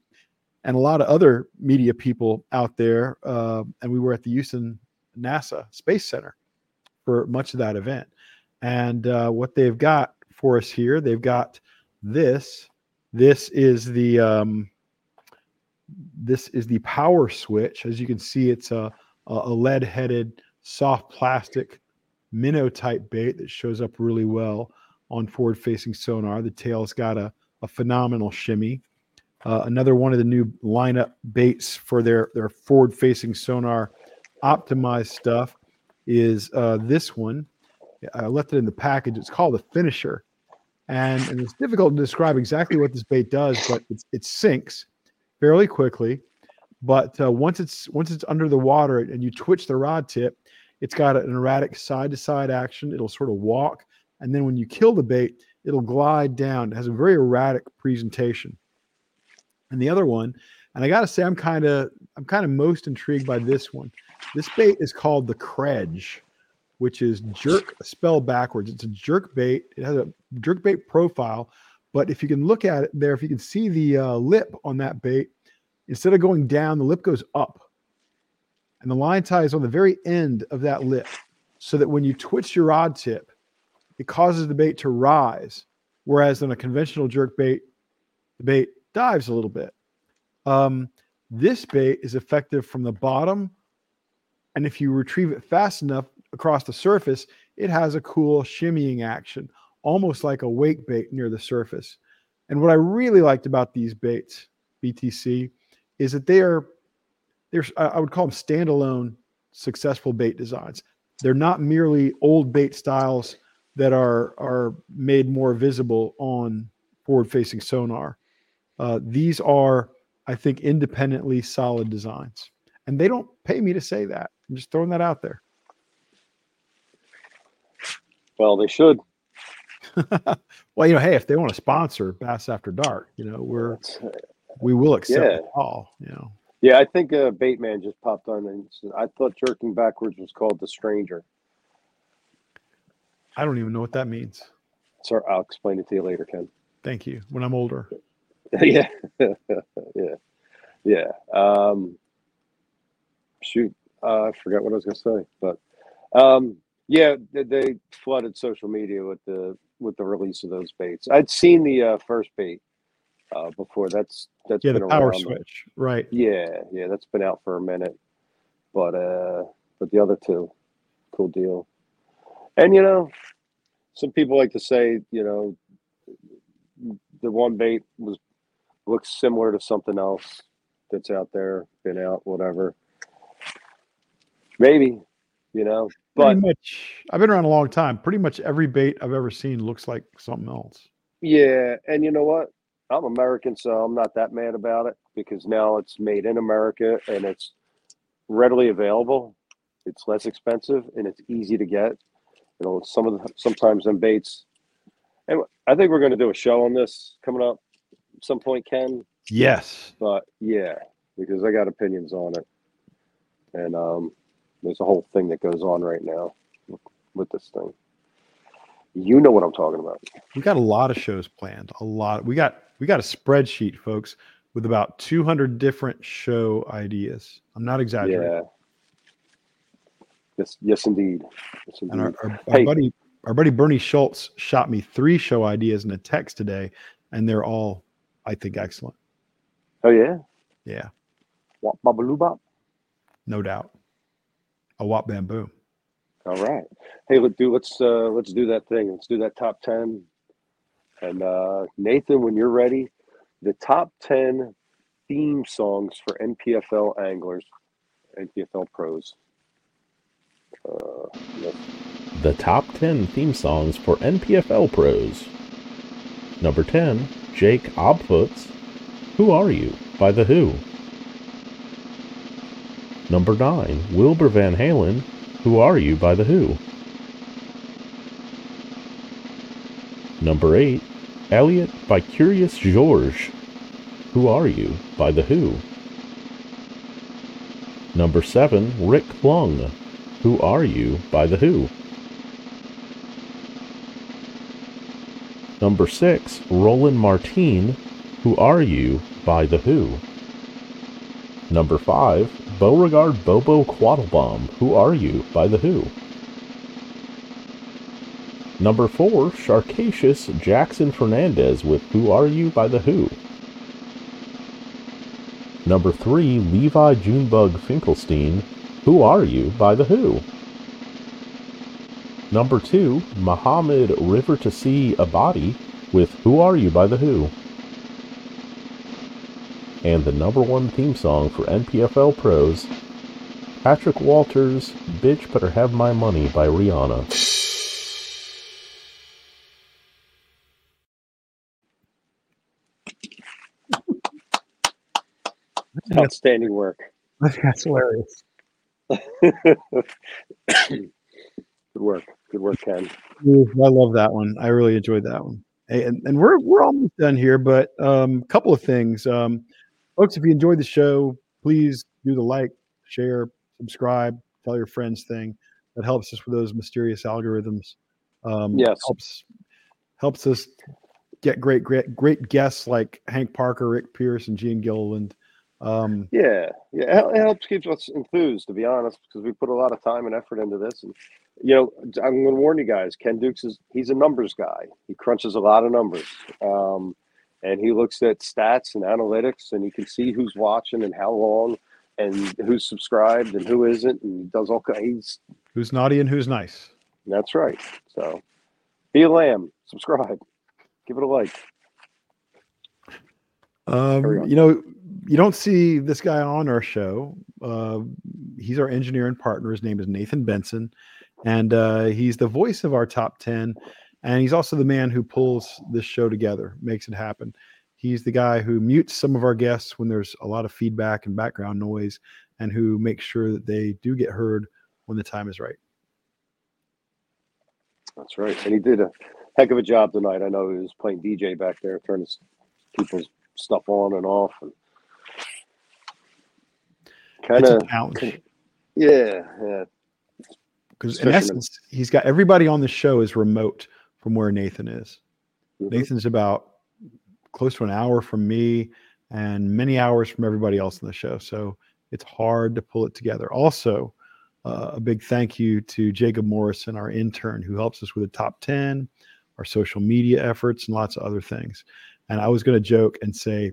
Speaker 4: and a lot of other media people out there. Uh, and we were at the Houston NASA Space Center for much of that event. And uh, what they've got for us here, they've got this. This is the um, this is the power switch. As you can see, it's a a lead-headed soft plastic minnow type bait that shows up really well on forward-facing sonar. The tail's got a, a phenomenal shimmy. Uh, another one of the new lineup baits for their their forward-facing sonar optimized stuff is uh, this one. I left it in the package. It's called the Finisher, and, and it's difficult to describe exactly what this bait does, but it sinks fairly quickly. But uh, once it's once it's under the water and you twitch the rod tip, it's got an erratic side to side action. It'll sort of walk, and then when you kill the bait, it'll glide down. It has a very erratic presentation. And the other one, and I got to say, I'm kind of I'm kind of most intrigued by this one. This bait is called the Krej, which is jerk spelled backwards. It's a jerk bait. It has a jerk bait profile, but if you can look at it there, if you can see the uh, lip on that bait, instead of going down, the lip goes up, and the line tie is on the very end of that lip, so that when you twitch your rod tip, it causes the bait to rise, whereas on a conventional jerk bait, the bait dives a little bit. Um, this bait is effective from the bottom, and if you retrieve it fast enough across the surface, it has a cool shimmying action, almost like a wake bait near the surface. And what I really liked about these baits, BTC, is that they are they're I would call them standalone successful bait designs. They're not merely old bait styles that are are made more visible on forward-facing sonar. Uh, these are, I think, independently solid designs, and they don't pay me to say that. I'm just throwing that out there.
Speaker 2: Well, they should. <laughs>
Speaker 4: well, you know, hey, if they want to sponsor Bass After Dark, you know, we're we will accept
Speaker 2: Yeah.
Speaker 4: the call. You know,
Speaker 2: Yeah, I think uh, Bateman just popped on and said, I thought jerking backwards was called the stranger.
Speaker 4: I don't even know what that means.
Speaker 2: So I'll explain it to you later, Ken.
Speaker 4: Thank you. When I'm older, <laughs>
Speaker 2: yeah, <laughs> yeah, yeah. Um, shoot, uh, I forgot what I was going to say, but um, yeah, they, they flooded social media with the with the release of those baits. I'd seen the uh, first bait uh, before. That's that's
Speaker 4: yeah,
Speaker 2: been
Speaker 4: the power
Speaker 2: around.
Speaker 4: switch, right?
Speaker 2: Yeah, yeah, that's been out for a minute, but uh, but the other two, cool deal. And you know, some people like to say, you know, the one bait was looks similar to something else that's out there, been out, whatever. Maybe, you know, but
Speaker 4: Pretty much. I've been around a long time. Pretty much every bait I've ever seen looks like something else.
Speaker 2: Yeah, and you know what? I'm American, so I'm not that mad about it because now it's made in America and it's readily available. It's less expensive and it's easy to get. You know, some of the sometimes them baits. And I think we're going to do a show on this coming up at some point, Ken.
Speaker 4: Yes.
Speaker 2: But yeah, because I got opinions on it, and um, there's a whole thing that goes on right now with, with this thing. You know what I'm talking about.
Speaker 4: We got a lot of shows planned. A lot. We got we got a spreadsheet, folks, with about 200 different show ideas. I'm not exaggerating.
Speaker 2: Yeah. Yes, yes, indeed. Yes,
Speaker 4: And
Speaker 2: indeed.
Speaker 4: our, our, our
Speaker 2: Hey.
Speaker 4: buddy our buddy Bernie Schultz shot me three show ideas in a text today, and they're all, I think, excellent.
Speaker 2: Oh yeah.
Speaker 4: Yeah,
Speaker 2: Wop bop.
Speaker 4: no doubt. A wop bamboo.
Speaker 2: All right. Hey, let's do let's uh let's do that thing. Let's do that top ten. And uh Nathan, when you're ready, the top ten theme songs for NPFL anglers, NPFL pros. Uh, let's-
Speaker 8: The top 10 theme songs for NPFL pros. Number 10, Jake Obfoots, Who Are You? by The Who. Number 9, Wilbur Van Halen, Who Are You? by The Who. Number 8, Elliot by Curious George, Who Are You? by The Who. Number 7, Rick Lung, Who Are You? by The Who. Number 6, Roland Martine, Who Are You? by The Who. Number 5, Beauregard Bobo Quattlebaum, Who Are You? by The Who. Number 4, Sharkacious Jackson Fernandez with Who Are You? by The Who. Number 3, Levi Junebug Finkelstein, Who Are You? by The Who. Number 2, Muhammad River to Sea Abadi with Who Are You? by The Who. And the number one theme song for NPFL pros, Patrick Walters' Bitch Better Have My Money by Rihanna.
Speaker 2: outstanding work.
Speaker 4: That's hilarious. <coughs>
Speaker 2: Good work. Good work, Ken.
Speaker 4: I love that one. I really enjoyed that one. And, and we're we're almost done here, but um, couple of things, um, folks. If you enjoyed the show, please do the like, share, subscribe, tell your friends thing. That helps us with those mysterious algorithms. Um,
Speaker 2: Yes.
Speaker 4: helps helps us get great great great guests like Hank Parker, Rick Pierce, and Gene Gilliland. Um,
Speaker 2: Yeah, yeah, it helps keep us enthused, to be honest, because we put a lot of time and effort into this. And you know, I'm going to warn you guys. Ken Dukes is he's a numbers guy. He crunches a lot of numbers, um, and he looks at stats and analytics, and he can see who's watching and how long, and who's subscribed and who isn't, and he does all. kinds
Speaker 4: who's naughty and who's nice.
Speaker 2: that's right. So, be a lamb. Subscribe. Give it a like.
Speaker 4: Um, you know, you don't see this guy on our show. Uh, he's our engineer and partner. His name is Nathan Benson, and uh, he's the voice of our top 10. And he's also the man who pulls this show together, makes it happen. He's the guy who mutes some of our guests when there's a lot of feedback and background noise, and who makes sure that they do get heard when the time is right.
Speaker 2: That's right. And he did a heck of a job tonight. I know he was playing DJ back there, turning people's stuff on and off. And kind of,
Speaker 4: challenge
Speaker 2: yeah, yeah.
Speaker 4: because, in essence, he's got everybody on the show is remote from where Nathan is.
Speaker 2: Mhm.
Speaker 4: Nathan's about close to an hour from me and many hours from everybody else in the show. So it's hard to pull it together. Also, uh, a big thank you to Jacob Morrison, our intern, who helps us with the top 10, our social media efforts, and lots of other things. And I was going to joke and say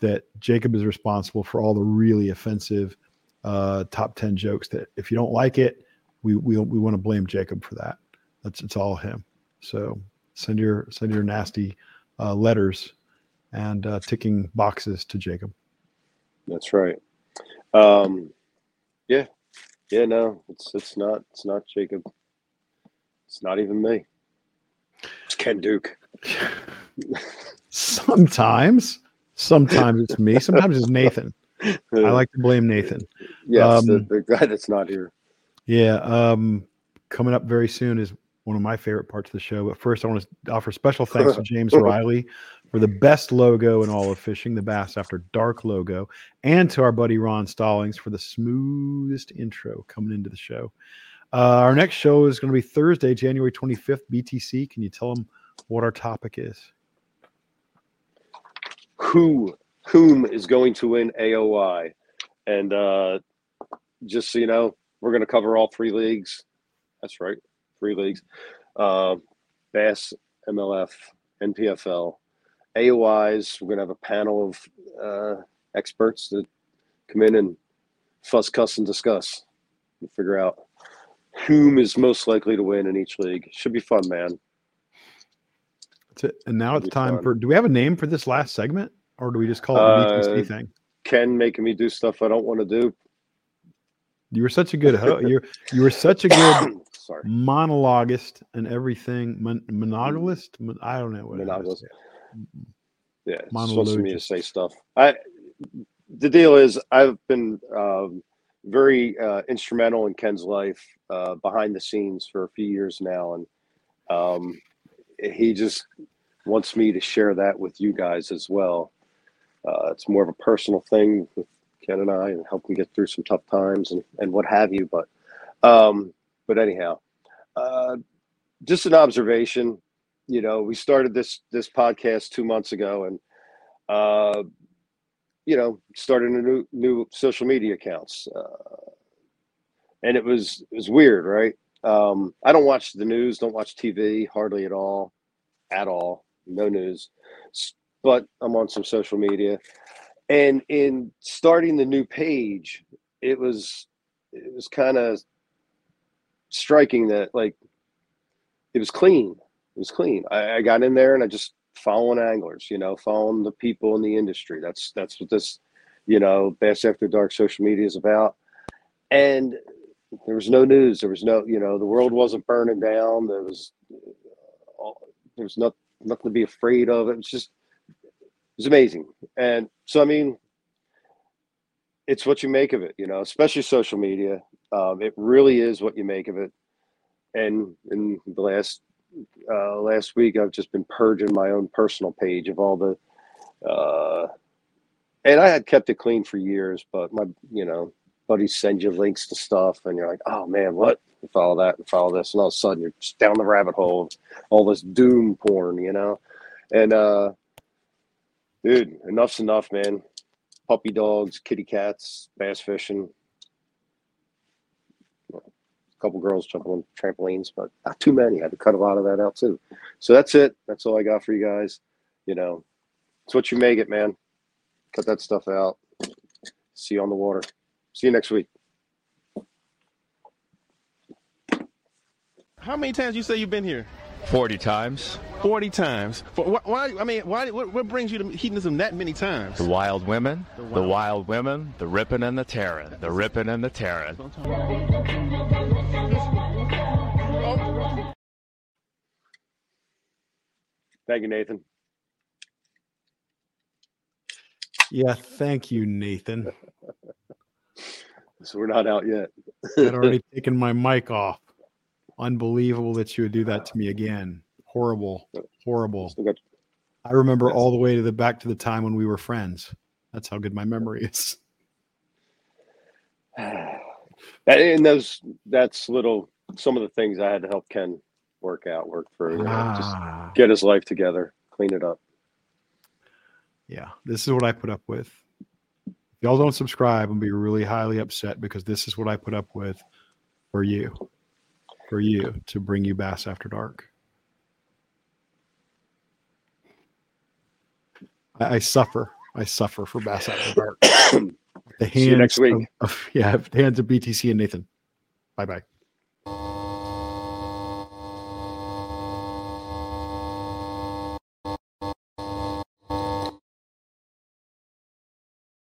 Speaker 4: that Jacob is responsible for all the really offensive uh, top 10 jokes that if you don't like it, we, we, we want to blame Jacob for that. That's it's all him. So send your send your nasty uh, letters and uh, ticking boxes to Jacob.
Speaker 2: That's right. Um, yeah, yeah. No, it's it's not it's not Jacob. It's not even me. It's Ken Duke. <laughs>
Speaker 4: Sometimes, sometimes it's me. Sometimes it's Nathan. I like to blame Nathan.
Speaker 2: yes, the,
Speaker 4: um,
Speaker 2: the guy that's not here.
Speaker 4: Yeah. Um, coming up very soon is one of my favorite parts of the show. But first, I want to offer special thanks to <laughs> James Riley for the best logo in all of fishing, the Bass After Dark logo, and to our buddy Ron Stallings for the smoothest intro coming into the show. Uh, our next show is going to be Thursday, January 25th, BTC. Can you tell them what our topic is?
Speaker 2: who whom is going to win AOY. And uh, just so you know, we're going to cover all three leagues. That's right, three leagues. uh, Bass, MLF, NPFL, AOYs. We're going to have a panel of uh, experts that come in and fuss, cuss, and discuss and figure out whom is most likely to win in each league. Should be fun, man.
Speaker 4: That's it. And now it's time
Speaker 2: fun.
Speaker 4: for. Do we have a name for this last segment, or do we just call it the
Speaker 2: Uh,
Speaker 4: thing?
Speaker 2: Ken making me do stuff I don't want to do.
Speaker 4: You were such a good ho- you you were such a good <coughs>
Speaker 2: Sorry.
Speaker 4: monologuist and everything. Mon- monogamist? Mon- I don't know what.
Speaker 2: Monogamist. Yeah, it's supposed for me to say stuff. I the deal is I've been um, very uh, instrumental in Ken's life uh, behind the scenes for a few years now, and um, he just wants me to share that with you guys as well. Uh, it's more of a personal thing with Ken and I, and help him get through some tough times and, and what have you. But um, but anyhow, uh, just an observation you know we started this this podcast two months ago and uh you know started a new new social media accounts uh, and it was it was weird right? Um i don't watch the news don't watch tv hardly at all at all no news. But i'm on some social media. And in starting the new page it was it was kind of striking that like it was clean it was clean. I, I got in there and I just following anglers, you know, following the people in the industry. That's that's what this, you know, Bass After Dark social media is about. And there was no news. There was no, you know, the world wasn't burning down. There was, uh, there was not, nothing to be afraid of. It was just, it was amazing. And so, I mean, it's what you make of it, you know, especially social media. Um, it really is what you make of it. And in the last uh, last week I've just been purging my own personal page of all the uh, and I had kept it clean for years, but my you know buddies send you links to stuff and you're like, oh man, what? You follow that and follow this, and all of a sudden you're just down the rabbit hole of all this doom porn, you know? And uh dude, enough's enough, man. Puppy dogs, kitty cats, bass fishing, couple girls jumping on trampolines, but not too many. I had to cut a lot of that out too. So that's it. That's all I got for you guys. You know, it's what you make it, man. Cut that stuff out. See you on the water. See you next week.
Speaker 9: How many times you say you've been here?
Speaker 10: 40 times.
Speaker 9: 40 times. For, wh- why, I mean, why, what, what brings you to hedonism that many times?
Speaker 10: The wild women,
Speaker 9: The
Speaker 10: the
Speaker 9: wild-
Speaker 10: wild women, the ripping and the tearing, the ripping and the tearing.
Speaker 2: Thank you, Nathan.
Speaker 4: Yeah, thank you, Nathan.
Speaker 2: So we're not out yet.
Speaker 4: I'd <laughs> already taken my mic off. Unbelievable that you would do that to me again. Horrible, horrible. I remember all the way to the back to the time when we were friends. That's how good my memory is. <sighs>
Speaker 2: and those that's little some of the things I had to help Ken work out, work through, you know,
Speaker 4: Ah,
Speaker 2: just get his life together, clean it up.
Speaker 4: yeah, this is what I put up with. If y'all don't subscribe, I'm be really highly upset because this is what I put up with for you, for you to bring you Bass After Dark. I, I suffer. I suffer for Bass After Dark. <coughs> The
Speaker 2: See you next week.
Speaker 4: Of, of- yeah, the hands of BTC and Nathan. Bye bye.